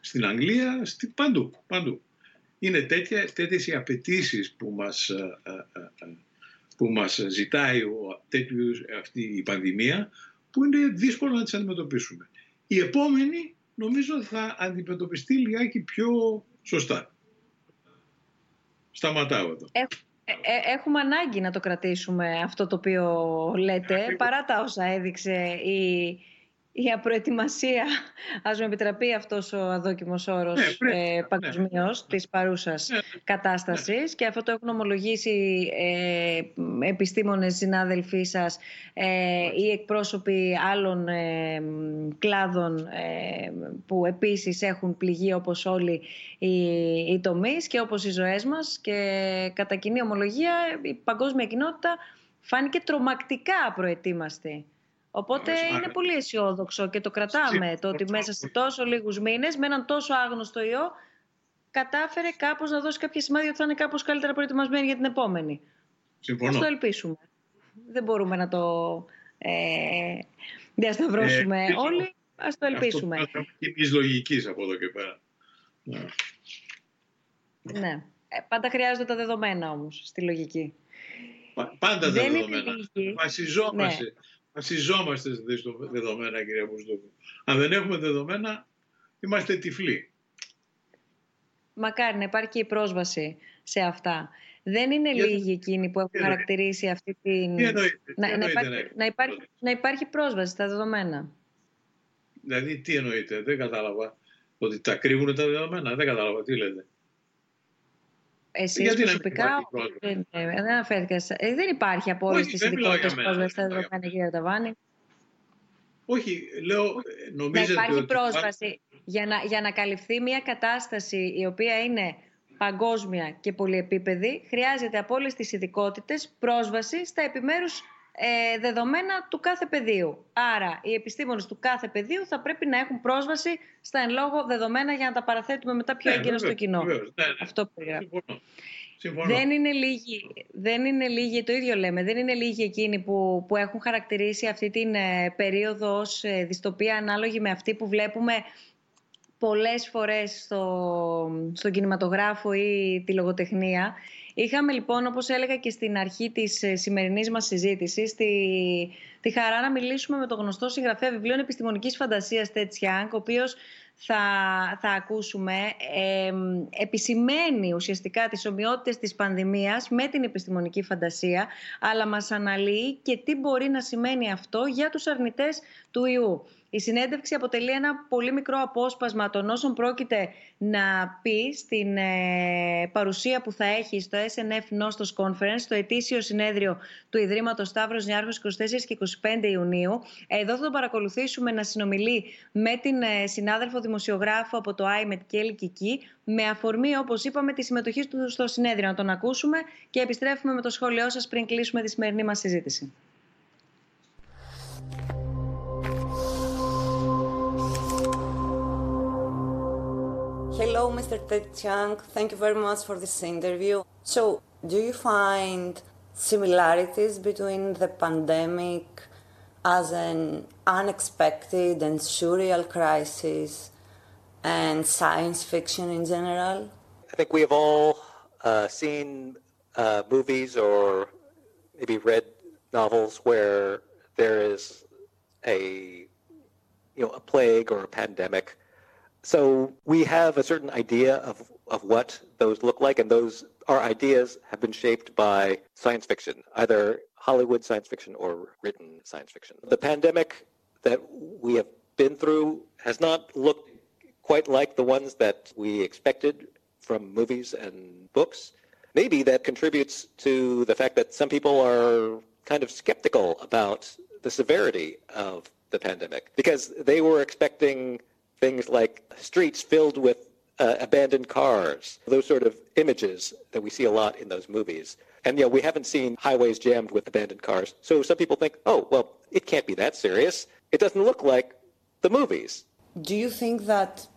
Στην Αγγλία, στη, παντού, παντού είναι τέτοια, τέτοιες οι απαιτήσεις που μας, ε, ε, ε, που μας ζητάει τέτοιους, αυτή η πανδημία που είναι δύσκολο να τις αντιμετωπίσουμε. Η επόμενη νομίζω θα αντιμετωπιστεί λιγάκι πιο σωστά. Σταματάω εδώ. Έχουμε ανάγκη να το κρατήσουμε αυτό το οποίο λέτε, παρά τα όσα έδειξε η η απροετοιμασία, ας μου επιτραπεί αυτός ο αδόκιμος όρος ναι, ε, ναι. παγκοσμίως της παρούσας ναι, κατάστασης. Και αυτό το έχουν ομολογήσει ε, επιστήμονες συνάδελφοί σας ε, ή εκπρόσωποι άλλων ε, κλάδων ε, που επίσης έχουν πληγεί όπως όλοι οι, οι τομείς και όπως οι ζωές μας. Και κατά κοινή ομολογία η παγκόσμια κοινότητα φάνηκε τρομακτικά απροετοίμαστη Οπότε είναι πολύ αισιόδοξο και το κρατάμε το ότι μέσα σε τόσο λίγους μήνες με έναν τόσο άγνωστο ιό κατάφερε κάπως να δώσει κάποια σημάδια ότι θα είναι κάπως καλύτερα προετοιμασμένη για την επόμενη. Συμφωνώ. Ας το ελπίσουμε. Δεν μπορούμε να το ε, διασταυρώσουμε ε, όλοι. Ας το ελπίσουμε. Αυτό είναι της λογικής από εδώ και πέρα. Ναι. Ε, πάντα χρειάζονται τα δεδομένα όμως στη λογική. Πάντα τα δεδομένα. Βασιζόμαστε. Ναι. Βασιζόμαστε στα δεδομένα, κυρία Μπουσδούκου. Αν δεν έχουμε δεδομένα, είμαστε τυφλοί. Μακάρι να υπάρχει η πρόσβαση σε αυτά. Δεν είναι Για... λίγοι εκείνοι που έχουν χαρακτηρίσει αυτή την... Τι εννοείται, να, να, υπάρχει, να, υπάρχει, να υπάρχει πρόσβαση στα δεδομένα. Δηλαδή, τι εννοείται, δεν κατάλαβα. Ότι τα κρύβουν τα δεδομένα, δεν κατάλαβα τι λέτε. Εσείς προσωπικά δεν, δεν αναφέρθηκα. Ε, δεν υπάρχει από όλε τι ειδικότητε πρόσβαση στα δεδομένα, κύριε Ταβάνη. Όχι, λέω, νομίζετε να υπάρχει πρόσβαση για να, για να καλυφθεί μια κατάσταση η οποία είναι παγκόσμια και πολυεπίπεδη, χρειάζεται από όλε τι ειδικότητες πρόσβαση στα επιμέρους ε, δεδομένα του κάθε πεδίου. Άρα, οι επιστήμονες του κάθε πεδίου θα πρέπει να έχουν πρόσβαση στα εν λόγω δεδομένα για να τα παραθέτουμε μετά πιο ναι, έγκαιρα στο κοινό. Ναι, ναι. Αυτό Συμφωνώ. Δεν είναι, λίγοι, δεν είναι λίγοι, το ίδιο λέμε, δεν είναι λίγοι εκείνοι που, που έχουν χαρακτηρίσει αυτή την ε, περίοδο ως ε, δυστοπία ανάλογη με αυτή που βλέπουμε πολλές φορές στο, στον κινηματογράφο ή τη λογοτεχνία. Είχαμε λοιπόν, όπως έλεγα και στην αρχή της ε, σημερινής μας συζήτησης, τη, τη χαρά να μιλήσουμε με τον γνωστό συγγραφέα βιβλίων επιστημονικής φαντασίας Ted Chiang, ο οποίος θα, θα ακούσουμε ε, επισημαίνει ουσιαστικά τις ομοιότητες της πανδημίας με την επιστημονική φαντασία, αλλά μας αναλύει και τι μπορεί να σημαίνει αυτό για τους αρνητές του ιού. Η συνέντευξη αποτελεί ένα πολύ μικρό απόσπασμα των όσων πρόκειται να πει στην ε, παρουσία που θα έχει στο SNF Nostos Conference, το ετήσιο συνέδριο του Ιδρύματος Σταύρος Νιάρχος 24 και 25 Ιουνίου. Εδώ θα τον παρακολουθήσουμε να συνομιλεί με την ε, συνάδελφο δημοσιογράφο από το IMET Κέλλη Κική, με αφορμή, όπως είπαμε, τη συμμετοχή του στο συνέδριο. Να τον ακούσουμε και επιστρέφουμε με το σχόλιο σας πριν κλείσουμε τη σημερινή μας συζήτηση. Hello, Mr. Ted Chiang. Thank you very much for this interview. So, do you find similarities between the pandemic as an unexpected and surreal crisis and science fiction in general? I think we have all uh, seen uh, movies or maybe read novels where there is a you know a plague or a pandemic so we have a certain idea of, of what those look like, and those our ideas have been shaped by science fiction, either Hollywood science fiction or written science fiction. The pandemic that we have been through has not looked quite like the ones that we expected from movies and books. Maybe that contributes to the fact that some people are kind of skeptical about the severity of the pandemic because they were expecting things like streets filled with uh, abandoned cars, those sort of images that we see a lot in those movies. And, you know, we haven't seen highways jammed with abandoned cars. So some people think, oh, well, it can't be that serious. It doesn't look like the movies. Do you think that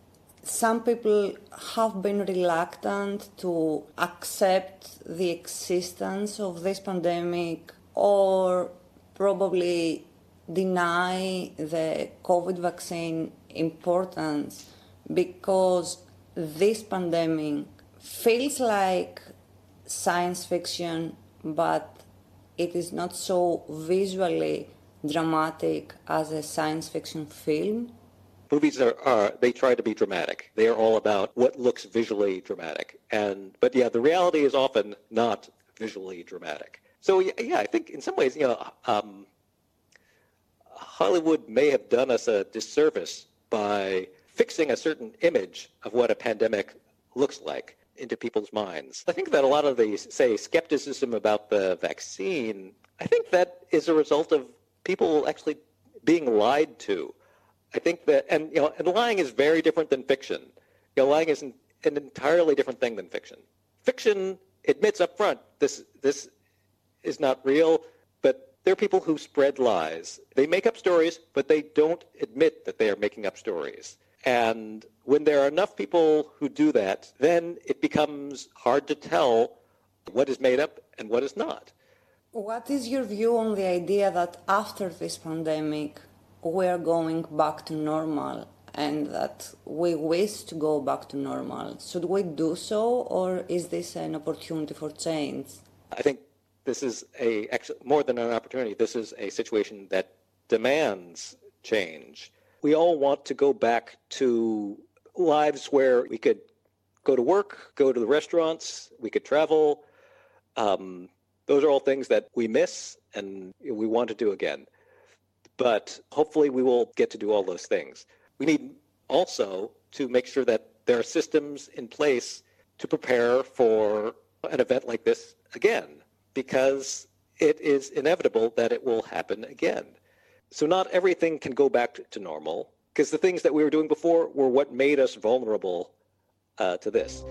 some people have been reluctant to accept the existence of this pandemic or probably deny the COVID vaccine importance because this pandemic feels like science fiction, but it is not so visually dramatic as a science fiction film. Movies are, are they try to be dramatic. They are all about what looks visually dramatic. And but yeah, the reality is often not visually dramatic. So yeah, I think in some ways, you know, um, Hollywood may have done us a disservice by fixing a certain image of what a pandemic looks like into people's minds. I think that a lot of the, say, skepticism about the vaccine, I think that is a result of people actually being lied to. I think that, and you know, and lying is very different than fiction. You know, lying is an, an entirely different thing than fiction. Fiction admits up front this this is not real, are people who spread lies. They make up stories, but they don't admit that they are making up stories. And when there are enough people who do that, then it becomes hard to tell what is made up and what is not. What is your view on the idea that after this pandemic, we are going back to normal and that we wish to go back to normal? Should we do so, or is this an opportunity for change? I think this is a more than an opportunity. This is a situation that demands change. We all want to go back to lives where we could go to work, go to the restaurants, we could travel. Um, those are all things that we miss and we want to do again. But hopefully, we will get to do all those things. We need also to make sure that there are systems in place to prepare for an event like this again because it is inevitable that it will happen again. So not everything can go back to normal because the things that we were doing before were what made us vulnerable uh, to this.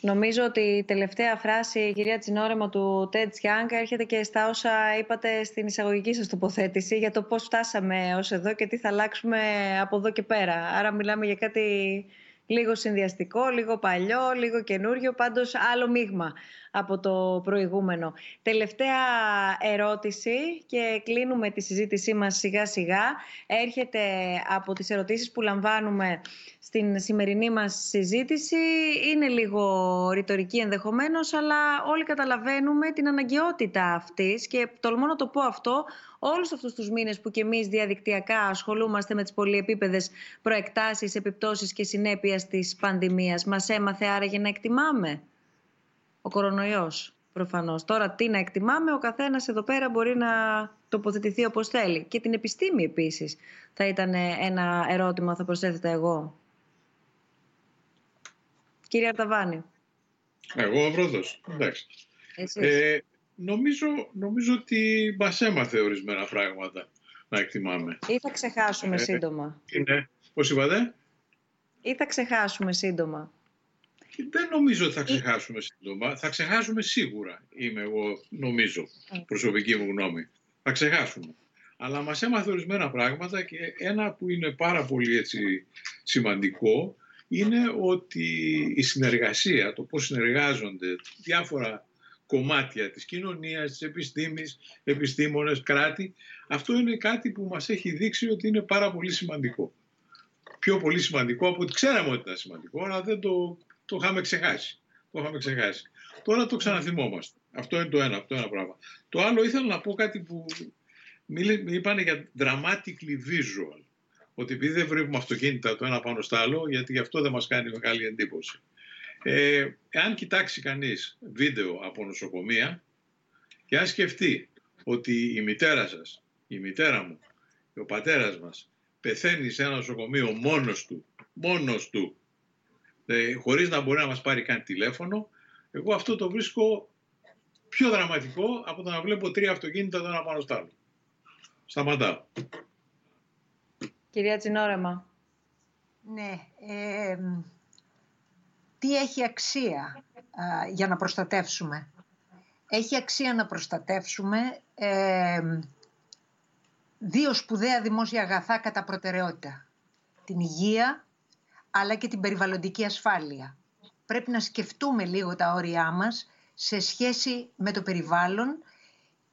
Νομίζω ότι η τελευταία φράση, η κυρία Τσινόρεμα του Τέντ Young, έρχεται και στα όσα είπατε στην εισαγωγική σας τοποθέτηση για το πώς φτάσαμε ως εδώ και τι θα αλλάξουμε από εδώ και πέρα. Άρα μιλάμε για κάτι λίγο συνδυαστικό, λίγο παλιό, λίγο καινούριο, πάντως άλλο μείγμα από το προηγούμενο. Τελευταία ερώτηση και κλείνουμε τη συζήτησή μας σιγά σιγά. Έρχεται από τις ερωτήσεις που λαμβάνουμε στην σημερινή μας συζήτηση. Είναι λίγο ρητορική ενδεχομένως, αλλά όλοι καταλαβαίνουμε την αναγκαιότητα αυτής και τολμώ να το πω αυτό όλους αυτούς τους μήνες που και εμείς διαδικτυακά ασχολούμαστε με τις πολυεπίπεδες προεκτάσεις, επιπτώσεις και συνέπειες της πανδημίας. Μας έμαθε άραγε να εκτιμάμε; Ο κορονοϊός προφανώς. Τώρα τι να εκτιμάμε, ο καθένας εδώ πέρα μπορεί να τοποθετηθεί όπως θέλει. Και την επιστήμη επίσης θα ήταν ένα ερώτημα, θα προσέθετα εγώ. Κύριε Αρταβάνη. Εγώ ο Βρόδος. Εντάξει. Ε, νομίζω, νομίζω ότι μας έμαθε ορισμένα πράγματα να εκτιμάμε. Ή θα ξεχάσουμε ε, σύντομα. Είναι. Πώς είπατε; Ή θα ξεχάσουμε σύντομα. Δεν νομίζω ότι θα ξεχάσουμε σύντομα. Θα ξεχάσουμε σίγουρα, είμαι εγώ, νομίζω, προσωπική μου γνώμη. Θα ξεχάσουμε. Αλλά μας έμαθε ορισμένα πράγματα και ένα που είναι πάρα πολύ έτσι, σημαντικό είναι ότι η συνεργασία, το πώς συνεργάζονται διάφορα κομμάτια της κοινωνίας, της επιστήμης, επιστήμονες, κράτη, αυτό είναι κάτι που μας έχει δείξει ότι είναι πάρα πολύ σημαντικό. Πιο πολύ σημαντικό από ότι ξέραμε ότι ήταν σημαντικό, αλλά δεν το το είχαμε ξεχάσει. Το είχαμε ξεχάσει. Τώρα το ξαναθυμόμαστε. Αυτό είναι το ένα, το ένα πράγμα. Το άλλο ήθελα να πω κάτι που μου είπαν για dramatically visual. Ότι επειδή δεν βρίσκουμε αυτοκίνητα το ένα πάνω στο άλλο, γιατί γι' αυτό δεν μας κάνει μεγάλη εντύπωση. Ε, εάν κοιτάξει κανείς βίντεο από νοσοκομεία και αν σκεφτεί ότι η μητέρα σας, η μητέρα μου και ο πατέρας μας πεθαίνει σε ένα νοσοκομείο μόνος του, μόνος του, ε, χωρίς να μπορεί να μας πάρει καν τηλέφωνο, εγώ αυτό το βρίσκω πιο δραματικό από το να βλέπω τρία αυτοκίνητα το ένα πάνω στο άλλο. Σταματάω. Κυρία Τσινόρεμα. Ναι. Τι έχει αξία για να προστατεύσουμε; Έχει αξία να προστατεύσουμε δύο σπουδαία δημόσια αγαθά κατά προτεραιότητα. Την υγεία αλλά και την περιβαλλοντική ασφάλεια. Πρέπει να σκεφτούμε λίγο τα όρια μας σε σχέση με το περιβάλλον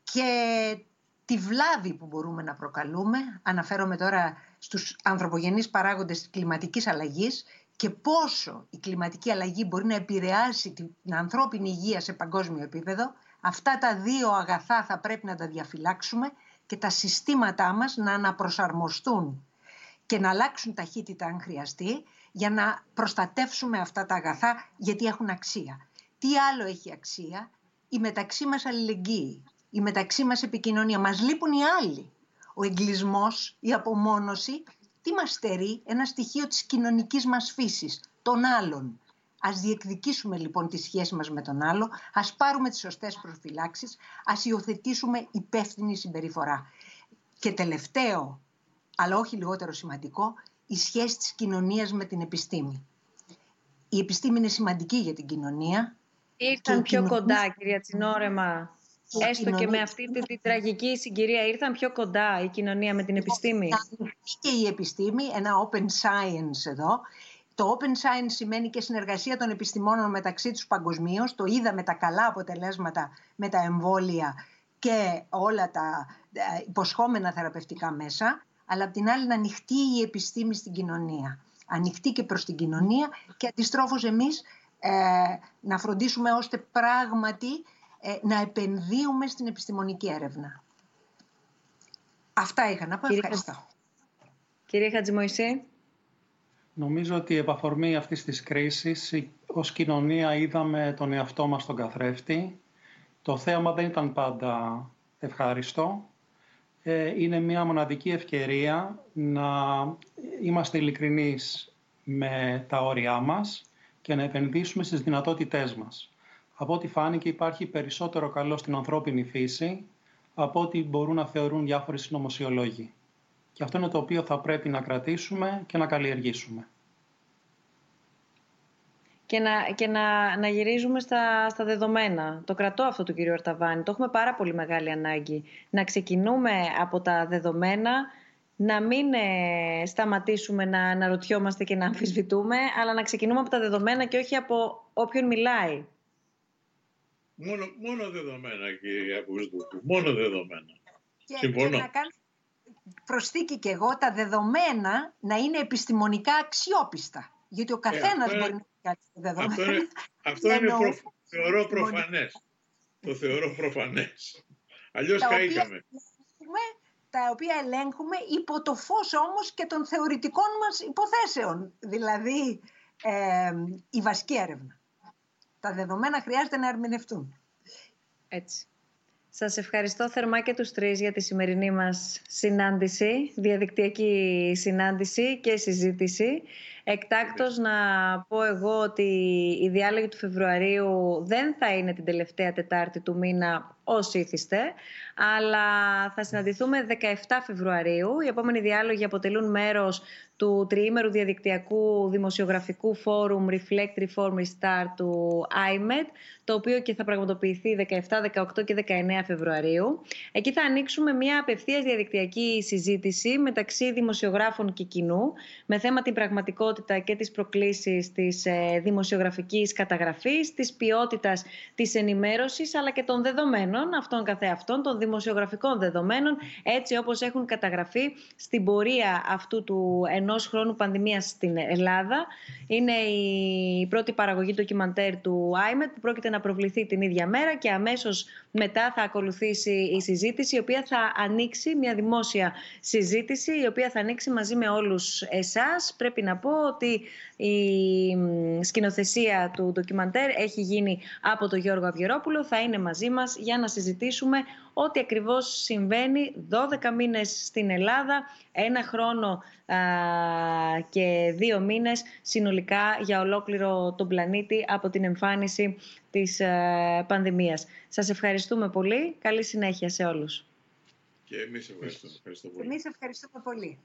και τη βλάβη που μπορούμε να προκαλούμε. Αναφέρομαι τώρα στους ανθρωπογενείς παράγοντες της κλιματικής αλλαγής και πόσο η κλιματική αλλαγή μπορεί να επηρεάσει την ανθρώπινη υγεία σε παγκόσμιο επίπεδο. Αυτά τα δύο αγαθά θα πρέπει να τα διαφυλάξουμε και τα συστήματά μας να αναπροσαρμοστούν και να αλλάξουν ταχύτητα αν χρειαστεί για να προστατεύσουμε αυτά τα αγαθά γιατί έχουν αξία. Τι άλλο έχει αξία, η μεταξύ μας αλληλεγγύη, η μεταξύ μας επικοινωνία. Μας λείπουν οι άλλοι. Ο εγκλισμός, η απομόνωση, τι μας στερεί, ένα στοιχείο της κοινωνικής μας φύσης, των άλλων. Ας διεκδικήσουμε λοιπόν τη σχέση μας με τον άλλο, ας πάρουμε τις σωστές προφυλάξεις, ας υιοθετήσουμε υπεύθυνη συμπεριφορά. Και τελευταίο, αλλά όχι λιγότερο σημαντικό, η σχέση της κοινωνίας με την επιστήμη. Η επιστήμη είναι σημαντική για την κοινωνία. Ήρθαν πιο κοινωνία... κοντά, κυρία Τσινόρεμα. Έστω κοινωνία... και με αυτή τη, τη, τραγική συγκυρία, ήρθαν πιο κοντά η κοινωνία με την επιστήμη. Και η επιστήμη, ένα open science εδώ. Το open science σημαίνει και συνεργασία των επιστημόνων μεταξύ τους παγκοσμίως. Το είδαμε τα καλά αποτελέσματα με τα εμβόλια και όλα τα ε, υποσχόμενα θεραπευτικά μέσα αλλά απ' την άλλη να ανοιχτεί η επιστήμη στην κοινωνία. Ανοιχτή και προς την κοινωνία και αντιστρόφως εμείς ε, να φροντίσουμε ώστε πράγματι ε, να επενδύουμε στην επιστημονική έρευνα. Αυτά είχα να πω. Ευχαριστώ. Κύριε Χατζημοϊσή. Νομίζω ότι η επαφορμή αυτής της κρίσης ως κοινωνία είδαμε τον εαυτό μας στον καθρέφτη. Το θέαμα δεν ήταν πάντα ευχάριστο. Ε, είναι μια μοναδική ευκαιρία να είμαστε ειλικρινείς με τα όρια μας και να επενδύσουμε στις δυνατότητές μας. Από ό,τι φάνηκε υπάρχει περισσότερο καλό στην ανθρώπινη φύση από ό,τι μπορούν να θεωρούν διάφοροι συνωμοσιολόγοι. Και αυτό είναι το οποίο θα πρέπει να κρατήσουμε και να καλλιεργήσουμε και να, και να, να γυρίζουμε στα, στα δεδομένα. Το κρατώ αυτό του κύριο Αρταβάνη. Το έχουμε πάρα πολύ μεγάλη ανάγκη. Να ξεκινούμε από τα δεδομένα, να μην ε, σταματήσουμε να αναρωτιόμαστε και να αμφισβητούμε, αλλά να ξεκινούμε από τα δεδομένα και όχι από όποιον μιλάει. Μόνο, μόνο δεδομένα, κύριε Αποστολού. Μόνο δεδομένα. Και, Συμφωνώ. και να κάνω προσθήκη και εγώ τα δεδομένα να είναι επιστημονικά αξιόπιστα. Γιατί ο καθένας αυτό μπορεί είναι- να κάνει τα δεδομένα. Αυτό είναι, αυτό είναι Εννοώ. προ, θεωρώ Επιστημονικά. προφανές. Το θεωρώ προφανές. Αλλιώς Τα οποία- καήκαμε. ελέγχουμε, τα οποία ελέγχουμε υπό το φως όμως και των θεωρητικών μας υποθέσεων. Δηλαδή ε, η βασική έρευνα. Τα δεδομένα χρειάζεται να ερμηνευτούν. Έτσι. Σας ευχαριστώ θερμά και τους τρεις για τη σημερινή μας συνάντηση, διαδικτυακή συνάντηση και συζήτηση. Εκτάκτος να πω εγώ ότι η διάλογη του Φεβρουαρίου δεν θα είναι την τελευταία Τετάρτη του μήνα ως ήθιστε, αλλά θα συναντηθούμε 17 Φεβρουαρίου. Οι επόμενοι διάλογοι αποτελούν μέρος του τριήμερου διαδικτυακού δημοσιογραφικού φόρουμ Reflect Reform Restart του IMED, το οποίο και θα πραγματοποιηθεί 17, 18 και 19 Φεβρουαρίου. Εκεί θα ανοίξουμε μια απευθείας διαδικτυακή συζήτηση μεταξύ δημοσιογράφων και κοινού με θέμα την πραγματικότητα και τις προκλήσεις της ε, δημοσιογραφικής καταγραφής, της ποιότητας της ενημέρωσης αλλά και των δεδομένων αυτών καθεαυτών, των δημοσιογραφικών δεδομένων έτσι όπως έχουν καταγραφεί στην πορεία αυτού του ενός χρόνου πανδημίας στην Ελλάδα. Είναι η πρώτη παραγωγή ντοκιμαντέρ του IMED που πρόκειται να προβληθεί την ίδια μέρα και αμέσως μετά θα ακολουθήσει η συζήτηση η οποία θα ανοίξει μια δημόσια συζήτηση η οποία θα ανοίξει μαζί με όλους εσάς. Πρέπει να πω ότι η μ, σκηνοθεσία του ντοκιμαντέρ έχει γίνει από τον Γιώργο Αυγερόπουλο. Θα είναι μαζί μας για να συζητήσουμε ό,τι ακριβώς συμβαίνει 12 μήνες στην Ελλάδα, ένα χρόνο α, και δύο μήνες συνολικά για ολόκληρο τον πλανήτη από την εμφάνιση της α, πανδημίας. Σας ευχαριστούμε πολύ. Καλή συνέχεια σε όλους. Και εμείς ευχαριστούμε. Ευχαριστώ πολύ. Εμείς ευχαριστούμε πολύ.